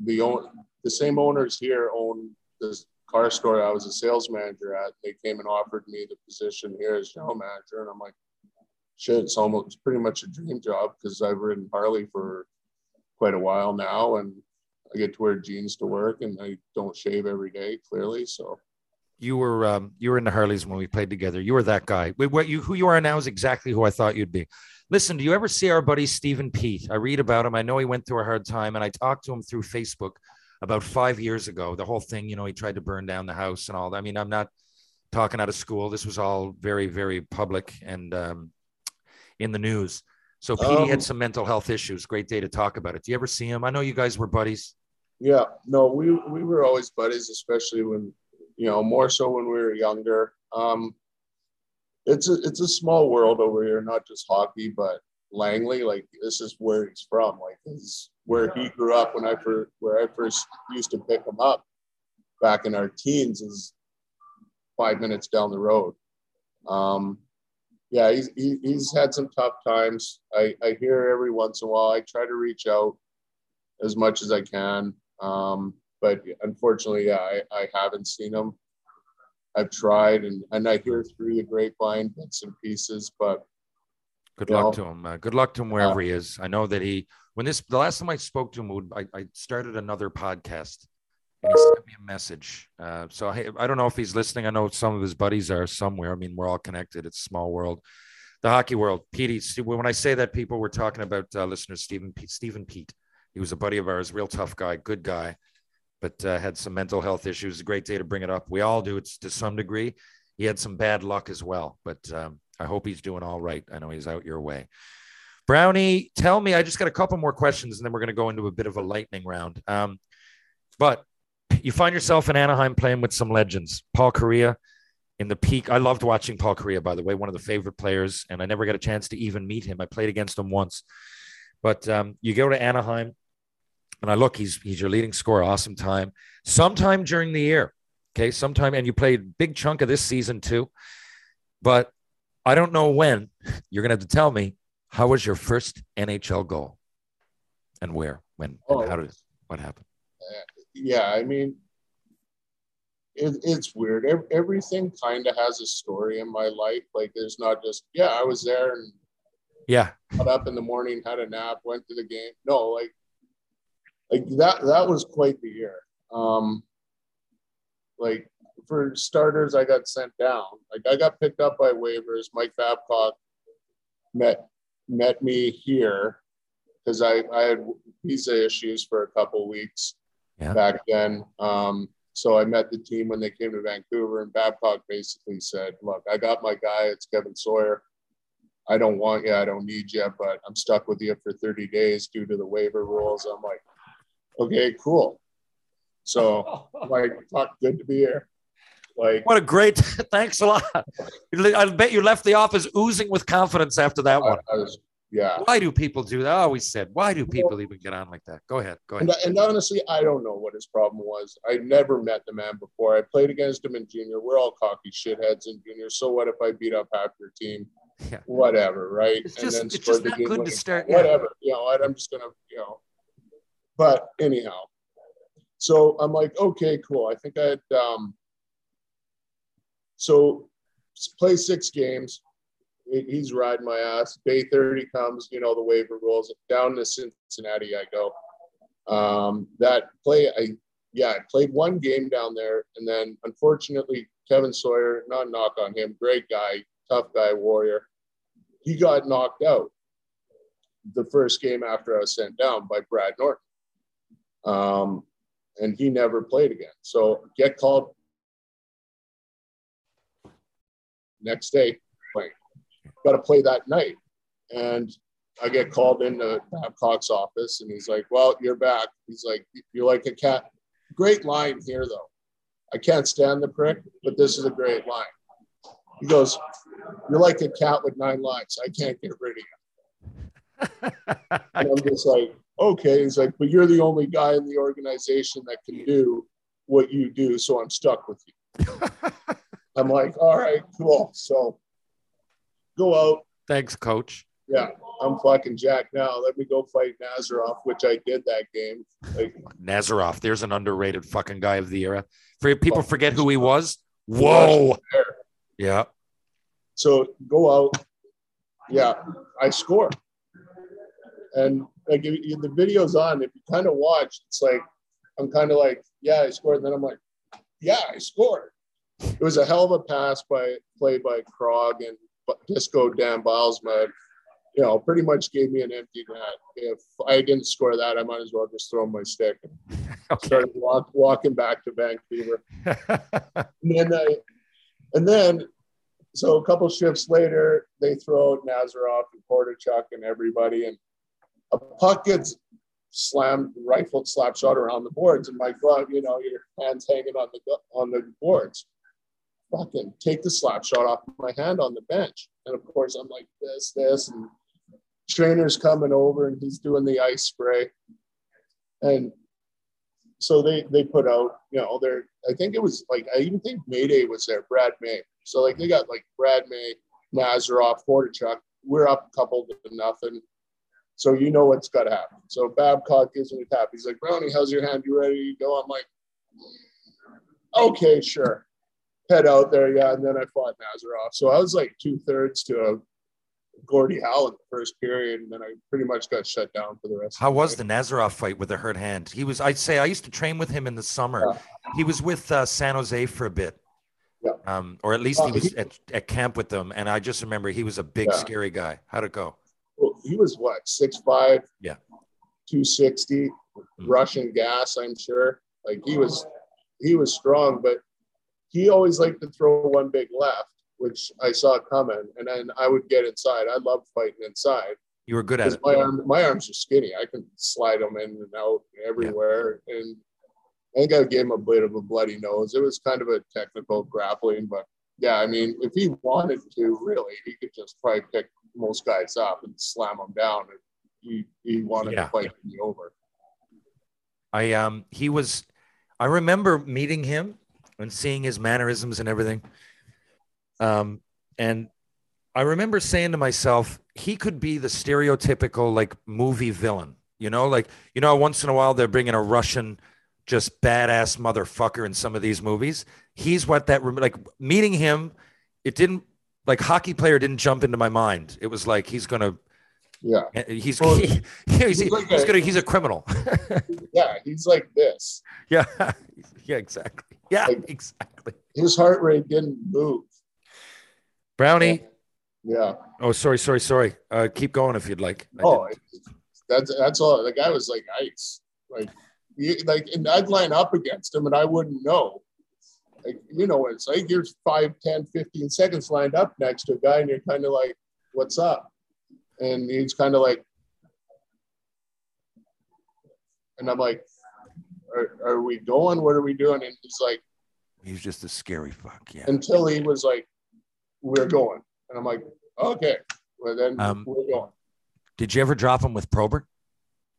the own, the same owners here own this car store I was a sales manager at. They came and offered me the position here as general manager. And I'm like, shit, it's almost pretty much a dream job because I've ridden Harley for quite a while now and I get to wear jeans to work and I don't shave every day, clearly. So You were um, you were in the Harleys when we played together. You were that guy. What you who you are now is exactly who I thought you'd be. Listen, do you ever see our buddy Stephen Pete? I read about him. I know he went through a hard time, and I talked to him through Facebook about five years ago. The whole thing, you know, he tried to burn down the house and all that. I mean, I'm not talking out of school. This was all very, very public and um, in the news. So Petey Um, had some mental health issues. Great day to talk about it. Do you ever see him? I know you guys were buddies. Yeah, no, we we were always buddies, especially when you know more so when we were younger. Um, it's a it's a small world over here, not just hockey, but Langley. Like this is where he's from. Like this is where he grew up. When I first where I first used to pick him up back in our teens is five minutes down the road. Um, yeah, he's he, he's had some tough times. I I hear every once in a while. I try to reach out as much as I can. Um, but unfortunately, yeah, I, I haven't seen him. I've tried and, and I hear through the grapevine bits and pieces, but Good luck to him. Uh, good luck to him wherever he is. I know that he, when this, the last time I spoke to him, I, I started another podcast and he sent me a message. Uh, so I, I don't know if he's listening. I know some of his buddies are somewhere. I mean, we're all connected. It's small world. The hockey world. Petey, when I say that, people were talking about uh, listeners, Stephen Pete, Stephen Pete. He was a buddy of ours, real tough guy, good guy, but uh, had some mental health issues. A great day to bring it up. We all do. It's to some degree. He had some bad luck as well, but um, I hope he's doing all right. I know he's out your way. Brownie, tell me. I just got a couple more questions, and then we're going to go into a bit of a lightning round. Um, but you find yourself in Anaheim playing with some legends. Paul Kariya in the peak. I loved watching Paul Kariya, by the way, one of the favorite players, and I never got a chance to even meet him. I played against him once. But um, you go to Anaheim, and I look, he's he's your leading scorer, awesome time. Sometime during the year, okay, sometime, and you played a big chunk of this season too. But I don't know when. You're gonna have to tell me how was your first NHL goal, and where, when, and Oh. how did what happened? Yeah, I mean, it, it's weird. Ev- everything kind of has a story in my life. Like there's not just, yeah, I was there and Yeah, got up in the morning, had a nap, went to the game. No, like, like that, that was quite the year. Um, like for starters, I got sent down. Like I got picked up by waivers. Mike Babcock met met me here because I, I had visa issues for a couple weeks Yeah. back then. Um, so I met the team when they came to Vancouver, and Babcock basically said, "Look, I got my guy. It's Kevin Sawyer. I don't want you. I don't need you, but I'm stuck with you for 30 days due to the waiver rules." I'm like, "Okay, cool." So like, fuck, good to be here. Like, what a great! Thanks a lot. I bet you left the office oozing with confidence after that I, one. I was, yeah. Why do people do that? I always said, why do people even get on like that? Go ahead. Go ahead. And, and honestly, I don't know what his problem was. I never met the man before. I played against him in junior. We're all cocky shitheads in junior. So what if I beat up half your team? Yeah. Whatever, right? It's just- it's just the not good to start- yeah. Whatever, you know. I'm just gonna, you know. But anyhow, so I'm like, okay, cool. I think I had um. So play six games. He- He's riding my ass. Day 30 comes, you know, the waiver rules. Down to Cincinnati, I go. Um, that play, I yeah, I played one game down there, and then unfortunately, Kevin Sawyer, not knock on him, great guy, tough guy, warrior. He got knocked out the first game after I was sent down by Brad Norton. Um, and he never played again. So get called next day. Got to play that night. And I get called into Babcock's office and he's like, Well, you're back. He's like, You're like a cat. Great line here, though. I can't stand the prick, but this is a great line. He goes, You're like a cat with nine lives. I can't get rid of you. and I'm just like, Okay. He's like, But you're the only guy in the organization that can do what you do. So I'm stuck with you. I'm like, All right, cool. So go out. Thanks, coach. Yeah, I'm fucking Jack now. Let me go fight Nazarov, which I did that game. Like, Nazarov, there's an underrated fucking guy of the era. For people oh, forget who he was. Whoa. Yeah. So go out. Yeah, I score. And like if the video's on, if you kind of watch, it's like I'm kind of like, yeah, I scored. And then I'm like, yeah, I scored. It was a hell of a pass by play by Krog and Disco Dan Bylsma. You know, pretty much gave me an empty net. If I didn't score that, I might as well just throw my stick and Okay. started walk, walking back to Vancouver. And then I, and then, so a couple shifts later, they throw out Nazarov and Porterchuk and everybody, and a puck gets slammed, rifled, slap shot around the boards, and my glove, you know, your hands hanging on the on the boards. Fucking take the slap shot off my hand on the bench, and of course I'm like this, this, and trainer's coming over and he's doing the ice spray, and so they they put out, you know, their I think it was like I even think Mayday was there, Brad May. So like they got like Brad May, Nazarov, Porterchuk. We're up a couple to nothing. So you know what's gotta happen. So Babcock gives me a tap. He's like, Brownie, how's your hand? You ready to go? I'm like, okay, sure. Head out there, yeah. And then I fought Nazarov. So I was like two thirds to a Gordie Howe in the first period, and then I pretty much got shut down for the rest. How the was game. the Nazarov fight with the hurt hand? He was, I'd say, I used to train with him in the summer. He was with uh, San Jose for a bit. Yeah. Um, or at least he Uh, was at, at camp with them. And I just remember he was a big, Yeah. scary guy. How'd it go? Well, he was what six five, Yeah. two sixty, Mm. Russian gas. I'm sure. Like he was, he was strong, but he always liked to throw one big left, which I saw coming, and then I would get inside. I love fighting inside You were good at it. my arm, my arms are skinny. I can slide them in and out everywhere, and I think I gave him a bit of a bloody nose. It was kind of a technical grappling, but yeah, I mean, if he wanted to, really, he could just probably pick most guys up and slam them down. If he he wanted Yeah. to fight me over. I um he was I remember meeting him and seeing his mannerisms and everything. Um and I remember saying to myself, he could be the stereotypical like movie villain, you know, like you know, once in a while they're bringing a Russian just badass motherfucker in some of these movies. He's what that like meeting him. It didn't like hockey player didn't jump into my mind. It was like he's gonna Yeah, he's Well, he's, he's, like he's a- gonna he's a criminal. yeah, he's like this. Yeah, yeah, exactly. Yeah, Like- exactly. His heart rate didn't move. Brownie. Yeah. Oh, sorry, sorry, sorry. Uh, keep going if you'd like. Oh, that's that's all. The guy was like ice. Like, you, like, and I'd line up against him, and I wouldn't know. Like, you know, what it's like you're 5, 10, 15 seconds lined up next to a guy, and you're kind of like, "What's up?" And he's kind of like, and I'm like, are, "Are we going? What are we doing?" And he's like, he's just a scary fuck. Yeah. until he was like, "We're going," and I'm like, "Okay." Well, then Um, we're going. Did you ever drop him with Probert?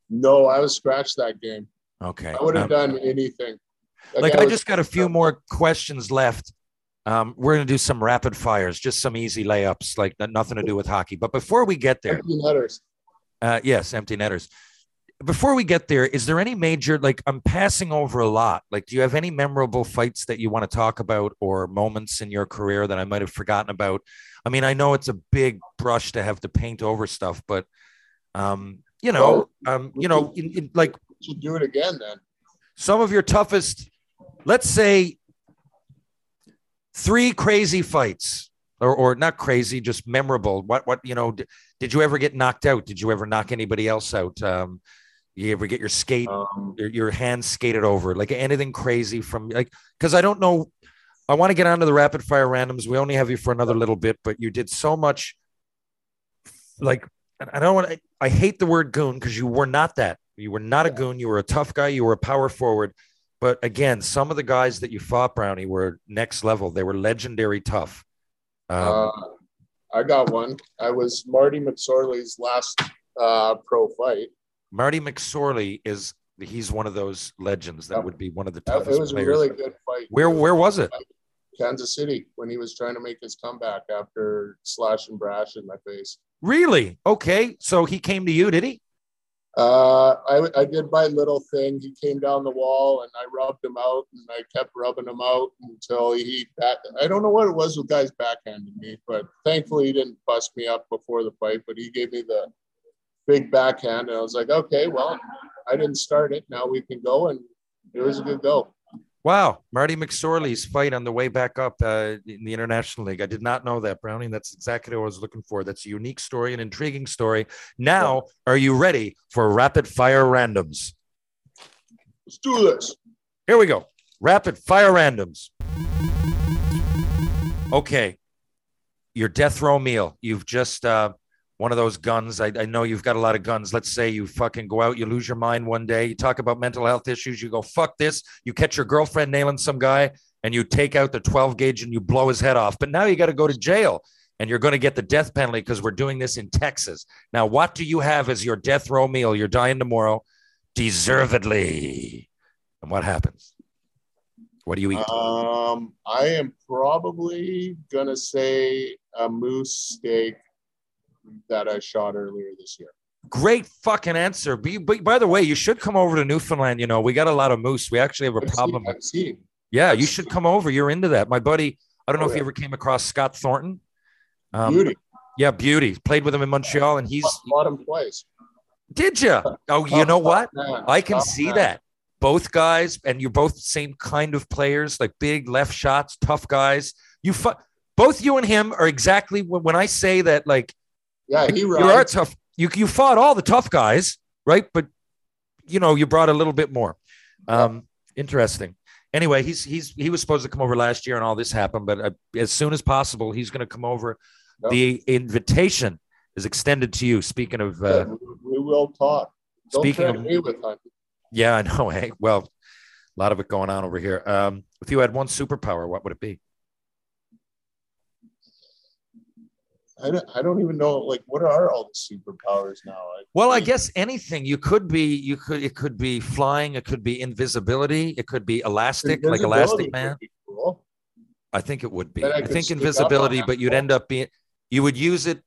No, I was scratched that game. Okay. I would have Um, done anything. Like guy I was- just got a few more questions left. Um, we're gonna do some rapid fires, just some easy layups, like nothing to do with hockey. But before we get there, empty netters. Uh, yes, empty netters. Before we get there, is there any major like I'm passing over a lot? Like, do you have any memorable fights that you want to talk about or moments in your career that I might have forgotten about? I mean, I know it's a big brush to have to paint over stuff, but um, you know, um, you know, in, in, like do it again then. some of your toughest, let's say, three crazy fights, or or not crazy, just memorable. What what you know? Did, did you ever get knocked out? Did you ever knock anybody else out? Um, you ever get your skate, Um, your, your hand skated over? Like anything crazy from like? Because I don't know. I want to get onto the rapid fire randoms. We only have you for another little bit, but you did so much. Like I don't want. to I hate the word goon because you were not that. You were not a goon. You were a tough guy. You were a power forward. But again, some of the guys that you fought, Brownie, were next level. They were legendary tough. Um, Uh, I got one. I was Marty McSorley's last uh, pro fight. Marty McSorley is he's one of those legends that Yeah. would be one of the toughest It was a really good fight. where where was it? Kansas City when he was trying to make his comeback after slash and brash in my face. Really? Okay. So he came to you, did he? Uh, I, I did my little thing. He came down the wall and I rubbed him out and I kept rubbing him out until he back. I don't know what it was with guys backhanding me, but thankfully he didn't bust me up before the fight. But he gave me the big backhand and I was like, okay, well, I didn't start it. Now we can go, and it was a good go. Wow, Marty McSorley's fight on the way back up uh, in the International League. I did not know that, Brownie. That's exactly what I was looking for. That's a unique story, an intriguing story. Now, are you ready for rapid fire randoms? Let's do this. Here we go. Rapid fire randoms. Okay. Your death row meal. You've just uh, one of those guns. I, I know you've got a lot of guns. Let's say you fucking go out, you lose your mind one day. You talk about mental health issues. You go, fuck this. You catch your girlfriend nailing some guy and you take out the 12 gauge and you blow his head off. But now you got to go to jail and you're going to get the death penalty because we're doing this in Texas. Now, what do you have as your death row meal? You're dying tomorrow, deservedly. And what happens? What do you eat? Um, I am probably gonna say a moose steak that I shot earlier this year. Great fucking answer. But, you- by the way, you should come over to Newfoundland. You know, we got a lot of moose. We actually have a I've problem. seen- I've seen. Yeah, you should come over. You're into that. My buddy, I don't know Oh, if you ever came across Scott Thornton. Um, Beauty. Yeah, beauty. Played with him in Montreal, and he's. Him twice. Did you? Oh, you know what? I can see that. Both guys, and you're both the same kind of players, like big left shots, tough guys. You, fu- both you and him are exactly when I say that, like Yeah, he you are tough. You you fought all the tough guys, right? But you know, you brought a little bit more. Um, interesting. Anyway, he's he's he was supposed to come over last year, and all this happened. But uh, as soon as possible, he's going to come over. Yep. The invitation is extended to you. Speaking of, uh, we will talk. Don't speaking of- me with hunting. yeah, I know. Hey, well, a lot of it going on over here. Um, if you had one superpower, what would it be? I don't, I don't even know. Like, what are all the superpowers now? I, Well, I guess anything you could be. You could. It could be flying. It could be invisibility. It could be elastic, like Elastic Man. Cool. I think it would be. I I, think invisibility, but you'd end up being. You would use it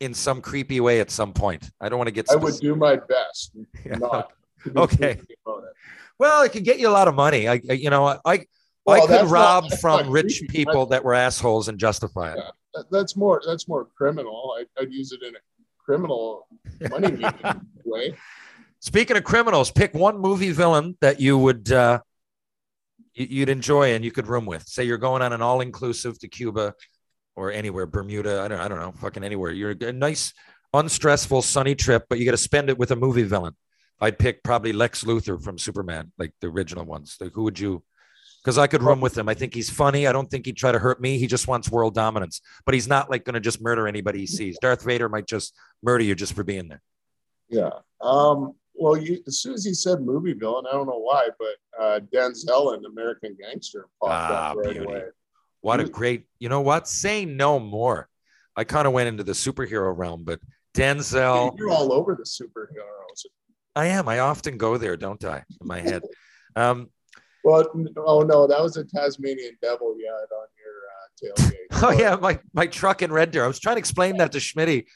in some creepy way at some point. I don't want to get. I would do my best. Yeah. Not Okay. creepy about it. Well, it could get you a lot of money. I, I- you know, I, I, Well, could that's not- rob from rich people that were assholes and justify it. Yeah. That- That's more. That's more criminal. I, I'd use it in a criminal money way. Speaking of criminals, pick one movie villain that you would uh, you- you'd enjoy and you could room with. Say you're going on an all inclusive to Cuba or anywhere, Bermuda. I don't I don't know, fucking anywhere. You're a nice, unstressful, sunny trip, but you got to spend it with a movie villain. I'd pick probably Lex Luthor from Superman, like the original ones. Like, who would you? Because I could run with him. I think he's funny. I don't think he'd try to hurt me. He just wants world dominance, but he's not like going to just murder anybody he sees. Darth Vader might just murder you just for being there. Yeah. Um, well, you, as soon as he said movie villain, I don't know why, but uh, Denzel in American Gangster popped Ah, up right beauty. away. What a great, you know what? Say no more. I kind of went into the superhero realm, but Denzel, You're all over the superheroes. I am. I often go there, don't I? In my head. Um, Well, oh no, that was a Tasmanian devil you had on your uh, tailgate. oh yeah, my my truck in Red Deer. I was trying to explain that to Schmitty.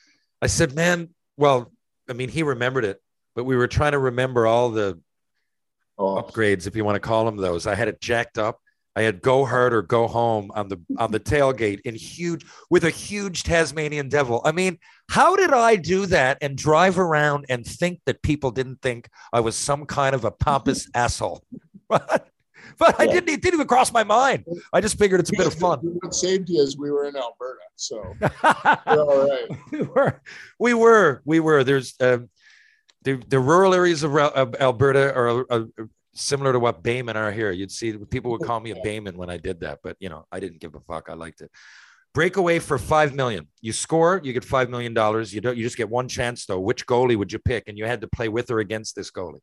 I said, man, well, I mean, he remembered it, but we were trying to remember all the Oh, upgrades, if you want to call them those. I had it jacked up. I had go hard or go home on the on the tailgate in huge with a huge Tasmanian devil. I mean, how did I do that and drive around and think that people didn't think I was some kind of a pompous asshole? But but I didn't it didn't even cross my mind. I just figured it's a bit of fun. What saved you is we were in Alberta, so all right. we were, we were, we were. There's um, the the rural areas of, of Alberta are uh, similar to what Bayman are here. You'd see people would call me a Bayman when I did that, but you know I didn't give a fuck. I liked it. Breakaway for five million. You score, you get five million dollars. You don't. You just get one chance though. Which goalie would you pick? And you had to play with or against this goalie.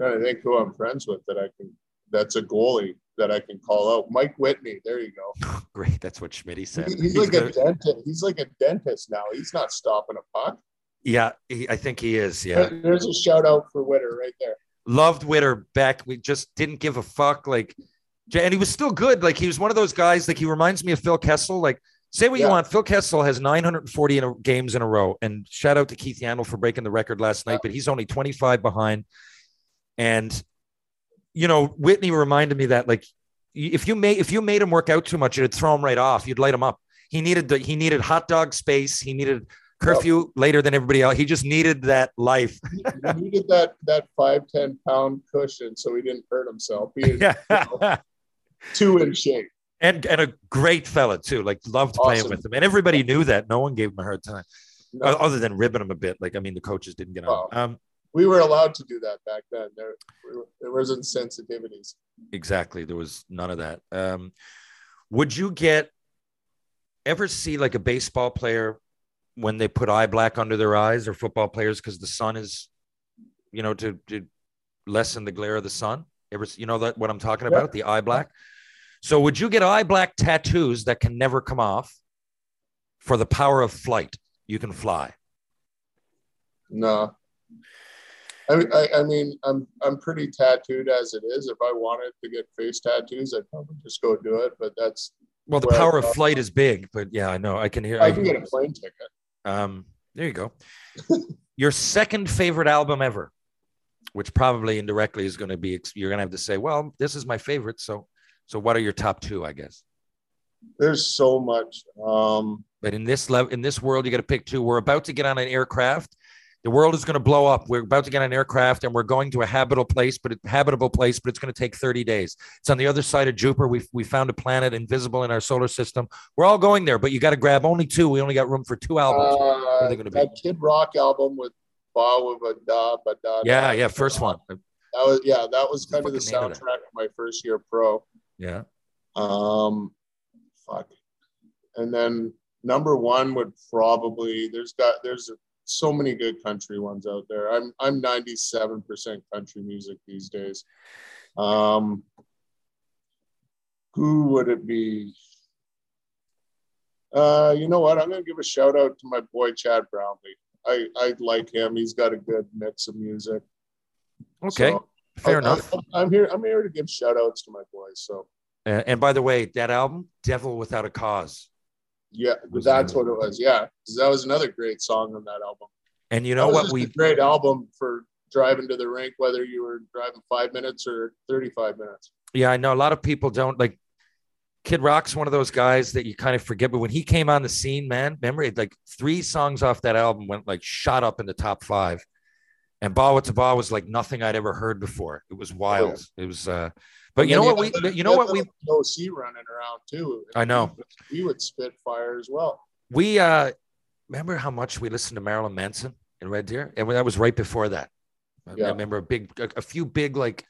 Trying to think who I'm friends with that I can. That's a goalie that I can call out. Mike Whitney. There you go. Great. That's what Schmidt said. He- he's, He's like gonna- a dentist. He's like a dentist now. He's not stopping a puck. yeah, he, I think he is. Yeah. There's a shout out for Witter right there. loved Witter back. We just didn't give a fuck. Like, and he was still good. Like, he was one of those guys. Like, he reminds me of Phil Kessel. Like, say what you want. Phil Kessel has 940 in a, games in a row. And shout out to Keith Yandle for breaking the record last night, but he's only 25 behind. And, you know, Whitney reminded me that, like, if you made if you made him work out too much, it'd throw him right off. You'd light him up. He needed the he needed hot dog space. He needed curfew later than everybody else. He just needed that life. He needed that that five ten pound cushion so he didn't hurt himself. He is Yeah. two in shape. and and a great fella too. Like loved playing with him, and everybody knew that. No one gave him a hard time, No. other than ribbing him a bit. Like I mean, the coaches didn't get on. Wow. Um, we were allowed to do that back then. There, there wasn't sensitivities. exactly. There was none of that. Um, would you get ever see like a baseball player when they put eye black under their eyes, or football players because the sun is, you know, to to lessen the glare of the sun? Ever you know that what I'm talking Yeah. about? The eye black. So would you get eye black tattoos that can never come off for the power of flight? You can fly. No. I, I, I mean, I'm I'm pretty tattooed as it is. If I wanted to get face tattoos, I'd probably just go do it. But that's Well, the power of flight is big, but yeah, I know. I can hear. I can get a plane ticket. Um, there you go. Your second favorite album ever, which probably indirectly is going to be. You're going to have to say, "Well, this is my favorite." So, so what are your top two? I guess. There's so much. Um, But in this level, in this world, you got to pick two. We're about to get on an aircraft. The world is going to blow up. We're about to get an aircraft, and we're going to a habitable place, but it, habitable place, but it's going to take 30 days. It's on the other side of Jupiter. We we found a planet invisible in our solar system. We're all going there, but you got to grab only two. We only got room for two albums. uh, are they gonna be? that Kid Rock album with Ba with a da ba da. yeah, yeah. First one. That was yeah. That was kind of the soundtrack of my first year pro. Yeah. Um, fuck. And then number one would probably there's got there's so many good country ones out there. I'm I'm 97% country music these days. Um, who would it be? Uh, you know what? I'm gonna give a shout out to my boy Chad Brownlee. I I like him. He's got a good mix of music. Okay. So, Fair I- enough. I, I'm here. I'm here to give shout outs to my boys. So Uh, and by the way, that album, Devil Without a Cause. Yeah, that's what it was. Yeah, that was another great song on that album. And you That know was what? just We a great album for driving to the rink, whether you were driving five minutes or thirty-five minutes. Yeah, I know a lot of people don't like. Kid Rock's one of those guys that you kind of forget, but when he came on the scene, man, remember it, like three songs off that album went like shot up in the top five, and Bawa to Bawa was like nothing I'd ever heard before. It was wild. It was, uh, but you know what we, the- you know what we, OC running around too. I know. we would spit fire as well. we uh remember how much we listened to Marilyn Manson in Red Deer, and that was right before that. I- I remember a big, a, a few big like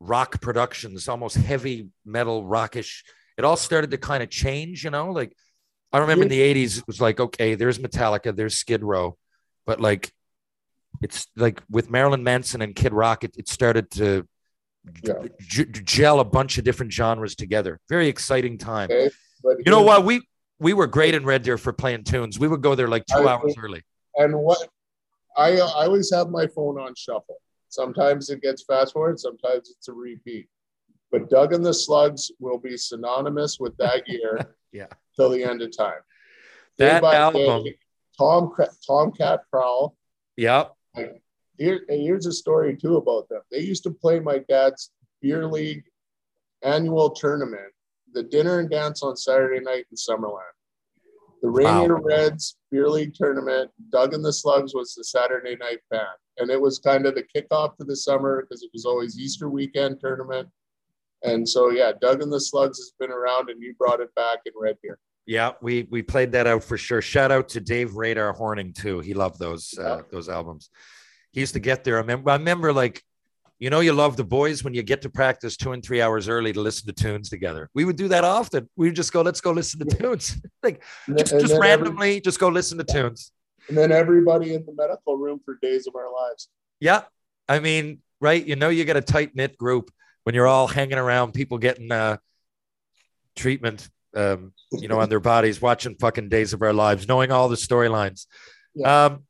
rock productions, almost heavy metal rockish. It all started to kind of change, you know. Like I remember in the '80s, it was like, okay, there's Metallica, there's Skid Row, but like it's like with Marilyn Manson and Kid Rock, it, it started to Yeah. j- gel a bunch of different genres together. Very exciting time. Okay, You know what? We we were great in Red Deer for playing tunes. We would go there like two I- hours early. And what I I always have my phone on shuffle. Sometimes it gets fast forward, sometimes it's a repeat. But Doug and the Slugs will be synonymous with that year Yeah. till the end of time. That album. day, Tom Tomcat Prowl. Yeah. Here, here's a story too about them. They used to play my dad's beer league annual tournament, the dinner and dance on Saturday night in Summerland. The Wow. Rainier Reds beer league tournament, Doug and the Slugs was the Saturday night band. And it was kind of the kickoff to the summer because it was always Easter weekend tournament. And so, yeah, Doug and the Slugs has been around and you brought it back in Red Deer. Yeah, we we played that out for sure. Shout out to Dave Radar Horning too. He loved those uh, those albums. He used to get there. I remember, I remember like, you know, you love the boys when you get to practice two and three hours early to listen to tunes together. We would do that often. We would just go, let's go listen to tunes, like And just, and just then every- randomly, just go listen to tunes. and then everybody in the medical room for days of our lives. Yeah, I mean, right? You know, you got a tight knit group when you're all hanging around, people getting uh, treatment, um, you know, on their bodies, watching fucking Days of Our Lives, knowing all the storylines. Yeah. Um,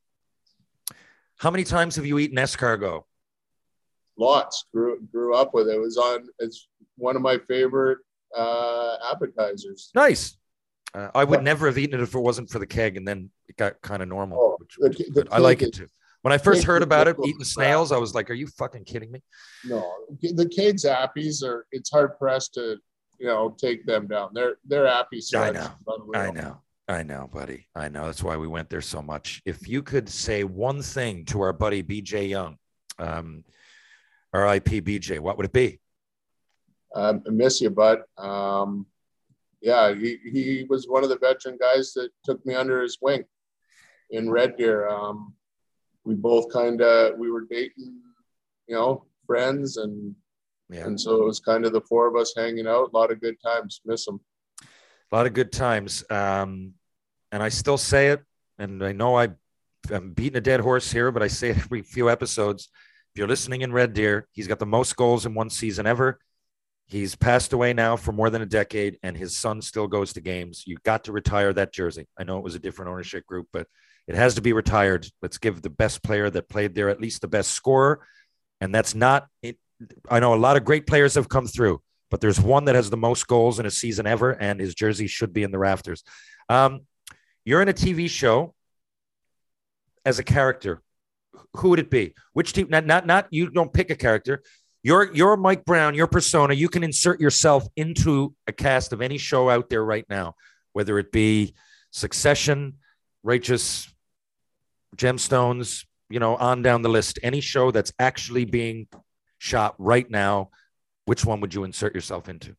how many times have you eaten escargot? Lots. Grew grew up with it. It was on. It's one of my favorite uh, appetizers. Nice. Uh, I would never have eaten it if it wasn't for the keg, and then it got kind of normal. Oh, which, the which is the. I like keg it is- too. When I first heard about it, eating snails, I was like, "Are you fucking kidding me?" No, the kegs appies are. It's hard pressed to you know take them down. They're they're appy. I know. I know. I know, buddy. I know. That's why we went there so much. If you could say one thing to our buddy BJ Young, um, RIP BJ, what would it be? Um, I miss you, bud. Um, yeah, he, he was one of the veteran guys that took me under his wing in Red Deer. Um, we both kind of we were dating, you know, friends, and Yeah. and so it was kind of the four of us hanging out. A lot of good times. Miss him. a lot of good times. Um, and I still say it, and I know I, I'm beating a dead horse here, but I say it every few episodes. If you're listening in Red Deer, he's got the most goals in one season ever. He's passed away now for more than a decade, and his son still goes to games. You got to retire that jersey. I know it was a different ownership group, but it has to be retired. Let's give the best player that played there at least the best scorer. And that's not it. I know a lot of great players have come through, but there's one that has the most goals in a season ever, and his jersey should be in the rafters. Um, you're in a TV show as a character. Who would it be? Which team? Not, not, not. You don't pick a character. You're, you're Mike Brown. Your persona. You can insert yourself into a cast of any show out there right now, whether it be Succession, Righteous, Gemstones. You know, on down the list. Any show that's actually being shot right now. Which one would you insert yourself into?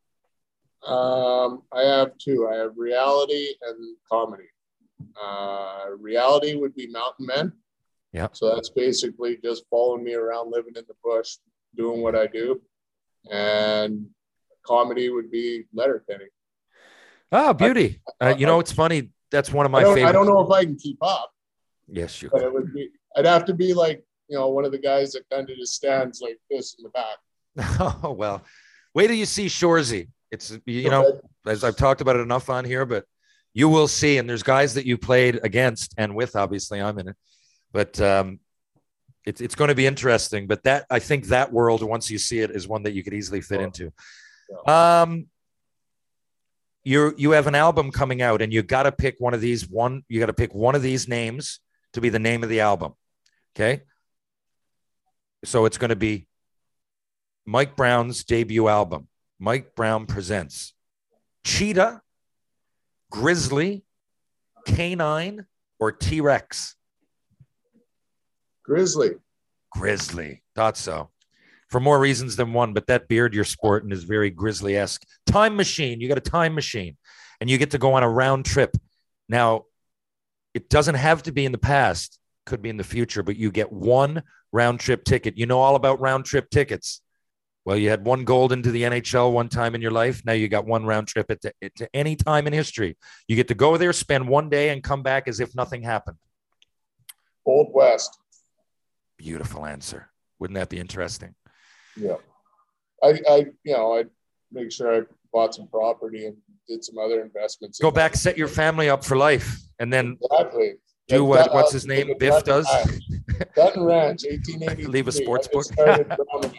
Um, I have two. I have reality and comedy. Uh, reality would be Mountain Men. Yeah. So that's basically just following me around, living in the bush, doing what I do. And comedy would be Letterkenny. Oh, beauty. Uh, you know, it's funny. That's one of my I favorite. I don't know if I can keep up, Yes, you. it would be. I'd have to be like you know one of the guys that kind of just stands like this in the back. Oh well, wait till you see Shoresy. It's you know, as I've talked about it enough on here, but you will see. And there's guys that you played against and with. Obviously, I'm in it, but um, it's it's going to be interesting. But that I think that world, once you see it, is one that you could easily fit into. Um, you you have an album coming out, and you got to pick one of these. One you got to pick one of these names to be the name of the album. Okay, so it's going to be Mike Brown's debut album. Mike Brown presents Cheetah, Grizzly, Canine, or T Rex. Grizzly. Grizzly. Thought so. For more reasons than one, but that beard you're sporting is very grizzly esque. Time machine. You got a time machine and you get to go on a round trip. Now, it doesn't have to be in the past, could be in the future, but you get one round trip ticket. You know all about round trip tickets. Well, you had one gold into the NHL one time in your life. Now you got one round trip at to, to any time in history. You get to go there, spend one day, and come back as if nothing happened. Old West. Beautiful answer. Wouldn't that be interesting? Yeah. I, I, you know, I make sure I bought some property and did some other investments. Go back, set your family up for life, and then Exactly. do Like what? that, What's uh, his name? Biff does. Dutton Dutton Ranch, 1880. Leave a sports book.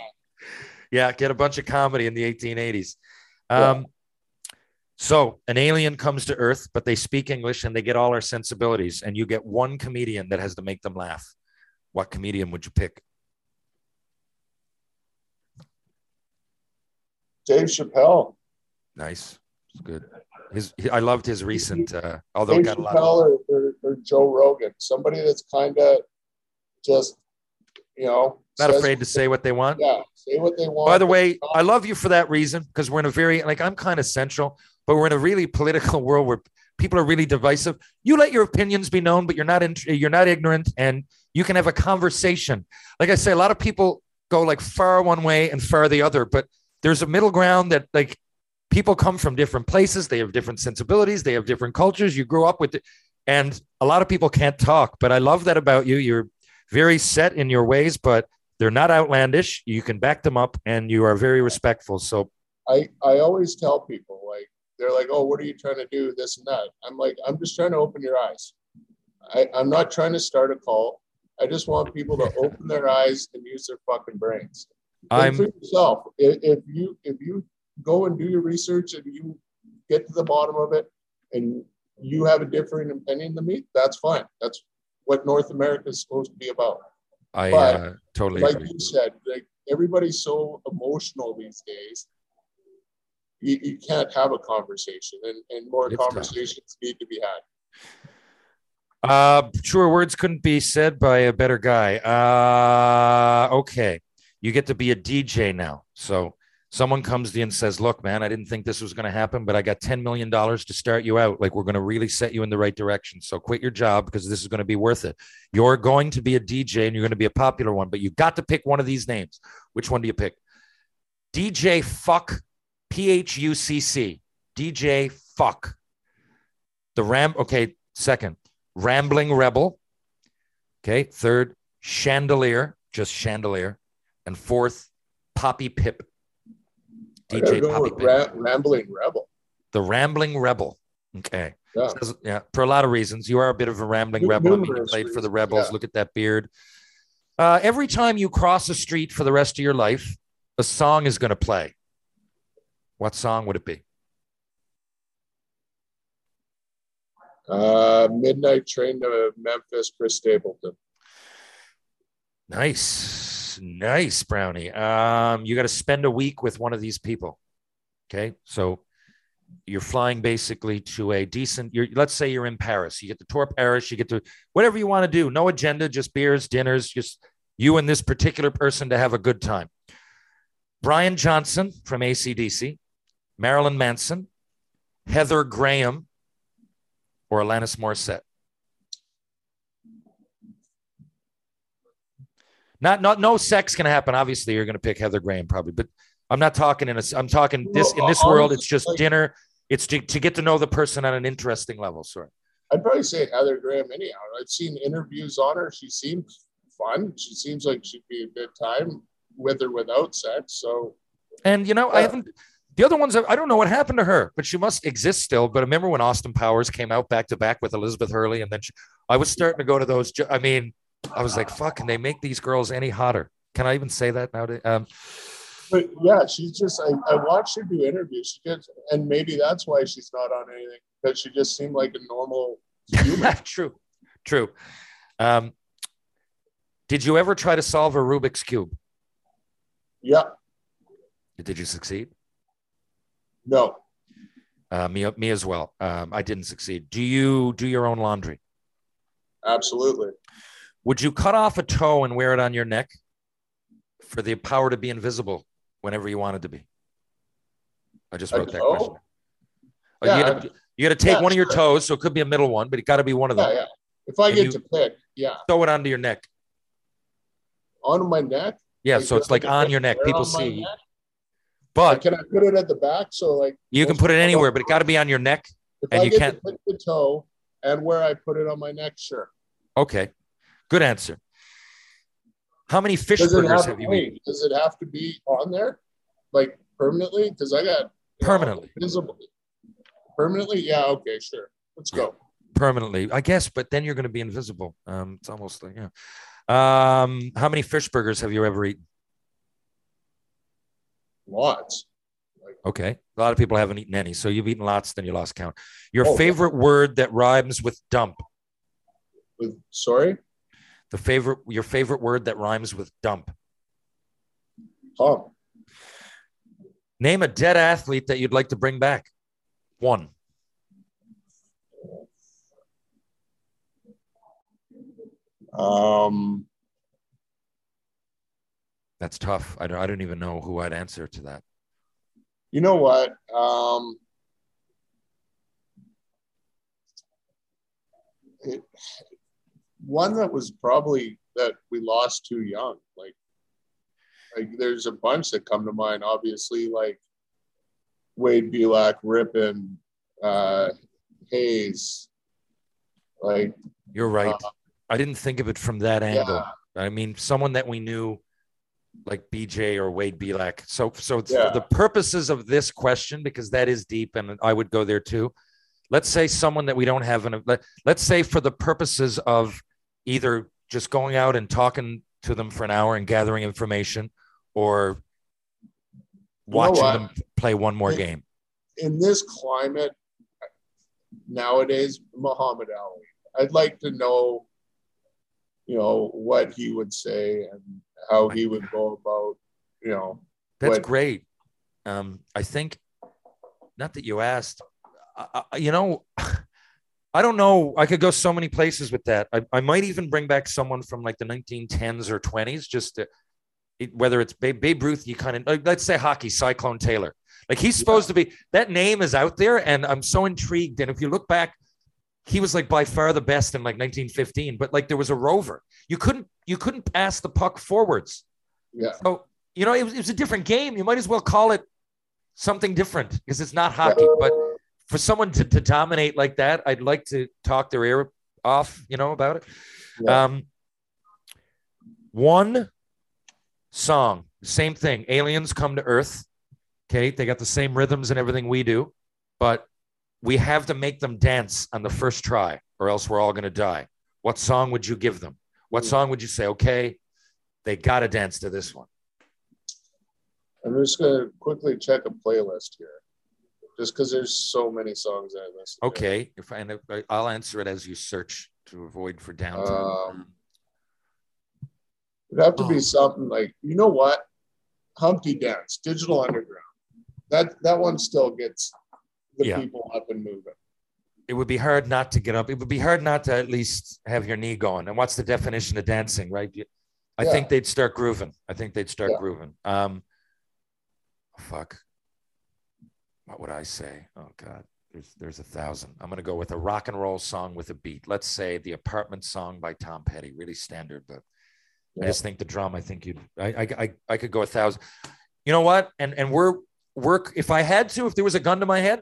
Yeah, get a bunch of comedy in the 1880s. Um, So an alien comes to Earth, but they speak English and they get all our sensibilities, and you get one comedian that has to make them laugh. What comedian would you pick? Dave Chappelle. Nice, It's good. His, I loved his recent, uh, although it Dave got a lot. Of, Chappelle or, or, or Joe Rogan. Somebody that's kind of just, you know, not afraid to say what they want. Yeah, say what they want. By the way, I love you for that reason because we're in a very like I'm kind of central, but we're in a really political world where people are really divisive. You let your opinions be known, but you're not in, you're not ignorant, and you can have a conversation. Like I say, a lot of people go like far one way and far the other, but there's a middle ground that like people come from different places, they have different sensibilities, they have different cultures. You grew up with it, and a lot of people can't talk. But I love that about you. You're very set in your ways, but They're not outlandish. You can back them up, and you are very respectful. So I I always tell people like they're like, oh, what are you trying to do? This and that. I'm like, I'm just trying to open your eyes. I, I'm not trying to start a call. I just want people to open their eyes and use their fucking brains. Think I'm for yourself. If, if you if you go and do your research and you get to the bottom of it, and you have a different opinion than me, that's fine. That's what North America is supposed to be about. I but, uh, totally Like agree. you said, like everybody's so emotional these days. You, you can't have a conversation, and, and more It's tough. conversations need to be had. Uh, truer words couldn't be said by a better guy. Uh, okay, you get to be a DJ now. So someone comes to you and says, "Look, man, I didn't think this was going to happen, but I got ten million dollars to start you out. Like we're going to really set you in the right direction. So quit your job because this is going to be worth it. You're going to be a DJ and you're going to be a popular one, but you got to pick one of these names. Which one do you pick? DJ Fuck, P H U C C, DJ Fuck. The Ram. Okay, second. Rambling Rebel. Okay. Third, Chandelier, just Chandelier. And fourth, Poppy Pip. DJ Poppy. Ra- Rambling Rebel. the Rambling Rebel. Okay. Yeah. Yeah. For a lot of reasons. You are a bit of a rambling rebel. I mean, you played for the Rebels. yeah. Look at that beard. Uh, every time you cross a street for the rest of your life, a song is going to play. What song would it be? Uh, Midnight Train to Memphis, Chris Stapleton. Nice, nice, Brownie. Um, you got to spend a week with one of these people. Okay, so you're flying basically to a decent. You're let's say you're in Paris. You get to tour Paris. You get to whatever you want to do. No agenda, just beers, dinners, just you and this particular person to have a good time. Brian Johnson from ACDC, Marilyn Manson, Heather Graham, or Alanis Morissette. Not, not, no sex can happen. Obviously, you're going to pick Heather Graham probably, but I'm not talking in a. I'm talking this in this world. It's just dinner. It's to, to get to know the person on an interesting level. Sorry. I'd probably say Heather Graham anyhow. I've seen interviews on her. She seems fun. She seems like she'd be a good time with or without sex. So And you know, I haven't. The other ones, I don't know what happened to her, but she must exist still. But I remember when Austin Powers came out back to back with Elizabeth Hurley, and then she, I was starting to go to those. I mean, I was like, "Fuck!" Can they make these girls any hotter? Can I even say that nowadays? Um, but yeah, she's just I, I watched her do interviews. She just and maybe that's why she's not on anything, because she just seemed like a normal human. true, true. Um, did you ever try to solve a Rubik's cube? yeah. Did you succeed? No. Uh, me, me as well. Um, I didn't succeed. Do you do your own laundry? Absolutely. Would you cut off a toe and wear it on your neck for the power to be invisible whenever you wanted to be? I just wrote that question. Oh, Yeah, you got to you got to take yeah, one of your sure. toes, so it could be a middle one, but it got to be one of them. Yeah, yeah. If I And get to pick, yeah, Sew it onto your neck. on my neck. Yeah, Like, so it's like like, on your neck. People see, neck? but Can I put it at the back? So like you can put it anywhere, but it got to be on your neck. If and I you can't- to pick the toe and where I put it on my neck, sure. Okay, good answer. How many fish Does burgers have, have you eaten? does it have to be on there, like permanently? Because I got know, Permanently. visible. Permanently, yeah. Okay, sure. Let's go. Permanently, I guess, but then you're going to be invisible. Um, it's almost like yeah. Um, how many fish burgers have you ever eaten? Lots. Okay. A lot of people haven't eaten any. So you've eaten lots, then you lost count. Your Oh. favorite word that rhymes with dump. With sorry, The favorite your favorite word that rhymes with dump. Tom. Name a dead athlete that you'd like to bring back. One. Um, That's tough. I don't I don't even know who I'd answer to that. you know what? Um, it, one that was probably that we lost too young. Like, like there's a bunch that come to mind. Obviously, like Wade Belak, Rypien, uh, Hayes. Like, You're right. Uh, I didn't think of it from that angle. yeah, I mean, someone that we knew like BJ or Wade Belak. So, so Yeah. for the purposes of this question, because that is deep, and I would go there too. Let's say someone that we don't have in a. Let, let's say for the purposes of either just going out and talking to them for an hour and gathering information, or watching them play one more Yeah. game. in this climate nowadays, Muhammad Ali. I'd like to know, you know, what he would say and how he would go about, you know, That's What- great. Um, I think, not that you asked, I, I- you know, I don't know. I could go so many places with that. I, I might even bring back someone from like the 1910s or 20s, just to, it, whether it's Babe, Babe Ruth, you kind of, like, let's say hockey, Cyclone Taylor. Like he's supposed to be, that name is out there, and I'm so intrigued. And if you look back, he was like by far the best in like 1915, but like there was a rover. You couldn't, you couldn't pass the puck forwards. yeah, So, you know, it was, it was a different game. You might as well call it something different because it's not hockey. But for someone to, to dominate like that, I'd like to talk their ear off, you know, about it. Yeah. Um, one song, same thing. Aliens come to Earth. Okay. They got the same rhythms and everything we do, but we have to make them dance on the first try or else we're all going to die. What song would you give them? What song would you say, okay, they got to dance to this one? I'm just gonna quickly check a playlist here, just because there's so many songs I listen. to. Okay, if I, and I- I'll answer it as you search to avoid for downtime. Um, It'd have to Oh. be something like, you know what, Humpty Dance, Digital Underground. That that one still gets the Yeah. people up and moving. it would be hard not to get up. It would be hard not to at least have your knee going. And what's the definition of dancing, right? I Yeah. think they'd start grooving. I think they'd start Yeah. grooving. Um, fuck. What would I say? Oh God, there's there's a thousand. I'm gonna go with a rock and roll song with a beat. Let's say the apartment song by Tom Petty. Really standard, but I just think the drum. I think you'd. I I I, I could go a thousand. You know what? And and we're we're if I had to, if there was a gun to my head,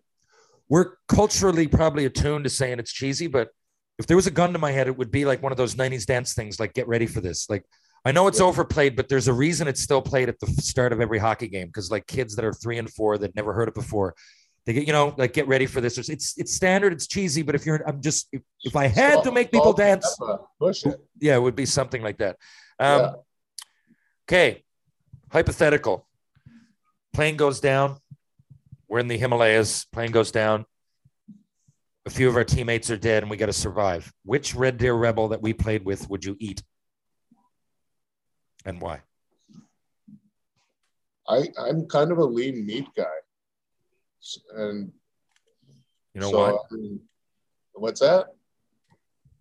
we're culturally probably attuned to saying it's cheesy, but if there was a gun to my head, it would be like one of those 90s dance things, like get ready for this. Like I know it's Yeah. overplayed, but there's a reason it's still played at the start of every hockey game because like kids that are three and four that never heard it before, they get, you know, like get ready for this. It's it's, standard, it's cheesy, but if you're I'm just if, if I had to make people dance, Push it. yeah, it would be something like that. Um, Yeah. Okay, hypothetical. Plane goes down. We're in the Himalayas. Plane goes down. A few of our teammates are dead, and we got to survive. Which Red Deer rebel that we played with would you eat, and why? I I'm kind of a lean meat guy, and You know so, what? I mean, what's that?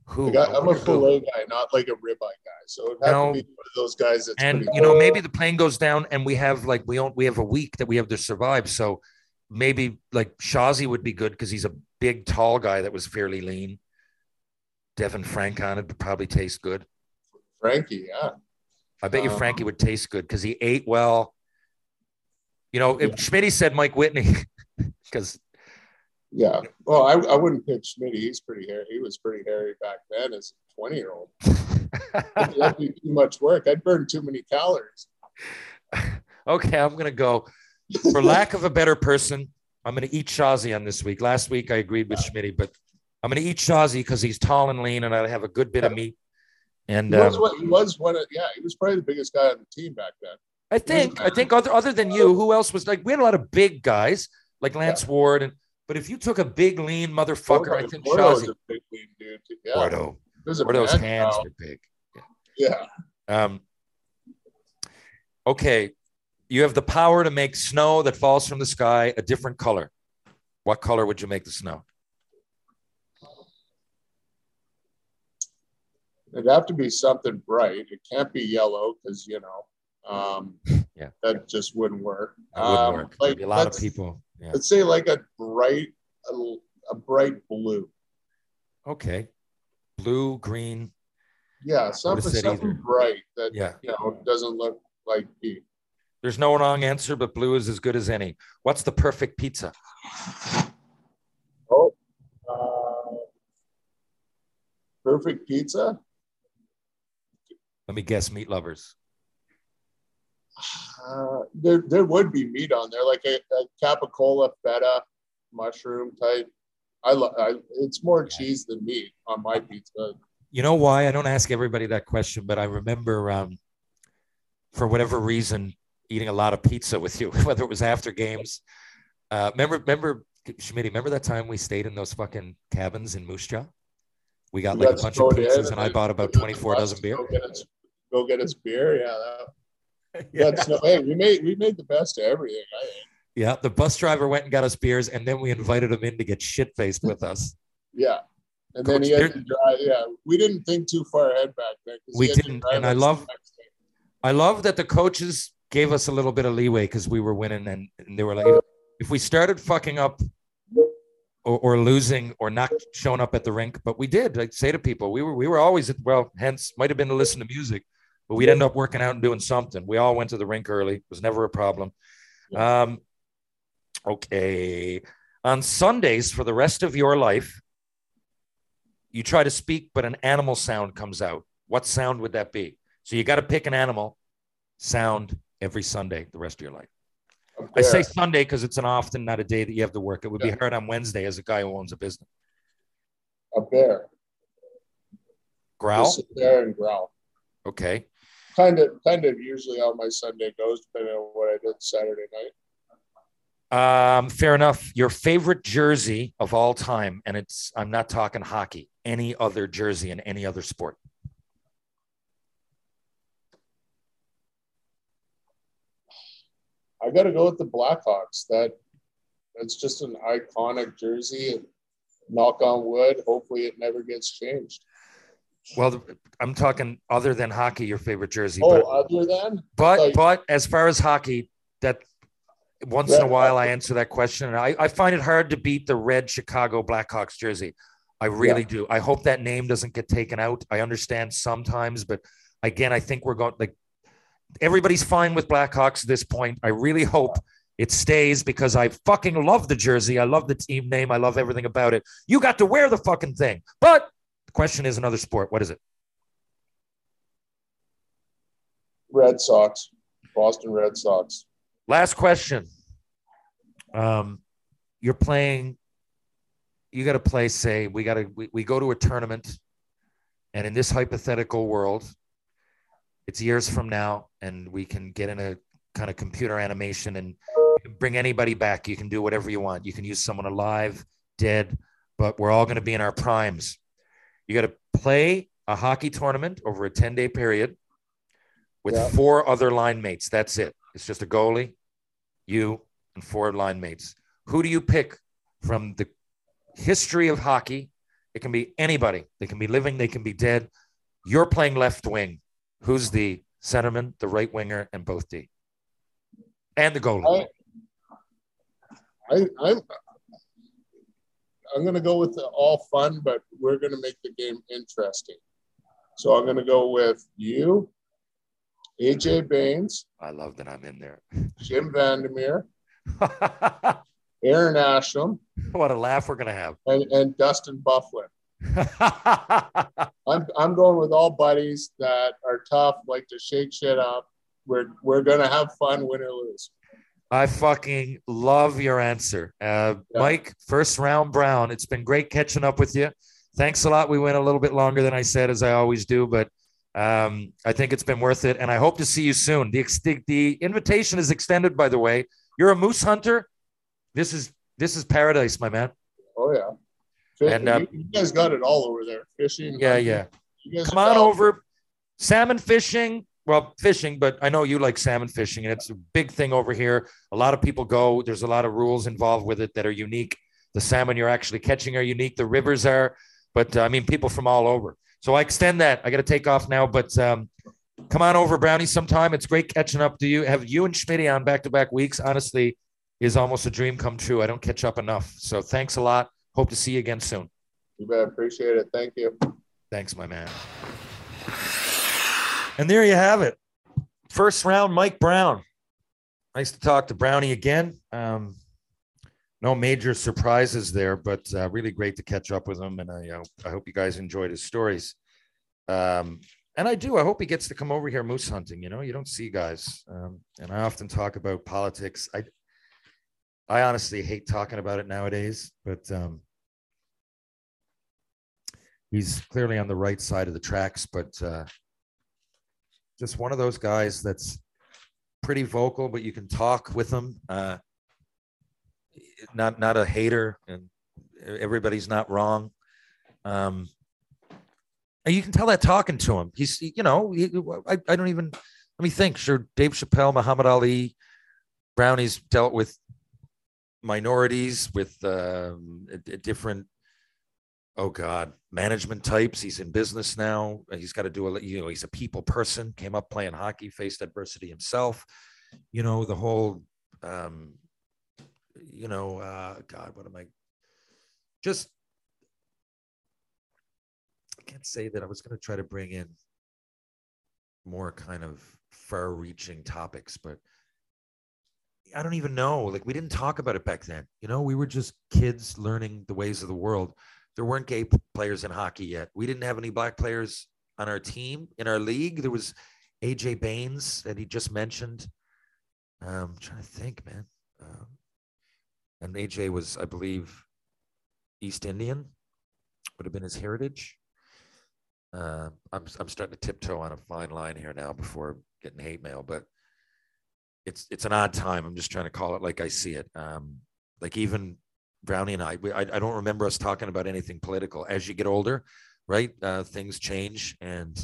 Who? Like, I, I'm a Who? filet guy, not like a ribeye guy. So have No. to be one of those guys that's and you know maybe the plane goes down and we have like we don't we have a week that we have to survive so maybe like Shazi would be good because he's a big tall guy that was fairly lean Devin Francon it would probably taste good Frankie. Yeah, i bet you Um, frankie would taste good because he ate well you know if Yeah. Schmitty said mike whitney because yeah. Well, I, I wouldn't pick Schmidt. He's pretty hairy. He was pretty hairy back then as a 20 year old. That'd be too much work. I'd burn too many calories. okay i'm gonna go for lack of a better person i'm gonna eat shazi on this week last week i agreed with Schmitty, but i'm gonna eat shazi because he's tall and lean and i have a good bit of meat and He was um, what he was. One of yeah, he was probably the biggest guy on the team back then. i think i think other, other than you who else was like we had a lot of big guys like lance ward and but if you took a big lean motherfucker i think Gordo was shazi a big lean dude. Yeah, Gordo. He Gordo's man hands cow. are big Yeah, Um, okay, you have the power to make snow that falls from the sky a different color. What color would you make the snow? It'd have to be something bright. It can't be yellow because you know, um, Yeah. that just wouldn't work. That wouldn't Um, work. Like a lot of people. Yeah. Let's say like a bright, a, a bright blue. Okay. Blue, green. Yeah, something, something either. bright that Yeah. you know doesn't look like meat. There's no wrong answer, but blue is as good as any. What's the perfect pizza? Oh, uh, perfect pizza. Let me guess, meat lovers. Uh, there, there would be meat on there, like a, a capicola feta mushroom type. I love. It's more cheese than meat on my pizza. You know why? I don't ask everybody that question, but I remember um, for whatever reason eating a lot of pizza with you, whether it was after games. Uh, remember, remember, Schmidt, remember that time we stayed in those fucking cabins in Moose Jaw? We got We like got a bunch of pizzas and I bought about 24 dozen beer. Go get us, go get us beer. Yeah, that, that's no. Hey, we made we made the best of everything. I think. Yeah, the bus driver went and got us beers, and then we invited him in to get shit faced with us. Yeah. And then he had to drive. Yeah, we didn't think too far ahead back then. We he had to didn't, and I love- the next day. I love that the coaches gave us a little bit of leeway because we were winning, and, and they were like, if we started fucking up or, or losing or not showing up at the rink, but we did. Like say to people, we were we were always at well, hence might have been to listen to music, but we'd end up working out and doing something. We all went to the rink early. It was never a problem. Um, okay. On Sundays for the rest of your life, you try to speak, but an animal sound comes out. What sound would that be? So you got to pick an animal sound every Sunday the rest of your life. I say. Sunday because it's an often not a day that you have to work. It would Yeah. be hard on Wednesday as a guy who owns a business. a bear. Growl. Just sit there and growl. Okay. Kind of, kind of usually how my Sunday goes, depending on what I did Saturday night. Um, fair enough. Your favorite jersey of all time, and it's I'm not talking hockey, any other jersey in any other sport. I got to go with the Blackhawks. That that's just an iconic jersey. And knock on wood, hopefully it never gets changed. Well, I'm talking other than hockey, your favorite jersey. Oh, but other than but, like- but as far as hockey, that once in a while I answer that question. And I, I find it hard to beat the red Chicago Blackhawks jersey. I really do. I hope that name doesn't get taken out. I understand sometimes, but again, I think we're going like everybody's fine with Blackhawks at this point. I really hope it stays because I fucking love the jersey. I love the team name. I love everything about it. You got to wear the fucking thing. But the question is another sport. What is it? Red Sox, Boston Red Sox. Last question. Um, you're playing. You got to play. Say we got to. We, we go to a tournament, and in this hypothetical world, it's years from now, and we can get in a kind of computer animation and bring anybody back. You can do whatever you want. You can use someone alive, dead, but we're all going to be in our primes. You got to play a hockey tournament over a 10 day period with Yeah. four other line mates. That's it. It's just a goalie, you, and four line mates. Who do you pick from the history of hockey? It can be anybody. They can be living, they can be dead. You're playing left wing. Who's the centerman, the right winger, and both D? And the goalie. I, I, I'm, I'm going to go with the all fun, but we're going to make the game interesting. So I'm going to go with you, Ajay Baines, I love that I'm in there. Jim Vandermeer, Aaron Asham, what a laugh we're gonna have. and, and Dustin Byfuglien. I'm, I'm going with all buddies that are tough, like to shake shit up. We're, we're going to have fun, win or lose. I fucking love your answer. Uh, Yeah. Mike, first round Brown. It's been great catching up with you. Thanks a lot. We went a little bit longer than I said, as I always do, but um, I think it's been worth it. And I hope to see you soon. The, ex- the, the invitation is extended, by the way. You're a moose hunter. This is this is paradise, my man. Oh, yeah. And, uh, you, guys got it all over there. Fishing. Yeah, hunting. yeah. Come on all- over. Salmon fishing. Well, fishing, but I know you like salmon fishing, and it's a big thing over here. A lot of people go. There's a lot of rules involved with it that are unique. The salmon you're actually catching are unique. The rivers are, but uh, I mean, people from all over. So I extend that. I got to take off now, but um, come on over, Brownie, sometime. It's great catching up to you. Have you and Schmitty on back to back weeks? Honestly, is almost a dream come true. I don't catch up enough. So thanks a lot. Hope to see you again soon. You bet. Appreciate it. Thank you. Thanks, my man. And there you have it. First round, Mike Brown. Nice to talk to Brownie again. Um, no major surprises there, but uh, really great to catch up with him. And I, uh, I hope you guys enjoyed his stories. Um, and I do. I hope he gets to come over here moose hunting. You know, you don't see guys, um, and I often talk about politics. I, I honestly hate talking about it nowadays, but um, he's clearly on the right side of the tracks. But uh, just one of those guys that's pretty vocal, but you can talk with him. Uh, not not a hater, and everybody's not wrong. Um, and you can tell that talking to him. He's, you know, he, I, I don't even, let me think. Sure, Dave Chappelle, Muhammad Ali, Brownie's dealt with minorities, with um, different, oh God, management types. He's in business now. He's got to do a, you know, he's a people person, came up playing hockey, faced adversity himself. You know, the whole, um, you know, uh, God, what am I? Just I can't say that I was going to try to bring in more kind of far reaching topics, but I don't even know. Like, we didn't talk about it back then. You know, we were just kids learning the ways of the world. There weren't gay players in hockey yet. We didn't have any black players on our team, in our league. There was Ajay Baines that he just mentioned. Um, I'm trying to think, man. Um, and AJ was, I believe, East Indian, would have been his heritage. Uh, I'm I'm starting to tiptoe on a fine line here now before getting hate mail, but it's it's an odd time. I'm just trying to call it like I see it. Um, like even Brownie and I, we, I, I don't remember us talking about anything political. As you get older, right, uh, things change, and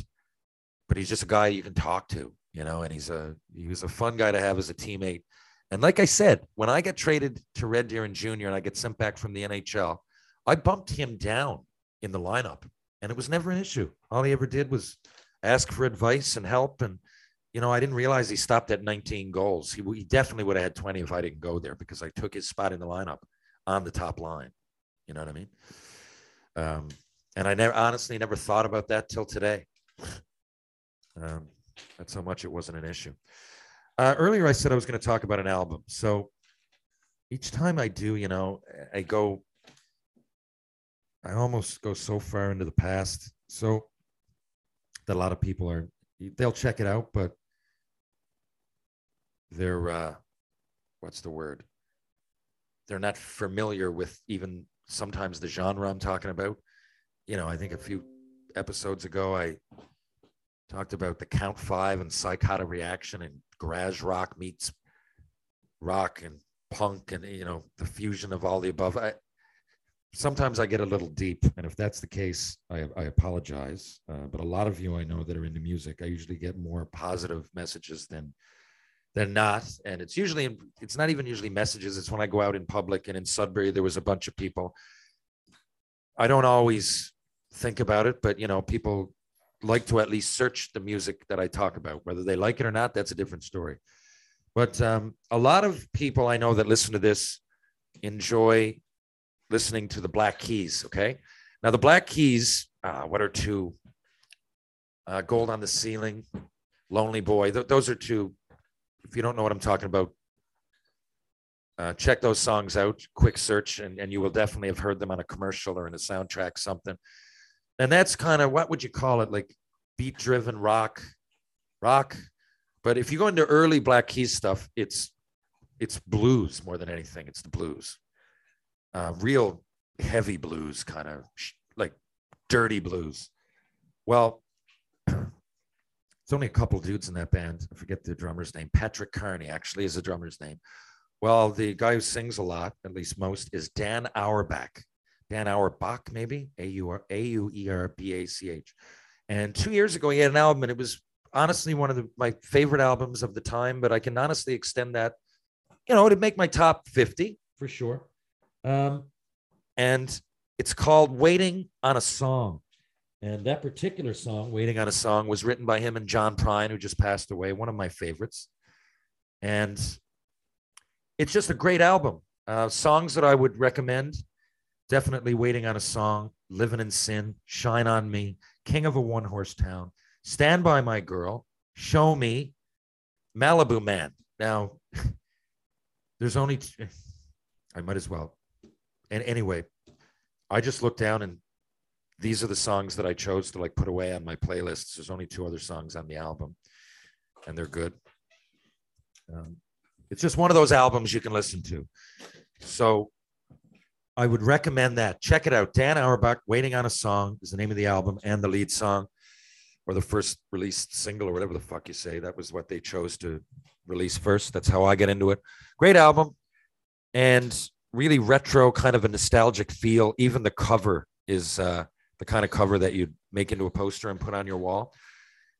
but he's just a guy you can talk to, you know, and he's a he was a fun guy to have as a teammate. And like I said, when I got traded to Red Deer and Junior, and I get sent back from the NHL, I bumped him down in the lineup, and it was never an issue. All he ever did was ask for advice and help. And you know, I didn't realize he stopped at 19 goals. He, he definitely would have had 20 if I didn't go there because I took his spot in the lineup on the top line. You know what I mean? Um, and I never honestly never thought about that till today. Um, that's how much it wasn't an issue. Uh, earlier, I said I was going to talk about an album. So each time I do, you know, I go, I almost go so far into the past. So that a lot of people are, they'll check it out, but they're, uh, what's the word? They're not familiar with even sometimes the genre I'm talking about. You know, I think a few episodes ago, I talked about the Count Five and Psychotic Reaction and garage rock meets rock and punk and you know the fusion of all the above. I, sometimes I get a little deep, and if that's the case, I, I apologize. Uh, but a lot of you I know that are into music, I usually get more positive messages than than not, and it's usually it's not even usually messages. It's when I go out in public, and in Sudbury there was a bunch of people. I don't always think about it, but you know, people like to at least search the music that I talk about. Whether they like it or not, that's a different story. But um, a lot of people I know that listen to this enjoy listening to the Black Keys. Okay. Now, the Black Keys, uh, what are two? Uh, Gold on the Ceiling, Lonely Boy. Th- those are two. If you don't know what I'm talking about, uh, check those songs out. Quick search, and, and you will definitely have heard them on a commercial or in a soundtrack, something. And that's kind of what would you call it? Like beat driven rock, rock. But if you go into early Black Keys stuff, it's it's blues more than anything. It's the blues, uh, real heavy blues, kind of like dirty blues. Well, it's only a couple dudes in that band. I forget the drummer's name. Patrick Carney actually is the drummer's name. Well, the guy who sings a lot, at least most, is Dan Auerbach. Dan Auerbach, maybe A U R A U E R B A C H. And two years ago, he had an album, and it was honestly one of the, my favorite albums of the time. But I can honestly extend that, you know, to make my top fifty for sure. Um, and it's called "Waiting on a Song." And that particular song, Waiting on a Song, was written by him and John Prine, who just passed away, one of my favorites. And it's just a great album. Uh, songs that I would recommend definitely Waiting on a Song, Living in Sin, Shine on Me, King of a One Horse Town, Stand by My Girl, Show Me, Malibu Man. Now, there's only, I might as well. And anyway, I just looked down and these are the songs that I chose to like put away on my playlists. There's only two other songs on the album, and they're good. Um, it's just one of those albums you can listen to. So I would recommend that. Check it out. Dan Auerbach, Waiting on a Song is the name of the album and the lead song or the first released single or whatever the fuck you say. That was what they chose to release first. That's how I get into it. Great album and really retro, kind of a nostalgic feel. Even the cover is uh, the kind of cover that you'd make into a poster and put on your wall.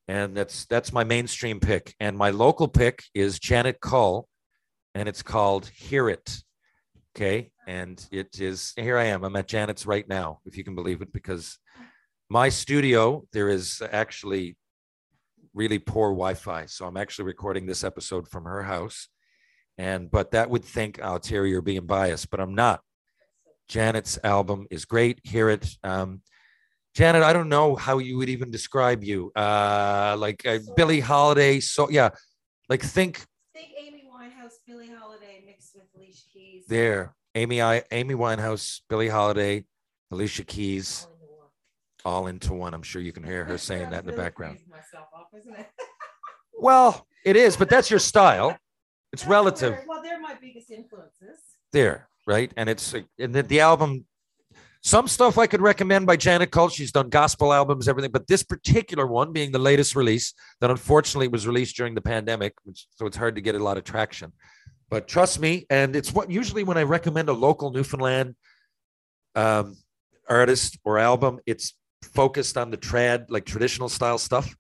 And that's that's my mainstream pick. And my local pick is Janet Cull, and it's called Hear It. Okay. And it is here I am. I'm at Janet's right now, if you can believe it, because my studio, there is actually really poor Wi-Fi. So I'm actually recording this episode from her house. And but that would think, oh Terry, you're being biased, but I'm not. Janet's album is great. Hear it. Um, Janet, I don't know how you would even describe you. Uh, like uh, Billie Holiday. So yeah, like think Think Amy Winehouse, Billie Holiday mixed with Alicia Keys. there. Amy, I, Amy Winehouse, Billie Holiday, Alicia Keys, all into one. I'm sure you can hear her saying that in the Really background. off, isn't it? Well, it is, but that's your style. It's That's relative. where- Well, they're my biggest influences. there, right? And it's and the, the album. Some stuff I could recommend by Janet Cull. She's done gospel albums, everything, but this particular one, being the latest release, that unfortunately was released during the pandemic, which, so it's hard to get a lot of traction. But trust me, and it's what usually when I recommend a local Newfoundland um, artist or album, it's focused on the trad, like traditional style stuff,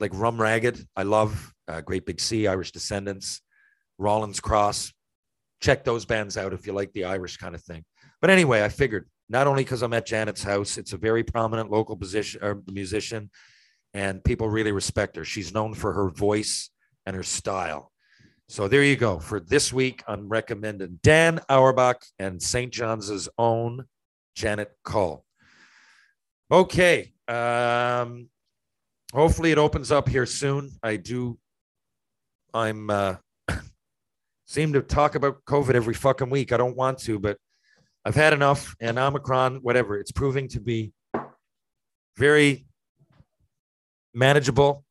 like Rum Ragged. I love uh, Great Big Sea, Irish Descendants, Rawlins Cross, check those bands out if you like the Irish kind of thing. But anyway, I figured not only because I'm at Janet's house, it's a very prominent local position or musician, and people really respect her. She's known for her voice and her style. So there you go. For this week, I'm recommending Dan Auerbach and St. John's own Janet Cull. Okay. Um, hopefully it opens up here soon. I do. I'm uh, seem to talk about COVID every fucking week. I don't want to, but I've had enough. And Omicron, whatever, it's proving to be very manageable.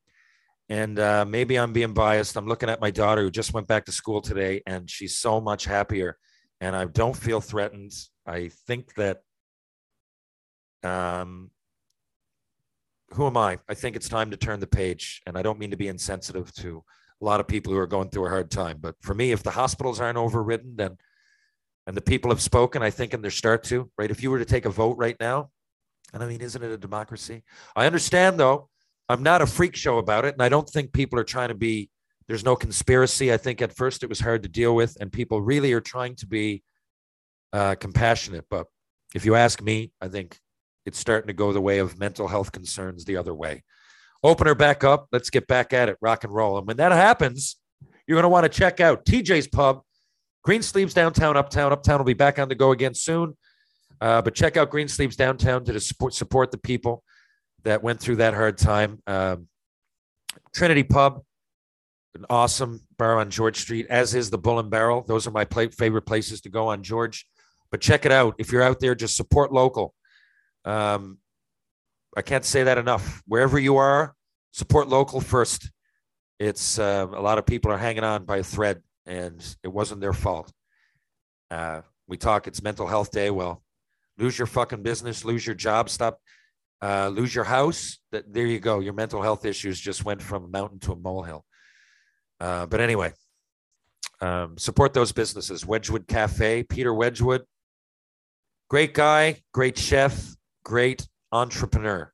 And uh, maybe I'm being biased. I'm looking at my daughter who just went back to school today, and she's so much happier. And I don't feel threatened. I think that, um, who am I? I think it's time to turn the page. And I don't mean to be insensitive to a lot of people who are going through a hard time. But for me, if the hospitals aren't overridden, then and the people have spoken, I think, and they start to, right? If you were to take a vote right now, and I mean, isn't it a democracy? I understand though, I'm not a freak show about it. And I don't think people are trying to be, there's no conspiracy. I think at first it was hard to deal with, and people really are trying to be uh, compassionate. But if you ask me, I think it's starting to go the way of mental health concerns the other way. Open her back up. Let's get back at it, rock and roll. And when that happens, you're going to want to check out TJ's Pub, Green Sleeves Downtown, Uptown. Uptown will be back on the go again soon. Uh, but check out Green Sleeves Downtown to support, support the people that went through that hard time. Um, Trinity Pub, an awesome bar on George Street, as is the Bull and Barrel. Those are my pla- favorite places to go on George. But check it out. If you're out there, just support local. Um, I can't say that enough. Wherever you are, support local first. It's uh, a lot of people are hanging on by a thread, and it wasn't their fault. Uh, we talk. It's Mental Health Day. Well, lose your fucking business, lose your job, stop, uh, lose your house. That there you go. Your mental health issues just went from a mountain to a molehill. Uh, but anyway, um, support those businesses. Wedgwood Cafe, Peter Wedgwood, great guy, great chef, great entrepreneur,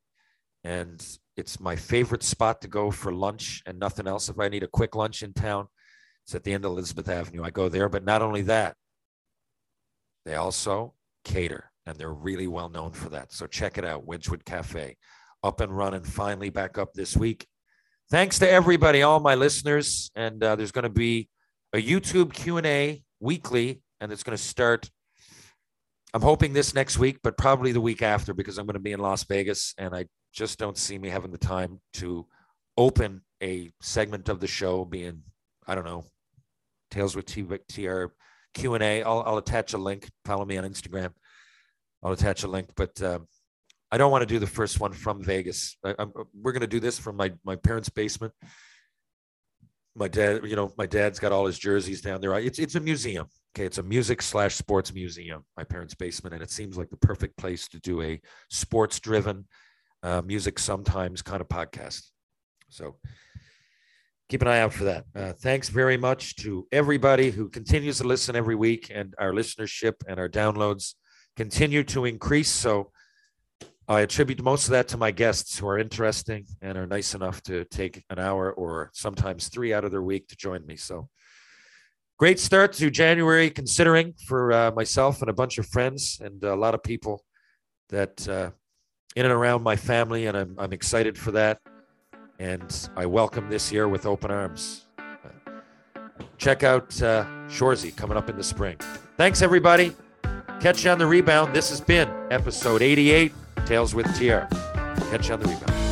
and it's my favorite spot to go for lunch and nothing else. If I need a quick lunch in town, it's at the end of Elizabeth Avenue. I go there, but not only that, they also cater, and they're really well known for that. So check it out, Wedgwood Cafe, up and running finally back up this week. Thanks to everybody, all my listeners, and uh, there's going to be a YouTube Q and A weekly, and it's going to start. I'm hoping this next week, but probably the week after because I'm going to be in Las Vegas, and I just don't see me having the time to open a segment of the show being, I don't know, Tales with T- TR Q&A. I'll, I'll attach a link. Follow me on Instagram. I'll attach a link. But um, I don't want to do the first one from Vegas. I, we're going to do this from my my parents' basement. My dad, you know, my dad's got all his jerseys down there. It's it's a museum. Okay, it's a music slash sports museum. My parents' basement, and it seems like the perfect place to do a sports driven, uh, music sometimes kind of podcast. So keep an eye out for that. Uh, thanks very much to everybody who continues to listen every week, and our listenership and our downloads continue to increase. So I attribute most of that to my guests who are interesting and are nice enough to take an hour or sometimes three out of their week to join me. So great start to January, considering for uh, myself and a bunch of friends and a lot of people that uh, in and around my family, and I'm, I'm excited for that. And I welcome this year with open arms. Check out uh, Shoresy coming up in the spring. Thanks, everybody. Catch you on the rebound. This has been episode 88, Tales with TR. Catch you on the rebound.